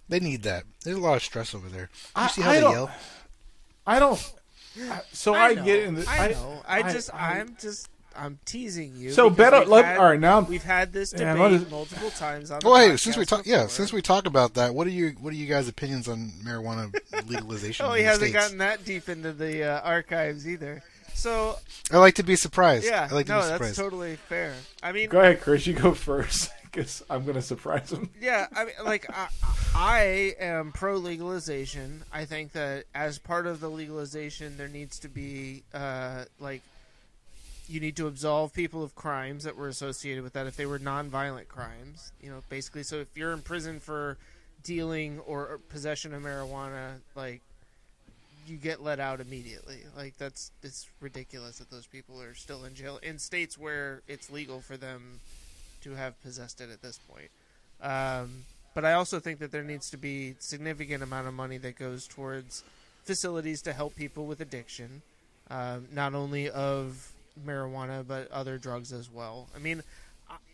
They need that. There's a lot of stress over there. You I- see how I they don't- yell? I don't. I- So I, know, get in the. I know. I, just. I- I, am just. I'm teasing you. So better. we've Let, had- all right, now We've had this debate let us- multiple times on. The Well, hey, since we talk, yeah, since we talk about that, what are you, what are you guys' opinions on marijuana legalization? Oh, in he the hasn't States? gotten that deep into the uh, archives either. So I like to be surprised. yeah, I like to no, be that's totally fair. I mean, go ahead, Chris. You go first. because I'm going to surprise him. Yeah, I mean, like I, I am pro legalization. I think that as part of the legalization, there needs to be uh, like you need to absolve people of crimes that were associated with that if they were non-violent crimes. You know, basically, so if you're in prison for dealing or possession of marijuana, like you get let out immediately. Like that's it's ridiculous that those people are still in jail in states where it's legal for them to have possessed it at this point. Um, but I also think that there needs to be significant amount of money that goes towards facilities to help people with addiction, um, not only of marijuana but other drugs as well. I mean,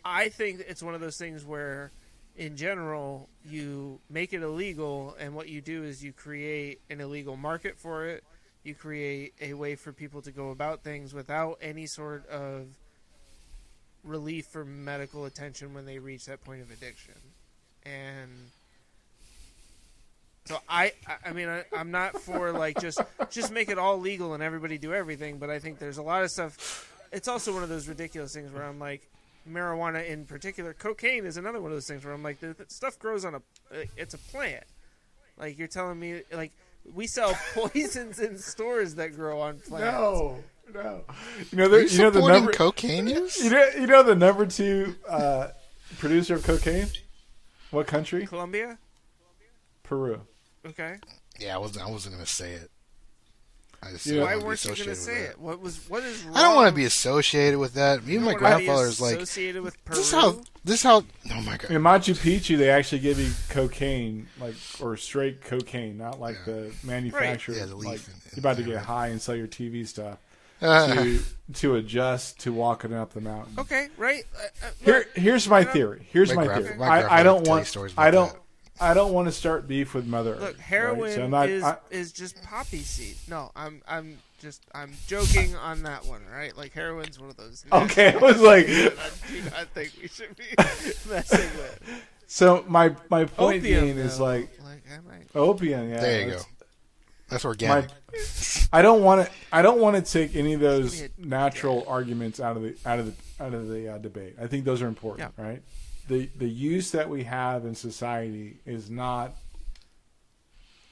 I- think it's one of those things where, in general, you make it illegal, and what you do is you create an illegal market for it. You create a way for people to go about things without any sort of relief or medical attention when they reach that point of addiction. And so I, I- I mean, I, I'm not for like just just make it all legal and everybody do everything, but I think there's a lot of stuff. It's also one of those ridiculous things where I'm like, marijuana in particular, cocaine is another one of those things where I'm like, the, the stuff grows on a, it's a plant. Like you're telling me, like we sell poisons in stores that grow on plants. No, no. You know, Are the, you you know the number. cocaine use? You know, you know the number two uh, producer of cocaine. What country? Colombia. Peru. Okay. Yeah, I wasn't. I wasn't gonna say it. I just Yeah. didn't Why weren't you going to say it? What was what is? Wrong? I don't want to be associated with that. Even my grandfather don't wanna be grandfather's like, associated with Peru. this how. This how. Oh my god. In Machu Picchu, they actually give you cocaine, like or straight cocaine, not like Yeah. the manufacturer. Yeah, the leaf like and- you're about to get everything. high and sell your TV stuff Uh, to to adjust to walking up the mountain. Okay, right. Uh, uh, Here, here's my theory. Here's My my, grandf- theory. my I, I grandfather don't want. stories about I don't. that. I don't want to start beef with Mother Earth. Look, right? heroin So I'm not- is I- is just poppy seed. No, I'm I'm just I'm joking on that one. Right? Like heroin's one of those. okay, I was like, I do not think we should be messing with so my my point opium. being is though. like like I opium. Yeah, there you go. that's- That's My, organic. I don't want to. I don't want to take any of those Give me natural arguments out of the out of the out of the uh, debate. I think those are important, right? The the use that we have in society is not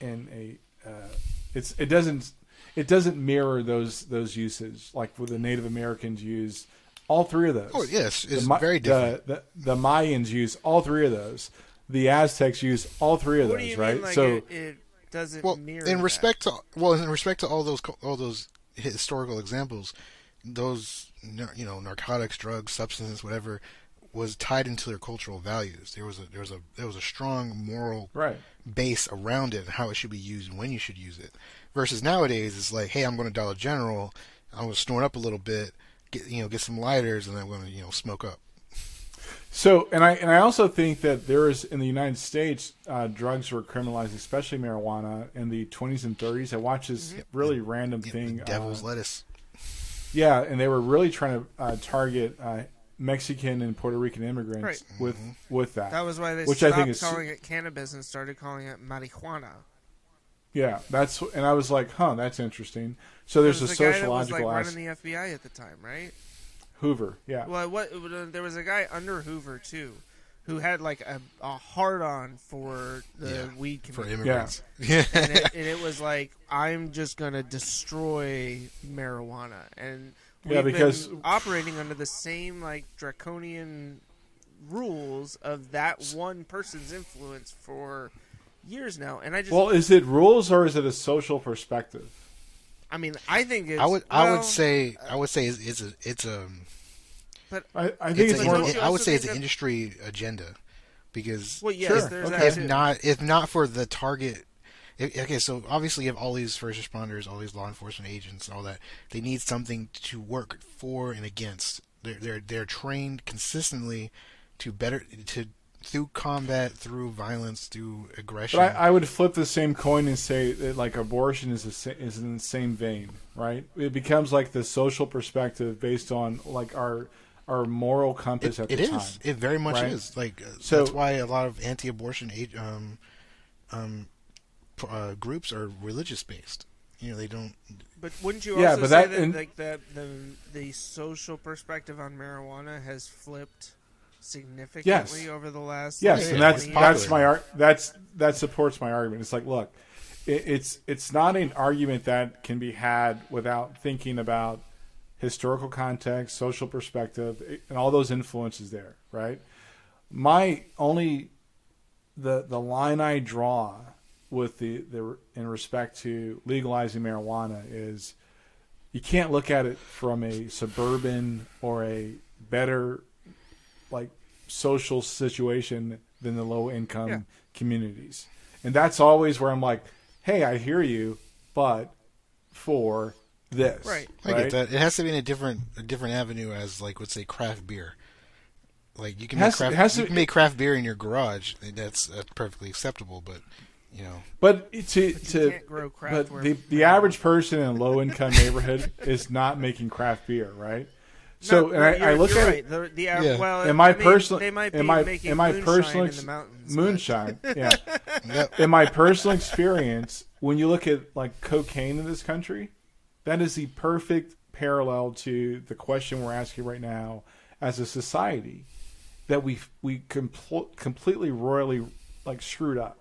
in a. Uh, it's it doesn't it doesn't mirror those those uses like what the Native Americans use. All three of those. Oh yes, it's the, very different. The, the the Mayans use all three of those. The Aztecs use all three of What do those, you right? mean? Like so it, it doesn't well, mirror. in that? respect to well, in respect to all those all those historical examples, those you know narcotics, drugs, substances, whatever, was tied into their cultural values. There was a there was a there was a strong moral right. base around it, and how it should be used and when you should use it. Versus nowadays, it's like, hey, I'm going to Dollar General, I'm going to snort up a little bit, get you know get some lighters, and I'm going to you know smoke up. So, and I and I also think that there is in the United States, uh, drugs were criminalized, especially marijuana, in the 20s and 30s. I watched this really random Yeah, thing. devil's uh, lettuce. yeah, and they were really trying to uh, target uh, Mexican and Puerto Rican immigrants Right. with Mm-hmm. with that. that was why they which I stopped think is- calling it cannabis and started calling it marijuana. yeah, that's and I was like, huh, that's interesting. So there's a There was the guy that was sociological like aspect. running the FBI at the time, right? Hoover, yeah, Well, what there was a guy under Hoover too, who had like a, a hard on for the Yeah, weed for immigrants. Yeah. and, it, and it was like I'm just gonna destroy marijuana, and we've Yeah, because- been operating under the same like draconian rules of that one person's influence for years now, and I just, Well, is it rules or is it a social perspective? I mean, I think it's, I would I well, would say I would say it's, it's a it's um, a I, I think it's, it's, a, more. don't I would say it's an industry agenda because Well, yes, Sure, okay. if not if not for the target if, okay so obviously you have all these first responders all these law enforcement agents and all that they need something to work for and against they're they're, they're trained consistently to better to through combat through violence through aggression But I, I would flip the same coin and say that like abortion is a, is in the same vein, right? It becomes like the social perspective based on like our our moral compass it, at it the is time. it very much right? is like uh, So- that's why a lot of anti-abortion um um uh, groups are religious based you know they don't But wouldn't you Yeah, also but say that- that, and- like that the the social perspective on marijuana has flipped significantly over the last. Yes, like, and that's 20 that's my ar- that's that supports my argument. It's like, look, it, it's it's not an argument that can be had without thinking about historical context, social perspective, eh, and all those influences there, right? My only the the line I draw with the the in respect to legalizing marijuana is you can't look at it from a suburban or a better like social situation than the low income Yeah. communities. And that's always where I'm like, hey, I hear you, but for this. Right. I get that. It has to be in a different a different avenue as like let's say craft beer. Like you can Has- make craft has you to- can make craft beer in your garage. and That's, that's perfectly acceptable. But you know, But to to can't grow craft but where- the the average person in a low income neighborhood is not making craft beer, right? So No, and I, I look at right. it The, the, Yeah. well, in my I mean, personal they might be in my making in my moonshine personal in ex- the mountains. but- moonshine, yeah. Yep. in my personal experience, when you look at like cocaine in this country, that is the perfect parallel to the question we're asking right now as a society that we we compl- completely royally like screwed up.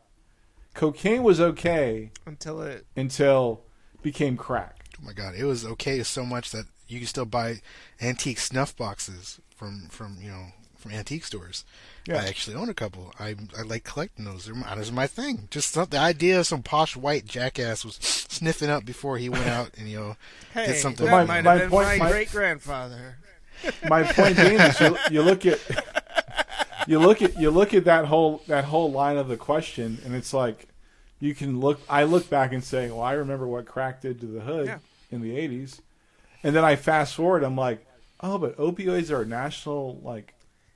Cocaine was okay until it. until became crack. oh my god, it was okay so much that you can still buy antique snuff boxes from from you know from antique stores. Yeah. I actually own a couple. I I like collecting those. They're my, those are my thing. Just some, the idea of some posh white jackass was sniffing up before he went out and you know Hey, did something. that My- might my have been point- my my- great grandfather. My point being is you, you look at you look at you look at that whole that whole line of the question and it's like you can look I look back and say, Well, I remember what crack did to the hood Yeah. in the eighties. And then I fast forward, I'm like, Oh, but opioids are a national like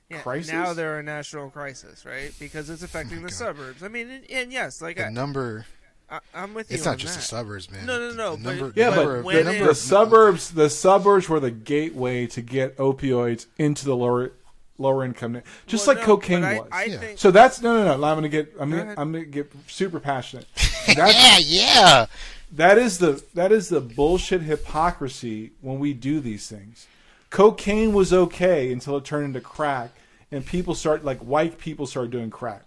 Yeah, crisis. Now they're a national crisis, right? Because it's oh affecting the suburbs. I mean, and, and yes, like the I, number. I, I'm with you. It's not just that. the suburbs, man. No, no, no, The but- number, yeah, the but number, when the it- number the suburbs the suburbs were the gateway to get opioids into the lower lower income just Well, like no, cocaine but I, was. I Yeah. think So that's no, no, no. I'm gonna get. I'm Go gonna. ahead. I'm gonna get super passionate. That's, Yeah, yeah. that is the that is the bullshit hypocrisy when we do these things. Cocaine was okay until it turned into crack, and people start like white people started doing crack.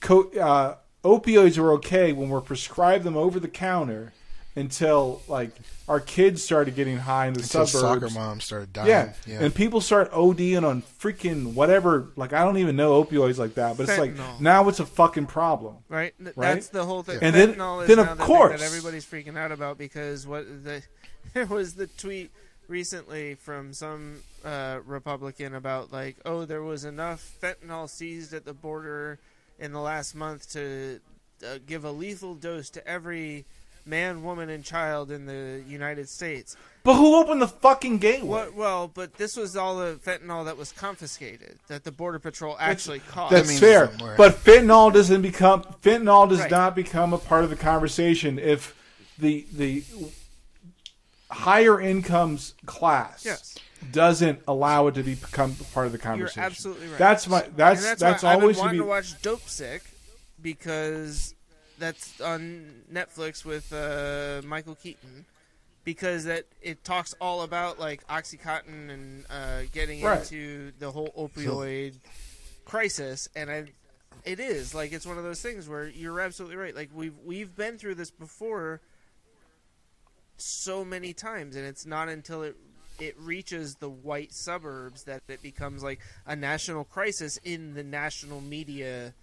Co- uh, opioids were okay when we're prescribed them over the counter until like our kids started getting high in the Until suburbs. soccer moms started dying. Yeah. yeah. and people start ODing on freaking whatever. Like I don't even know opioids like that, but it's like now it's a fucking problem. right. Th- Right? That's the whole thing. And then- Fentanyl is then now of the thing course- that everybody's freaking out about because what the there was the tweet recently from some uh, Republican about like, oh, there was enough fentanyl seized at the border in the last month to uh, give a lethal dose to every man, woman, and child in the United States. But who opened the fucking gateway? Well, well, but this was all the fentanyl that was confiscated that the border patrol actually caught. That's means fair. something. But fentanyl doesn't become fentanyl does Right. not become a part of the conversation if the the higher incomes class Yes. doesn't allow it to be become part of the You're conversation. absolutely right. That's my that's And that's, why always I've to been be to watch Dopesick because that's on Netflix with uh, Michael Keaton because that it talks all about like OxyContin and uh, getting Right. into the whole opioid crisis, and I. It is like it's one of those things where you're absolutely right. Like we've we've been through this before so many times, and it's not until it it reaches the white suburbs that it becomes like a national crisis in the national media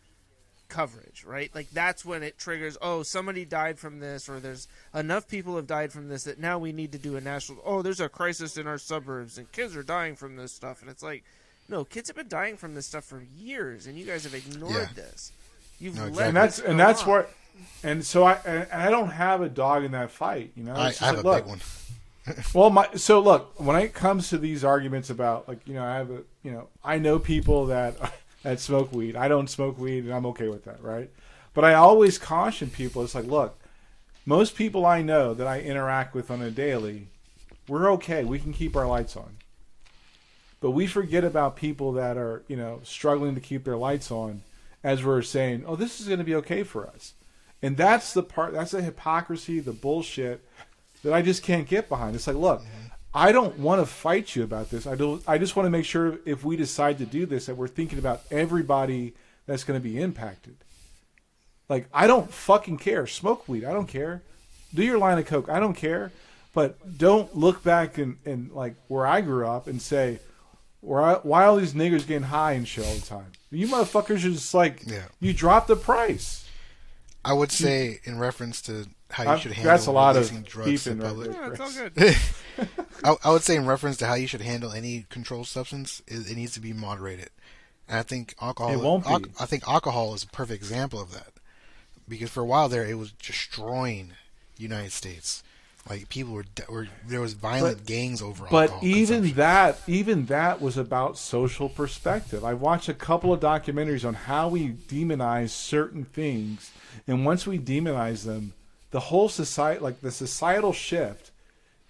coverage, right? Like that's when it triggers, oh, somebody died from this or there's enough people have died from this that now we need to do a national oh, there's a crisis in our suburbs and kids are dying from this stuff and it's like no, kids have been dying from this stuff for years and you guys have ignored Yeah. this. You've No, let exactly. and that's this and that's on. what and so I and and I don't have a dog in that fight, you know. I, I have just a like, big one. Well, my so look when it comes to these arguments about like you know I have a you know I know people that that smoke weed. I don't smoke weed, and I'm okay with that, right? But I always caution people. It's like, look, most people I know that I interact with on a daily, we're okay. We can keep our lights on. But we forget about people that are you know struggling to keep their lights on, as we're saying, oh, this is going to be okay for us, and that's the part. That's the hypocrisy, the bullshit that I just can't get behind. It's like, look, I don't want to fight you about this. I don't. I just want to make sure if we decide to do this that we're thinking about everybody that's going to be impacted. Like I don't fucking care. Smoke weed. I don't care. Do your line of coke. I don't care. But don't look back and, and like where I grew up and say, why, why all these niggers getting high and shit all the time? You motherfuckers are just like, Yeah. you drop the price. I would say in reference to how you I'm- should handle that's a lot of releasing drugs to beeping right public. Yeah, it's all good. I, I would say in reference to how you should handle any controlled substance, it, it needs to be moderated. And I think alcohol. It won't be. I think alcohol is a perfect example of that, because for a while there, it was destroying the United States. Like people were, de- were there was violent But- gangs over But alcohol. even that, even that was about social perspective. I watched a couple of documentaries on how we demonize certain things, and once we demonize them, the whole society, like the societal shift,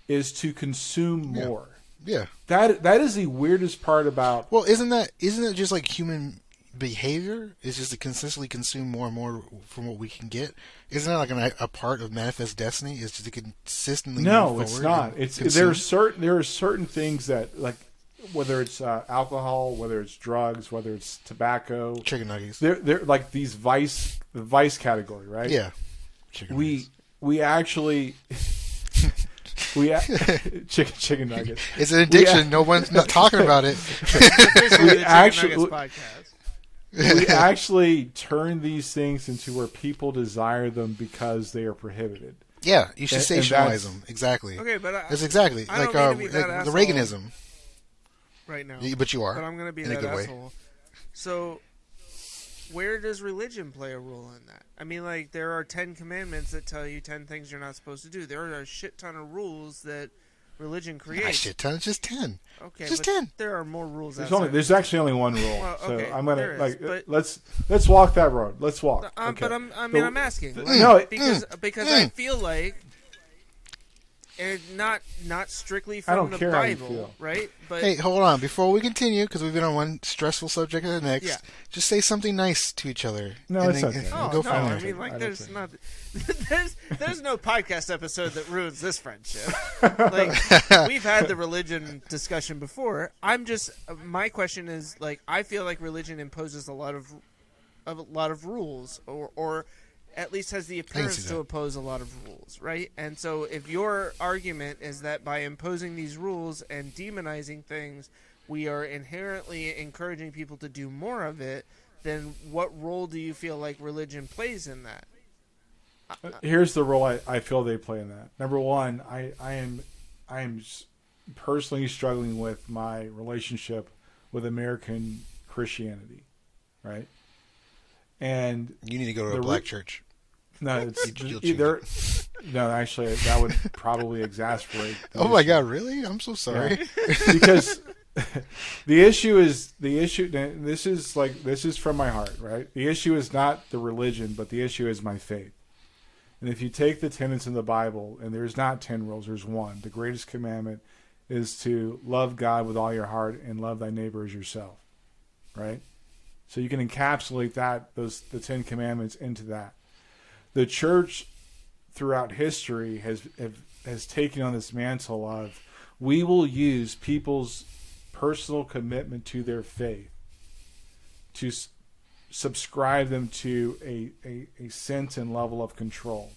is to consume Yeah. more. yeah. That that is the weirdest part about. Well, isn't that isn't it just like human behavior? It's just to consistently consume more and more from what we can get. Isn't that like an, a part of manifest destiny? Is just to consistently No, move it's not. It's consume? there are certain there are certain things that like whether it's uh, alcohol, whether it's drugs, whether it's tobacco. chicken nuggets. They're they're like these vice the vice category, right? Yeah, chicken we nuggets. We actually we a- chicken chicken nuggets. It's an addiction. no one's not talking about it. Officially, the Chicken actually- we actually turn these things into where people desire them because they are prohibited. Yeah, you should And- and stationalize that's- them. Exactly. Okay, but I, That's exactly I like, don't mean uh, to be that like the. Reaganism. right now. But you are. But I'm going to be in a that good way. So, where does religion play a role in that? I mean, like, there are Ten Commandments that tell you ten things you're not supposed to do. There are a shit ton of rules that religion creates. shit ton. It's just ten. Okay, Just but 10. There are more rules. There's outside only there's actually only one rule. Well, so okay, I'm gonna there is, like but- let's let's walk that road. Let's walk. Um, okay. But I'm, I mean, The- I'm asking the- like, no, it- because because I mm. feel like, and not not strictly from I don't the care how you Bible, feel. right? But Hey, hold on. Before we continue, because we've been on one stressful subject to the next, Yeah. just say something nice to each other. No, and it's then- okay. and Oh go no! from I mean, like, don't there's not, there's there's no podcast episode that ruins this friendship. Like, we've had the religion discussion before. I'm just, my question is like, I feel like religion imposes a lot of of, a lot of rules, or or at least has the appearance to oppose a lot of rules, right? And so, if your argument is that by imposing these rules and demonizing things, we are inherently encouraging people to do more of it, then what role do you feel like religion plays in that? Uh, here's the role I, I feel they play in that. Number one, I, I am I am personally struggling with my relationship with American Christianity, right? And You need to go to The a re- black church. No, it's either no. Actually, that would probably exasperate. Oh my issue. god, really? I'm so sorry. because the issue is the issue. This is like this is from my heart, right? The issue is not the religion, but the issue is my faith. And if you take the tenets in the Bible, and there's not ten rules, there's one. The greatest commandment is to love God with all your heart and love thy neighbor as yourself, right? So you can encapsulate that those the Ten Commandments into that. The church throughout history has have, has taken on this mantle of we will use people's personal commitment to their faith to s- subscribe them to a, a, a sense and level of control.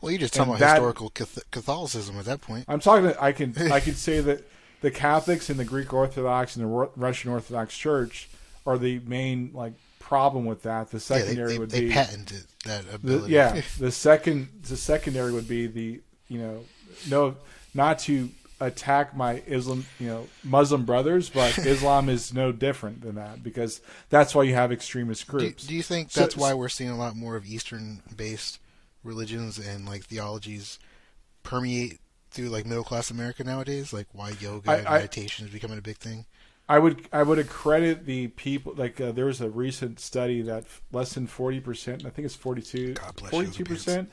Well, you're just talking about that- historical Catholicism at that point. I'm talking. I can I can say that the Catholics and the Greek Orthodox and the Russian Orthodox Church are the main like problem with that. The Yeah, they, secondary they, would they be patented that the, ability. yeah. The second the secondary would be the you know no not to attack my Islam you know Muslim brothers, but Islam is no different than that because that's why you have extremist groups. do you think So- that's why we're seeing a lot more of Eastern-based religions and like theologies permeate through like middle-class America nowadays? Like why yoga I- and I- meditation is becoming a big thing? I would I would accredit the people like uh, there was a recent study that less than forty percent I think it's 42 God bless you, 42 percent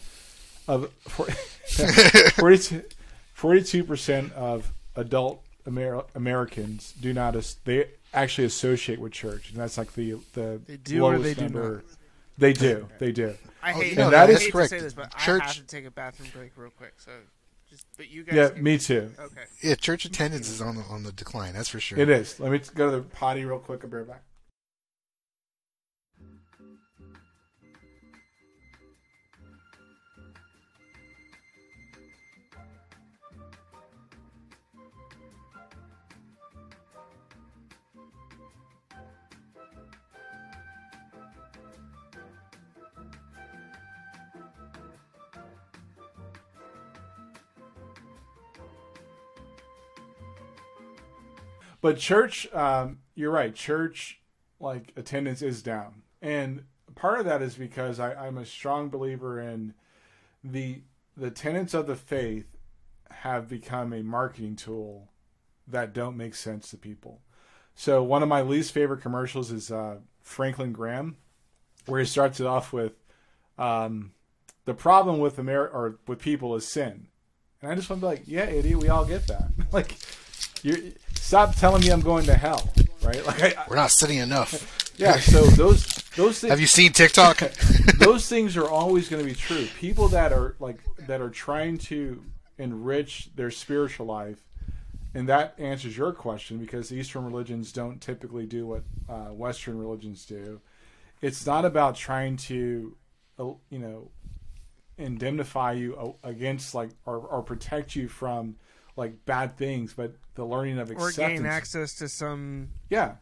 of 42 percent of adult Amer- Americans do not as- they actually associate with church and that's like the the They do or lowest they do number. not? They do they do I hate, you know, I that hate is to correct. say this, but I Church- have to take a bathroom break real quick. So Just, but you guys. Yeah, can- me too. Okay. Yeah, church attendance is on the on the decline. That's for sure. It is. Let me go to the potty real quick. I'll be right back. But church, um, you're right. Church, like attendance is down, and part of that is because I, I'm a strong believer in the the tenets of the faith have become a marketing tool that don't make sense to people. So one of my least favorite commercials is uh, Franklin Graham, where he starts it off with, um, "The problem with America or with people is sin," and I just want to be like, "Yeah, idiot, we all get that." like, you stop telling me I'm going to hell, right? Like, I, We're not sitting enough. yeah. So those those things Have you seen TikTok? those things are always going to be true. People that are like that are trying to enrich their spiritual life, and that answers your question because Eastern religions don't typically do what uh, Western religions do. It's not about trying to, uh, you know, indemnify you against like or, or protect you from like bad things, but the learning of Or gain access to some, Yeah,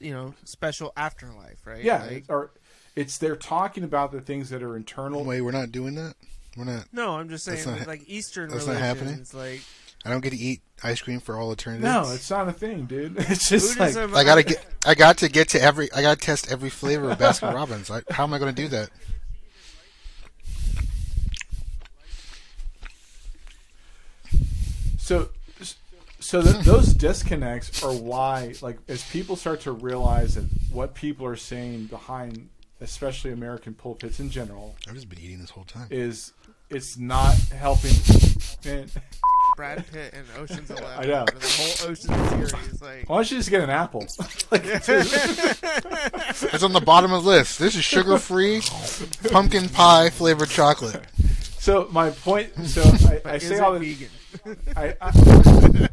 you know, special afterlife, right? yeah. Like- or it's they're talking about the things that are internal. Wait, we're not doing that. We're not. no, I'm just saying, That's not like Eastern that's not happening? like I don't get to eat ice cream for all eternity. No, it's not a thing, dude. It's just like I gotta get. I got to get to every. I gotta test every flavor of Baskin Robbins. I, how am I going to do that? So. So th- those disconnects are why, like, as people start to realize that what people are saying behind, especially American pulpits in general, I've just been eating this whole time. is it's not helping. Man, Brad Pitt and Ocean's Eleven. I know. The whole Ocean series, like why don't you just get an apple? like, It's on the bottom of the list. This is sugar-free, pumpkin pie flavored chocolate. so my point. So I, I is say it all this. vegan? I, I,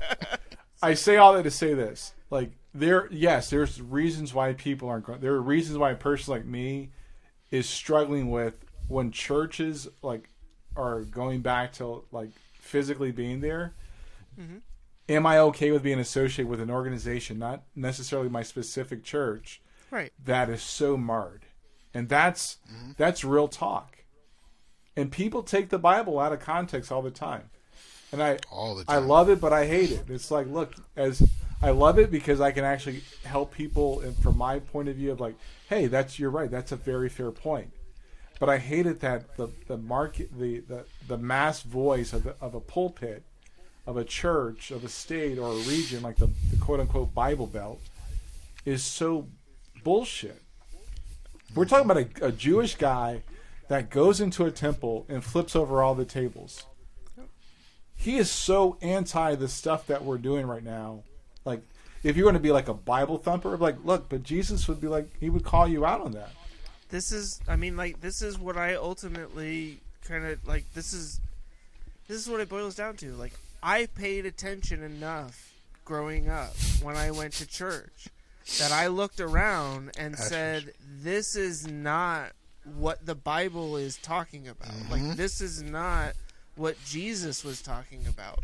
I say all that to say this. Like there, yes, there's reasons why people aren't going. There are reasons why a person like me is struggling with when churches like are going back to like physically being there. Mm-hmm. Am I okay with being associated with an organization, not necessarily my specific church, Right. that is so marred? And that's mm-hmm. that's real talk. And people take the Bible out of context all the time. And I All the I love it, but I hate it. It's like, look, as I love it because I can actually help people, and from my point of view of like, hey, that's you're right. That's a very fair point. But I hate it that the the market, the the, the mass voice of the, of a pulpit, of a church, of a state or a region like the, the quote unquote Bible Belt, is so bullshit. We're talking about a, a Jewish guy that goes into a temple and flips over all the tables he is so anti the stuff that we're doing right now. Like, if you're going to be like a Bible thumper, like, look, but Jesus would be like, he would call you out on that. this is i mean like this is what i ultimately kind of like this is this is what it boils down to like i paid attention enough growing up when i went to church that i looked around and said this is not what the bible is talking about like mm-hmm. this is not what jesus was talking about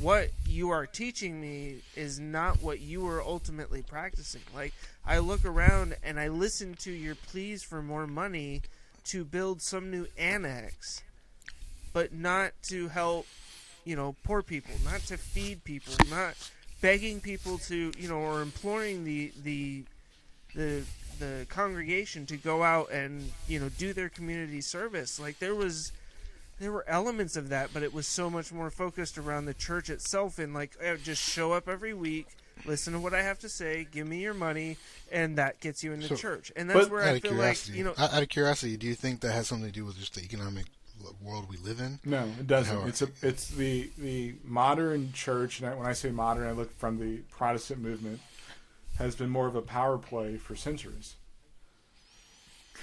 what you are teaching me is not what you are ultimately practicing. Like I look around and I listen to your pleas for more money to build some new annex, but not to help, you know, poor people, not to feed people, not begging people to, you know, or imploring the the the the congregation to go out and, you know, do their community service. Like there was there were elements of that, but it was so much more focused around the church itself and like just show up every week, listen to what I have to say, give me your money, and that gets you into So- church. And that's But- where I of feel like you know, out out of curiosity, do you think that has something to do with just the economic world we live in? No, it doesn't. No. It's a, it's the the modern church. And when I say modern, I look from the Protestant movement. Has been more of a power play for centuries.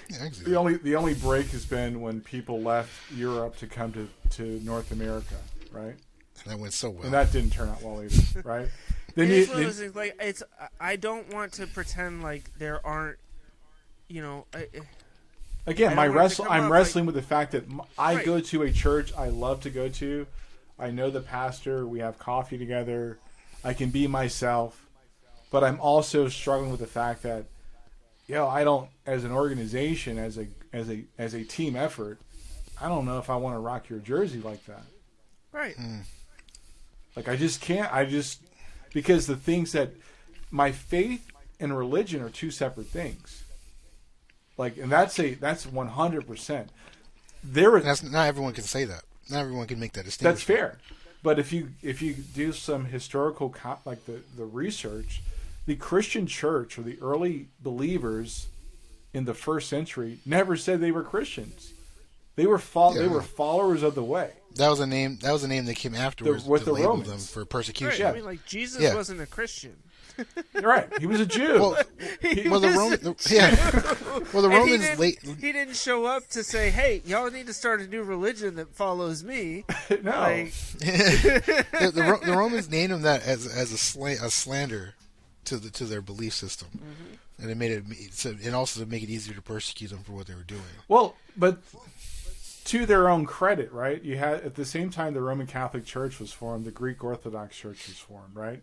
Yeah, I The only the only break has been when people left Europe to come to, to North America. right? And that went so well. And that didn't turn out well either, right? Then you, it's one of then- those things, like it's. I don't want to pretend like there aren't. You know, I, I- again, I my don't want it to wrestle. come I'm off wrestling with the fact that I Right. go to a church I love to go to. I know the pastor. We have coffee together. I can be myself, but I'm also struggling with the fact that, you know, I don't, as an organization, as a as a as a team effort, I don't know if I want to rock your jersey like that. right. Hmm. Like I just can't. I just because the things that my faith and religion are two separate things. Like, and that's a that's one hundred percent. There, is- That's not everyone can say that. Not everyone can make that distinction. that's fair. But if you if you do some historical co- like the the research, the Christian church or the early believers in the first century never said they were Christians. They were fol- they were followers of the way. That was a name. That was a name that came afterwards with to the label Romans. them for Right. persecution. I mean, like Jesus Yeah. wasn't a Christian. Right? He was a Jew. Well, well, the Roman, the, yeah. Well, the And he Romans didn't, late. he didn't show up to say, "Hey, y'all need to start a new religion that follows me." no. Like, The, the, the Romans named him that as as a, sla- a slander to the to their belief system, Mm-hmm. and it made it so, and also to make it easier to persecute them for what they were doing. Well, but to their own credit, right? You had at the same time the Roman Catholic Church was formed, the Greek Orthodox Church was formed, right?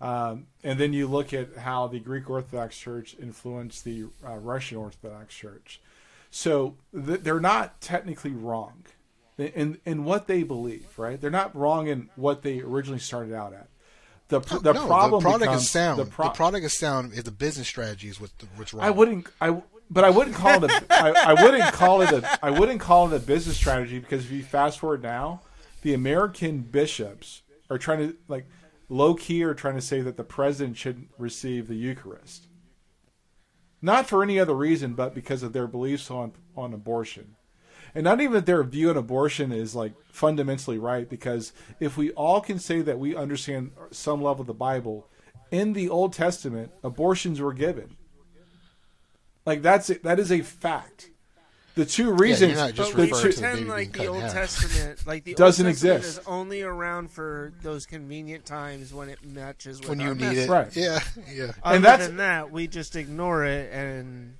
Um, and then you look at how the Greek Orthodox Church influenced the uh, Russian Orthodox Church. So th- they're not technically wrong in in what they believe, right? They're not wrong in what they originally started out at. The the no, problem the product becomes is sound. The, The, product is sound. If the business strategy is what what's wrong. I wouldn't. I but I wouldn't call it a. I, I wouldn't call it a. I wouldn't call it a business strategy because if you fast forward now, the American bishops are trying to like low key are trying to say that the president should receive the Eucharist, not for any other reason but because of their beliefs on on abortion. And not even that their view on abortion is like fundamentally right, because if we all can say that we understand some level of the Bible, in the Old Testament, abortions were given. Like that's it. That is a fact. The two reasons not just but the we referring to the pretend like the Old. Testament, like the Doesn't Old Testament exist. is only around for those convenient times when it matches with when our you need message. it. Right. Yeah, yeah. Other And that's- than that, we just ignore it and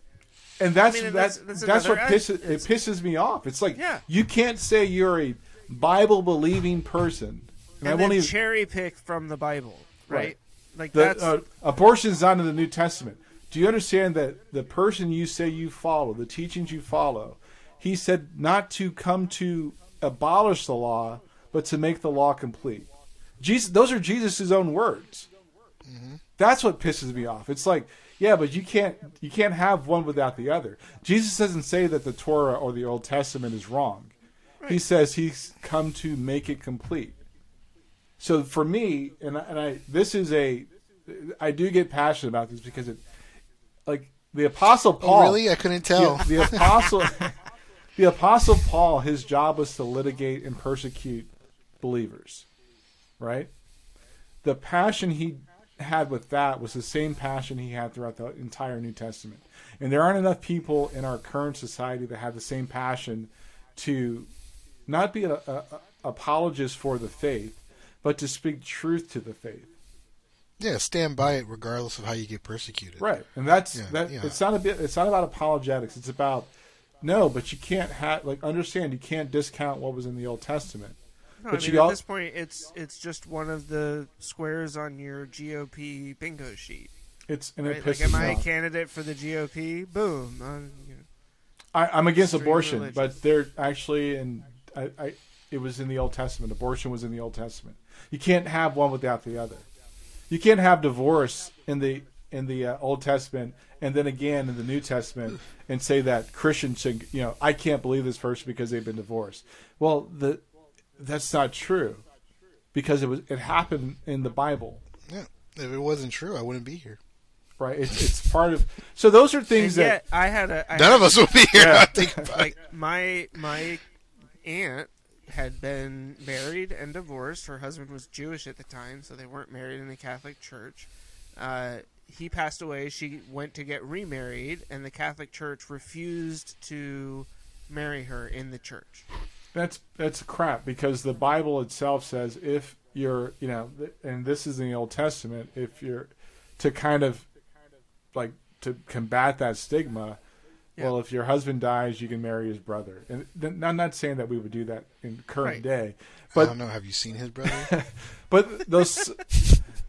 and that's I mean, and that's that's- that's, that's what pisses it pisses me off. It's like Yeah. you can't say you're a Bible believing person, and, I won't then even. cherry pick from the Bible, right? Right. Like the, that's uh, abortion's not in the New Testament. Do you understand that the person you say you follow, the teachings you follow, he said not to come to abolish the law, but to make the law complete. Jesus, those are Jesus' own words. That's what pisses me off. It's like, yeah, but you can't you can't have one without the other. Jesus doesn't say that the Torah or the Old Testament is wrong. He says he's come to make it complete. So for me, and I, and I this is a I do get passionate about this because it like the apostle Oh, Paul really? I couldn't tell. the, the apostle the apostle Paul his job was to litigate and persecute believers right the passion he had with that was the same passion he had throughout the entire New Testament and there aren't enough people in our current society that have the same passion to not be a, a, a apologist for the faith but to speak truth to the faith yeah, stand by it regardless of how you get persecuted. Right, and that's Yeah, that. yeah. It's not a bit. It's not about apologetics. It's about no, but you can't have like understand. You can't discount what was in the Old Testament. No, But I you at this point, it's it's just one of the squares on your GOP bingo sheet. It's and Right? it Like, pisses am me I a off. candidate for the GOP? Boom. Uh, you know. I, I'm against abortion, religion. but they're actually and I, I it was in the Old Testament. Abortion was in the Old Testament. You can't have one without the other. You can't have divorce in the in the uh, Old Testament and then again in the New Testament and say that Christians should. You know, I can't believe this person because they've been divorced. Well, the that's not true because it was it happened in the Bible. Yeah. If it wasn't true, I wouldn't be here. Right, it's, it's part of. So those are And things that I had a I None had- of us would be here. Yeah. I think like my my aunt had been married and divorced. Her husband was Jewish at the time, so they weren't married in the Catholic Church. Uh, he passed away. She went to get remarried, and the Catholic Church refused to marry her in the church. That's that's crap because the Bible itself says if you're you know and this is in the Old Testament if you're to kind of like to combat that stigma. Yeah. Well, if your husband dies, you can marry his brother. And th- I'm not saying that we would do that in current Right. day, I but don't know. Have you seen his brother? but those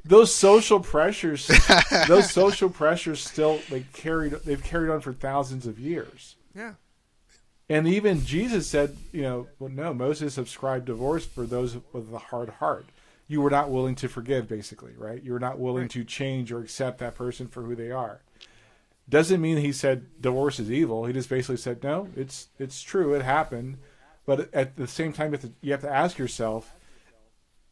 those social pressures those social pressures still like carried they've carried on for thousands of years. Yeah. And even Jesus said, you know, well, no, Moses prescribed divorce for those with a hard heart. You were not willing to forgive, basically, right? You were not willing Right. to change or accept that person for who they are. Doesn't mean he said divorce is evil. He just basically said, no, it's it's true, it happened. But at the same time, you have to, you have to ask yourself,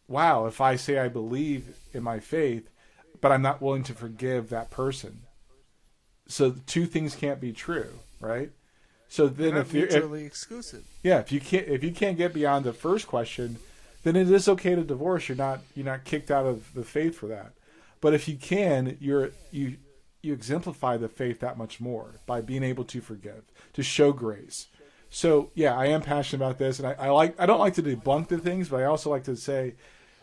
wow, if I say I believe in my faith, but I'm not willing to forgive that person, so the two things can't be true, right? So then, if you're if, mutually exclusive. yeah, if you can't if you can't get beyond the first question, then it is okay to divorce. You're not you're not kicked out of the faith for that. But if you can, you're you you exemplify the faith that much more by being able to forgive, to show grace. So yeah, I am passionate about this, and I, I like I don't like to debunk the things, but I also like to say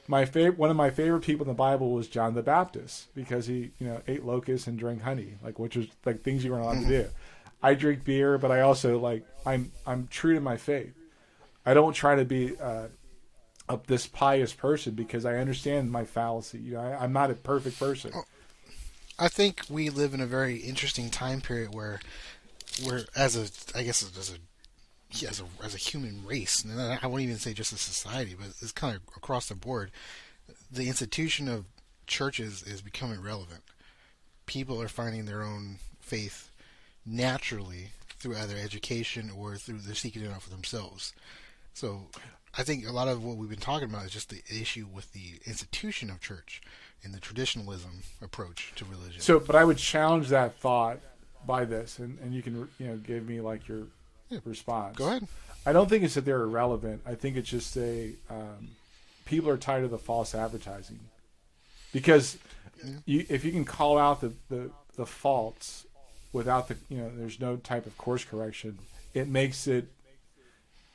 my favorite one of my favorite people in the Bible was John the Baptist because he you know ate locusts and drank honey, like which was like things you weren't allowed to do. I drink beer, but I also like I'm I'm true to my faith. I don't try to be uh, a, this pious person because I understand my fallacy. You know, I, I'm not a perfect person. I think we live in a very interesting time period where, where as a, I guess as a, as a as a human race, and I won't even say just a society, but it's kind of across the board. The institution of churches is becoming relevant. People are finding their own faith naturally through either education or through they're seeking it out for themselves. So I think a lot of what we've been talking about is just the issue with the institution of church and the traditionalism approach to religion. So, but I would challenge that thought by this, and, and you can you know give me like your response. Go ahead. I don't think it's that they're irrelevant. I think it's just a um, people are tired of the false advertising because you, if you can call out the, the, the faults without the you know there's no type of course correction, it makes it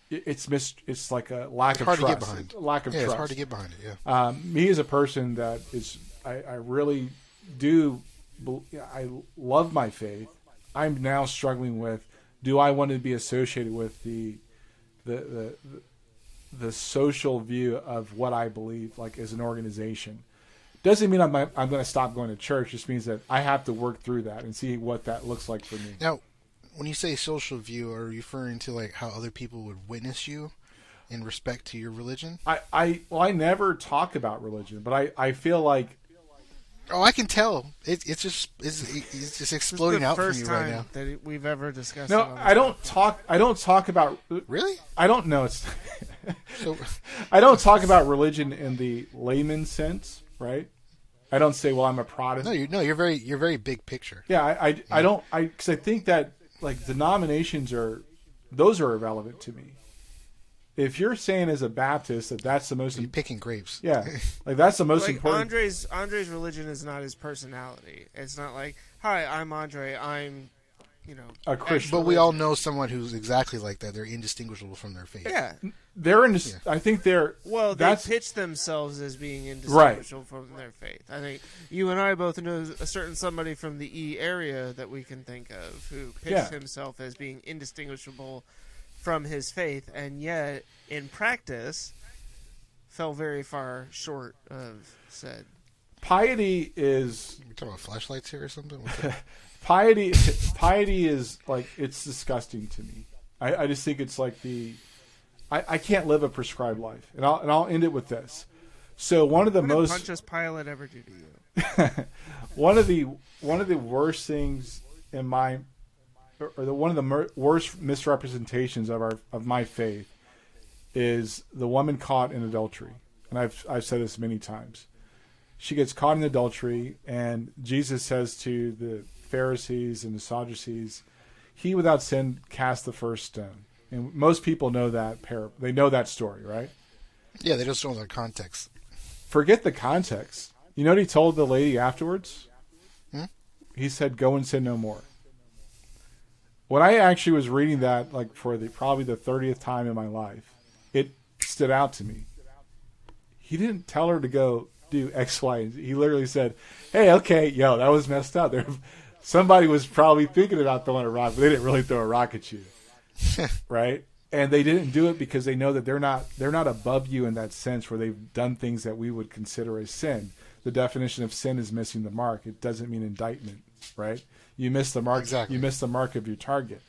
it- it's mis it's like a lack of hard to trust, get behind. lack of yeah, trust. it's hard to get behind it. Yeah. um, me as a person that is I, I really do I love my faith. I'm now struggling with do I want to be associated with the the the the social view of what I believe like as an organization. Doesn't mean I'm I'm going to stop going to church. Just means that I have to work through that and see what that looks like for me. Now, when you say social view, are you referring to like how other people would witness you in respect to your religion? I, I well I never talk about religion, but I, I feel like Oh, I can tell. It, it's just it's, it's just exploding out from first you time right now. that we've ever discussed. no it on this I don't podcast. talk I don't talk about Really? I don't know it's So, I don't talk about religion in the layman sense, right? I don't say, "Well, I'm a Protestant." no, you no, you're very you're very big picture. Yeah, I, I, I don't, I, because I think that like denominations are, those are irrelevant to me. If you're saying as a Baptist that that's the most, You're picking grapes. yeah, like that's the most like important. Andre's Andre's religion is not his personality. It's not like, hi, I'm Andre. I'm, you know, A Christian. But we all know someone who's exactly like that. They're indistinguishable from their faith. yeah. They're in. This, I think they're. Well, they that's pitch themselves as being indistinguishable from their faith. I think you and I both know a certain somebody from the E area that we can think of who pitched Yeah. himself as being indistinguishable from his faith, and yet in practice fell very far short of said. piety is We talking about flashlights here or something? Piety. piety is like it's disgusting to me. I, I just think it's like the. I, I can't live a prescribed life, and I'll and I'll end it with this. So one of the What most Pontius Pilate ever do to you? one of the one of the worst things in my or or the one of the mer- worst misrepresentations of our of my faith is the woman caught in adultery and I've I've said this many times she gets caught in adultery and Jesus says to the Pharisees and the Sadducees he without sin cast the first stone and most people know that par- they know that story right yeah, they just don't know the context. forget the context. You know what he told the lady afterwards? Hmm? He said, "Go and sin no more." When I actually was reading that, like for the probably the thirtieth time in my life, it stood out to me. He didn't tell her to go do X, Y, and Z. He literally said, "Hey, okay, yo, that was messed up. There, somebody was probably thinking about throwing a rock, but they didn't really throw a rock at you, right?" And they didn't do it because they know that they're not they're not above you in that sense where they've done things that we would consider as sin. The definition of sin is missing the mark. It doesn't mean indictment, right? You miss the mark. Exactly. You miss the mark of your target.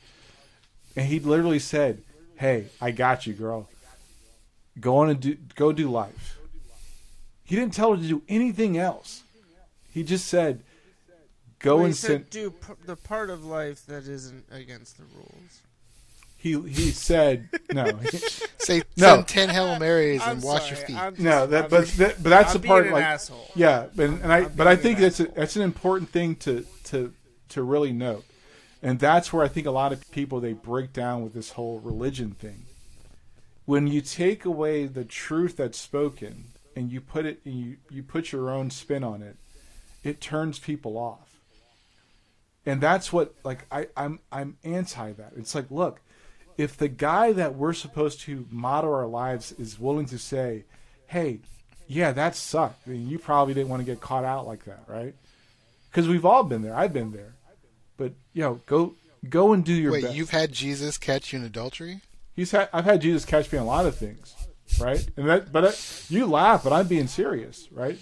And he literally said, "Hey, I got you, girl. Go on and do go do life." He didn't tell her to do anything else. He just said, "Go Well, and sin." said do p- the part of life that isn't against the rules. He he said no. Say No. send ten Hail Marys I'm and wash sorry, your feet. Just- No, that but just- that, but that's I'm the part an like asshole. yeah, and, and I I'm but I think that's a, that's an important thing to to to really note, and that's where I think a lot of people they break down with this whole religion thing. When you take away the truth that's spoken and you put it and you you put your own spin on it, it turns people off. And that's what like I I'm I'm anti that. It's like look, if the guy that we're supposed to model our lives is willing to say, "Hey, yeah, that sucked. I mean, you probably didn't want to get caught out like that, right?" Because we've all been there. I've been there. But you know, go go and do your Wait, best. you've had Jesus catch you in adultery? He's had. I've had Jesus catch me in a lot of things, right? And that, but I, you laugh, but I'm being serious, right?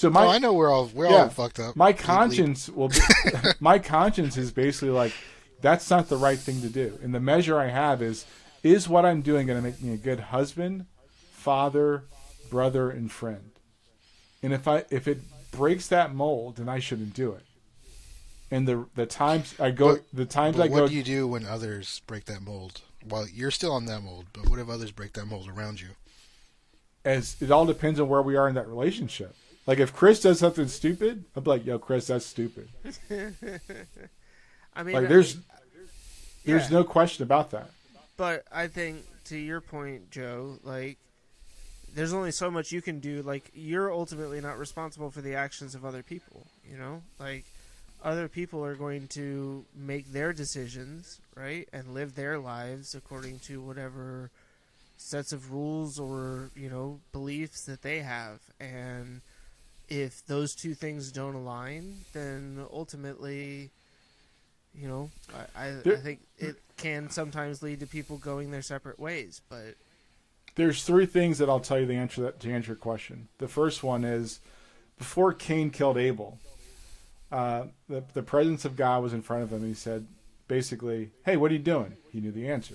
So oh, my, oh, I know we're all we're yeah, all fucked up. My conscience will. Be, my conscience is basically like that's not the right thing to do. And the measure I have is is what I'm doing going to make me a good husband, father, brother, and friend. And if I if it breaks that mold, then I shouldn't do it. And the the times I go, But- the times I what go, do you do when others break that mold? Well, you're still on that mold, but what if others break that mold around you? as it all depends on where we are in that relationship. Like if Chris does something stupid, I'm like, yo, Chris, that's stupid. I mean, Like there's there's yeah. no question about that. But I think to your point, Joe, like there's only so much you can do. Like you're ultimately not responsible for the actions of other people. You know, like other people are going to make their decisions, right, and live their lives according to whatever sets of rules or you know beliefs that they have, and if those two things don't align, then ultimately, you know, I, I, I think it can sometimes lead to people going their separate ways. But There's three things that I'll tell you the answer that, to answer your question. The first one is before Cain killed Abel, uh, the the presence of God was in front of him. And he said, basically, "Hey, what are you doing?" He knew the answer,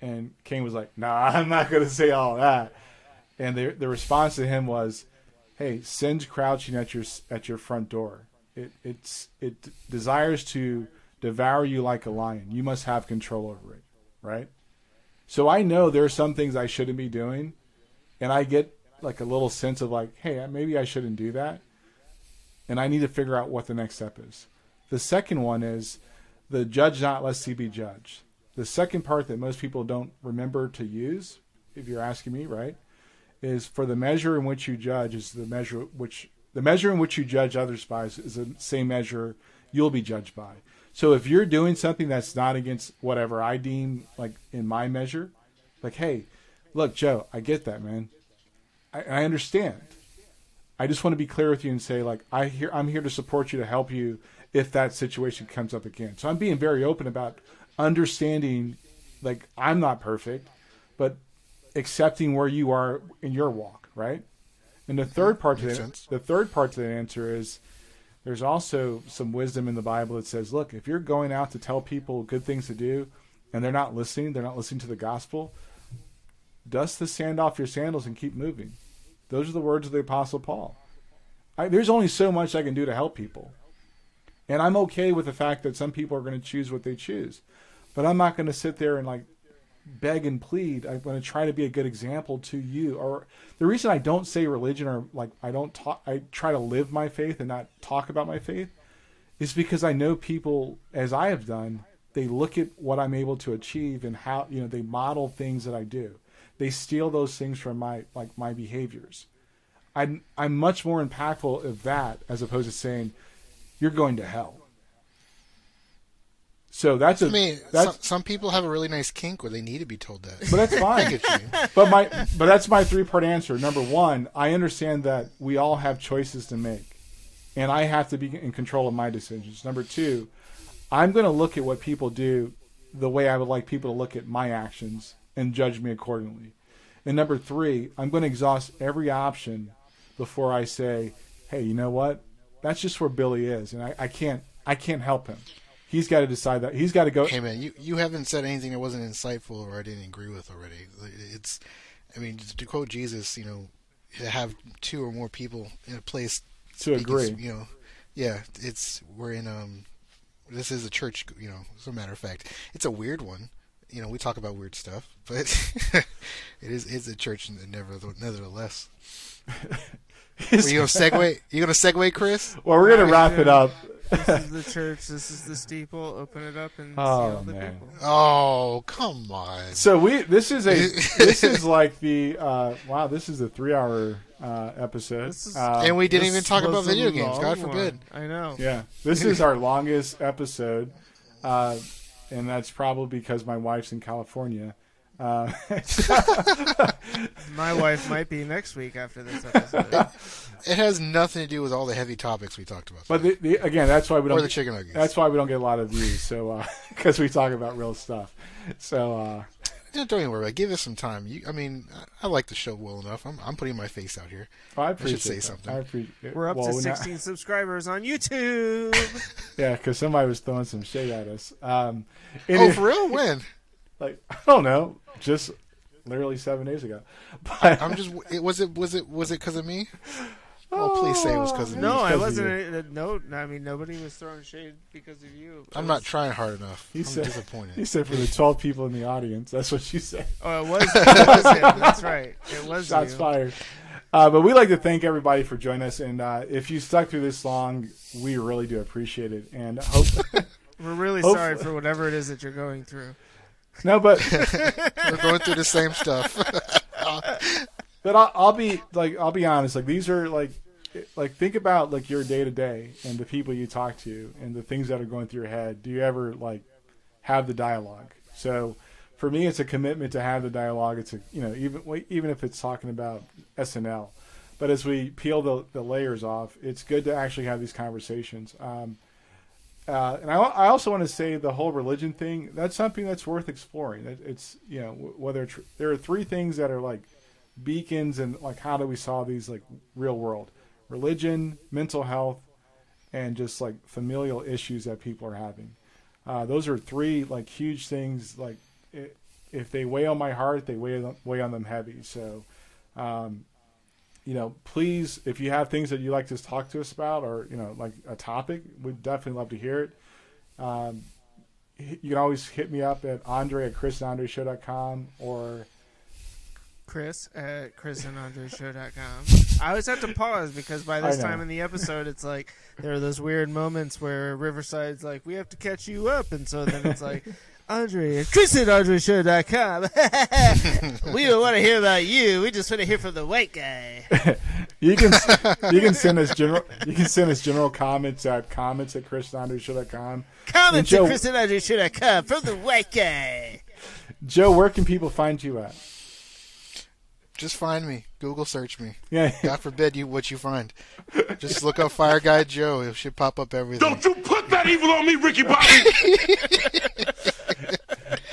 and Cain was like, "Nah, I'm not going to say all that." And the the response to him was, "Hey, sin's crouching at your at your front door. It it's it desires to devour you like a lion. You must have control over it, right?" So I know there are some things I shouldn't be doing, and I get like a little sense of like, hey, maybe I shouldn't do that, and I need to figure out what the next step is. The second one is the judge not lest he be judged. The second part that most people don't remember to use, if you're asking me, right, is for the measure in which you judge is the measure which the measure in which you judge others by is, is the same measure you'll be judged by. So if you're doing something that's not against whatever I deem like in my measure, like hey, look, Joe, I get that, man. I, I understand. I just want to be clear with you and say like I hear I'm here to support you to help you if that situation comes up again. So I'm being very open about understanding like I'm not perfect, but accepting where you are in your walk, right? And the third mm-hmm. part to Makes that, sense. the third part to that answer is there's also some wisdom in the Bible that says, look, if you're going out to tell people good things to do and they're not listening, they're not listening to the gospel, dust the sand off your sandals and keep moving. Those are the words of the Apostle Paul. I, there's only so much I can do to help people. And I'm okay with the fact that some people are going to choose what they choose. But I'm not going to sit there and like beg and plead. I'm going to try to be a good example to you. Or the reason I don't say religion or like I don't talk, I try to live my faith and not talk about my faith is because I know people, as I have done, they look at what I'm able to achieve and how, you know, they model things that I do. They steal those things from my, like my behaviors. I'm, I'm much more impactful of that as opposed to saying, you're going to hell. So that's a I mean, some, some people have a really nice kink where they need to be told that. but that's fine. but my but that's my three part answer. Number one, I understand that we all have choices to make, and I have to be in control of my decisions. Number two, I'm going to look at what people do the way I would like people to look at my actions and judge me accordingly. And number three, I'm going to exhaust every option before I say, "Hey, you know what? That's just where Billy is, and I, I can't I can't help him. He's got to decide that. He's got to go." Hey man, you you haven't said anything that wasn't insightful or I didn't agree with already. It's, I mean, to quote Jesus, you know, to have two or more people in a place To agree. You know, yeah, it's we're in um, this is a church. You know, as a matter of fact, it's a weird one. You know, we talk about weird stuff, but it is it's a church never nevertheless. Are you gonna segue? You gonna segue, Chris? well, we're going to wrap it up. This is the church. This is the steeple. Open it up and see Oh, all the man. people. Oh, come on. So we this is a this is like the uh, wow this is a three hour uh, episode. Is- Uh, and we didn't even talk about video games. long God one. forbid. I know. yeah, this is our longest episode, uh, and that's probably because my wife's in California. Uh, My wife might be next week after this episode. It has nothing to do with all the heavy topics we talked about. but the, the, again, that's why we don't. Or the chicken nuggets. That's why we don't get a lot of views. So because we talk about real stuff. So uh, Yeah, don't even worry about it. Give us some time. You, I mean, I, I like the show well enough. I'm, I'm putting my face out here. I appreciate say that. something. I appreciate. We're up well, to we're not- 16 subscribers on YouTube. yeah, because somebody was throwing some shade at us. Um, Oh, if- for real? When? Like I don't know, just literally seven days ago. But I'm just. It, was it? Was it? Was it because of me? Oh, please say it was because of no, me. No, I wasn't. No, I mean nobody was throwing shade because of you. I'm was- not trying hard enough. He I'm said- disappointed. you said for the twelve people in the audience. That's what you said. Oh, it was. It was him. That's right. It was Shots you. fired. Uh, but we'd like to thank everybody for joining us, and uh, if you stuck through this long, we really do appreciate it. And hope We're really Hopefully- sorry for whatever it is that you're going through. No, but We're going through the same stuff. but I'll, I'll be like I'll be honest. Like these are like like think about like your day to day and the people you talk to and the things that are going through your head. Do you ever like have the dialogue? So for me, it's a commitment to have the dialogue. It's a you know even even if it's talking about SNL. But as we peel the, the layers off, it's good to actually have these conversations. Um, uh, and I, I also want to say the whole religion thing. That's something that's worth exploring. It, it's you know whether tr- there are three things that are like beacons and like how do we solve these like real world religion, mental health, and just like familial issues that people are having. Uh, those are three like huge things. Like i if they weigh on my heart, they weigh on- weigh on them heavy. So. Um, you know, please, if you have things that you'd like to talk to us about or, you know, like a topic, we'd definitely love to hear it. Um, you can always hit me up at Andre at chrisandreshow.com or Chris at chrisandandreshow.com. I always have to pause because by this time in the episode, it's like there are those weird moments where Riverside's like, we have to catch you up. And so then it's like, Andre at chrisandandreshow.com. we don't want to hear about you. We just want to hear from the white guy. you can you can send us general you can send us general comments at comments at chrisandreshow.com. Comments Joe- at chrisandandreshow.com from the white guy. Joe, where can people find you at? Just find me. Google search me. Yeah. God forbid you what you find. Just look up Fire Guy Joe. It should pop up everything. Don't you put that evil on me, Ricky Bobby!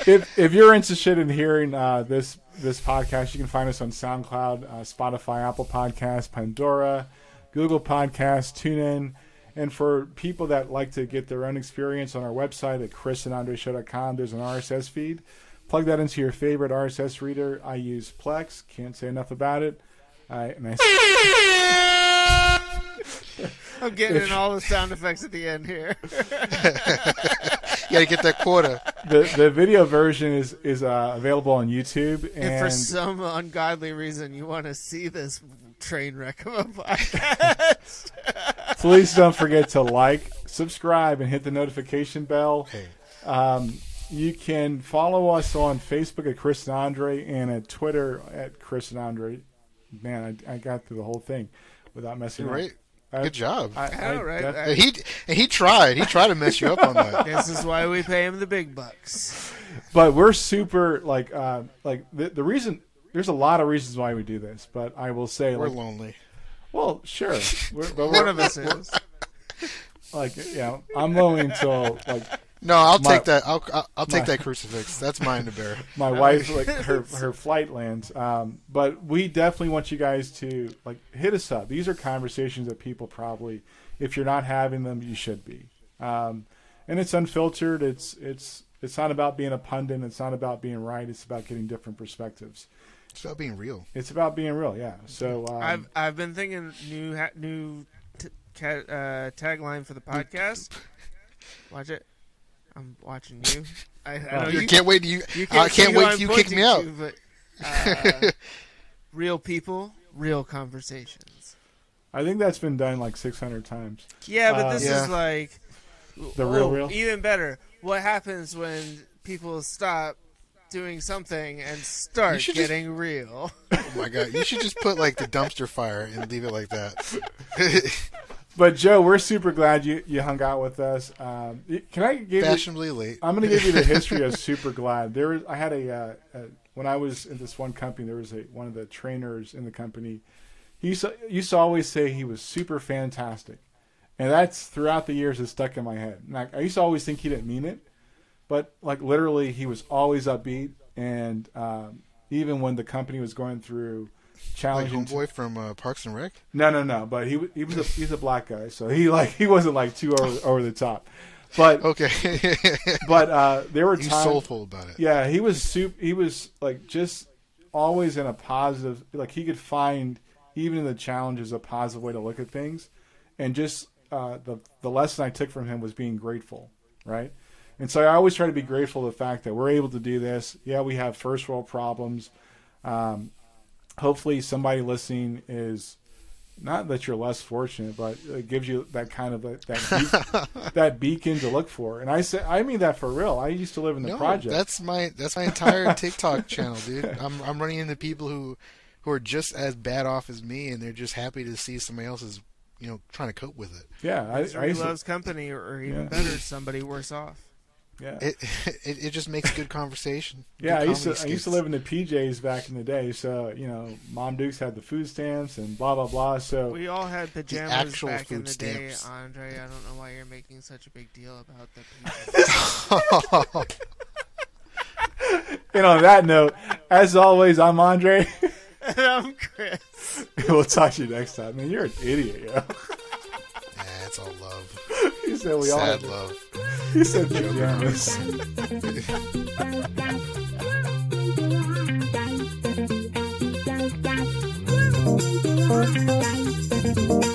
If if you're interested in hearing uh, this this podcast, you can find us on SoundCloud, uh, Spotify, Apple Podcasts, Pandora, Google Podcasts, TuneIn, and for people that like to get their own experience on our website at chrisandandreshow.com, there's an RSS feed. Plug that into your favorite RSS reader. I use Plex. Can't say enough about it. I, and I, I'm getting in all the sound effects at the end here. You gotta get that quota. the the video version is is uh, available on YouTube. And If for some ungodly reason you want to see this train wreck of a podcast, please don't forget to like, subscribe, and hit the notification bell. Hey, Um, you can follow us on Facebook at Chris and Andre and at Twitter at Chris and Andre. Man, I, I got through the whole thing without messing you're up. right. I- Good job. I, I know, right? def- he he tried. He tried to mess you up on that. This is why we pay him the big bucks. but we're super like uh, like the the reason. There's a lot of reasons why we do this, but I will say, We're like, lonely. well, sure, we're, but One of us is. like, you know, I'm lonely until like No, I'll My- take that. I'll I'll, I'll take my- that crucifix. That's mine to bear. my wife like her her flight lands um but we definitely want you guys to like hit us up these are conversations that people probably if you're not having them you should be um and it's unfiltered it's it's it's not about being a pundit it's not about being right it's about getting different perspectives It's about being real. it's about being real yeah so um, I've I've been thinking new ha- new t- ca- uh, tagline for the podcast. Watch it. I'm watching you. I, I know You you, can't wait. You, you I can't wait I'm you kick me out. to, but, uh, real people, real conversations. i think that's been done like 600 times Yeah, but Uh, this Yeah. is like The real oh, real? Even better. What happens when people stop doing something and start should just- getting real? Oh my god! You should just put like the dumpster fire and leave it like that. but joe we're super glad you you hung out with us um can i give you Fashionably late. I'm going to give you the history of Super Glad. There was I had a, uh, a when I was in this one company. There was a one of the trainers in the company. He used to, used to always say he was super fantastic, and that's throughout the years has stuck in my head. I, I used to always think he didn't mean it, but like literally, he was always upbeat. And um, even when the company was going through Like challenging, homeboy from uh, Parks and Rec. no, no, no. But he he was a he's a black guy, so he like he wasn't like too over, over the top. But Okay, but uh, there were he's times soulful about it. yeah, he was super. He was like just always in a positive. Like he could find even in the challenges a positive way to look at things, and just uh, the the lesson I took from him was being grateful, right? And so I always try to be grateful the fact that we're able to do this. Yeah, we have first world problems. Um, hopefully, somebody listening is not that you're less fortunate, but it gives you that kind of that that, be- that beacon to look for. And I say I mean that for real. I used to live in the No, project. that's my that's my entire TikTok channel, dude. I'm I'm running into people who who are just as bad off as me, and they're just happy to see somebody else is you know trying to cope with it. Yeah, I, I Somebody used to, loves company, or, or even Yeah. better, somebody worse off. Yeah, It it, it just makes good conversation. yeah. I used to comedy I used to live in the PJs back in the day. So you know, Mom Dukes had the food stamps and blah blah blah. So We all had pajamas actual back in food the day. Andre. I don't know why you're making such a big deal about the people. and on that note, as always, I'm Andre. and I'm Chris. we'll talk to you next time. Man, you're an idiot, yo. Yeah, it's all love, He said we all. sad Had, love. he said pajamas. Thank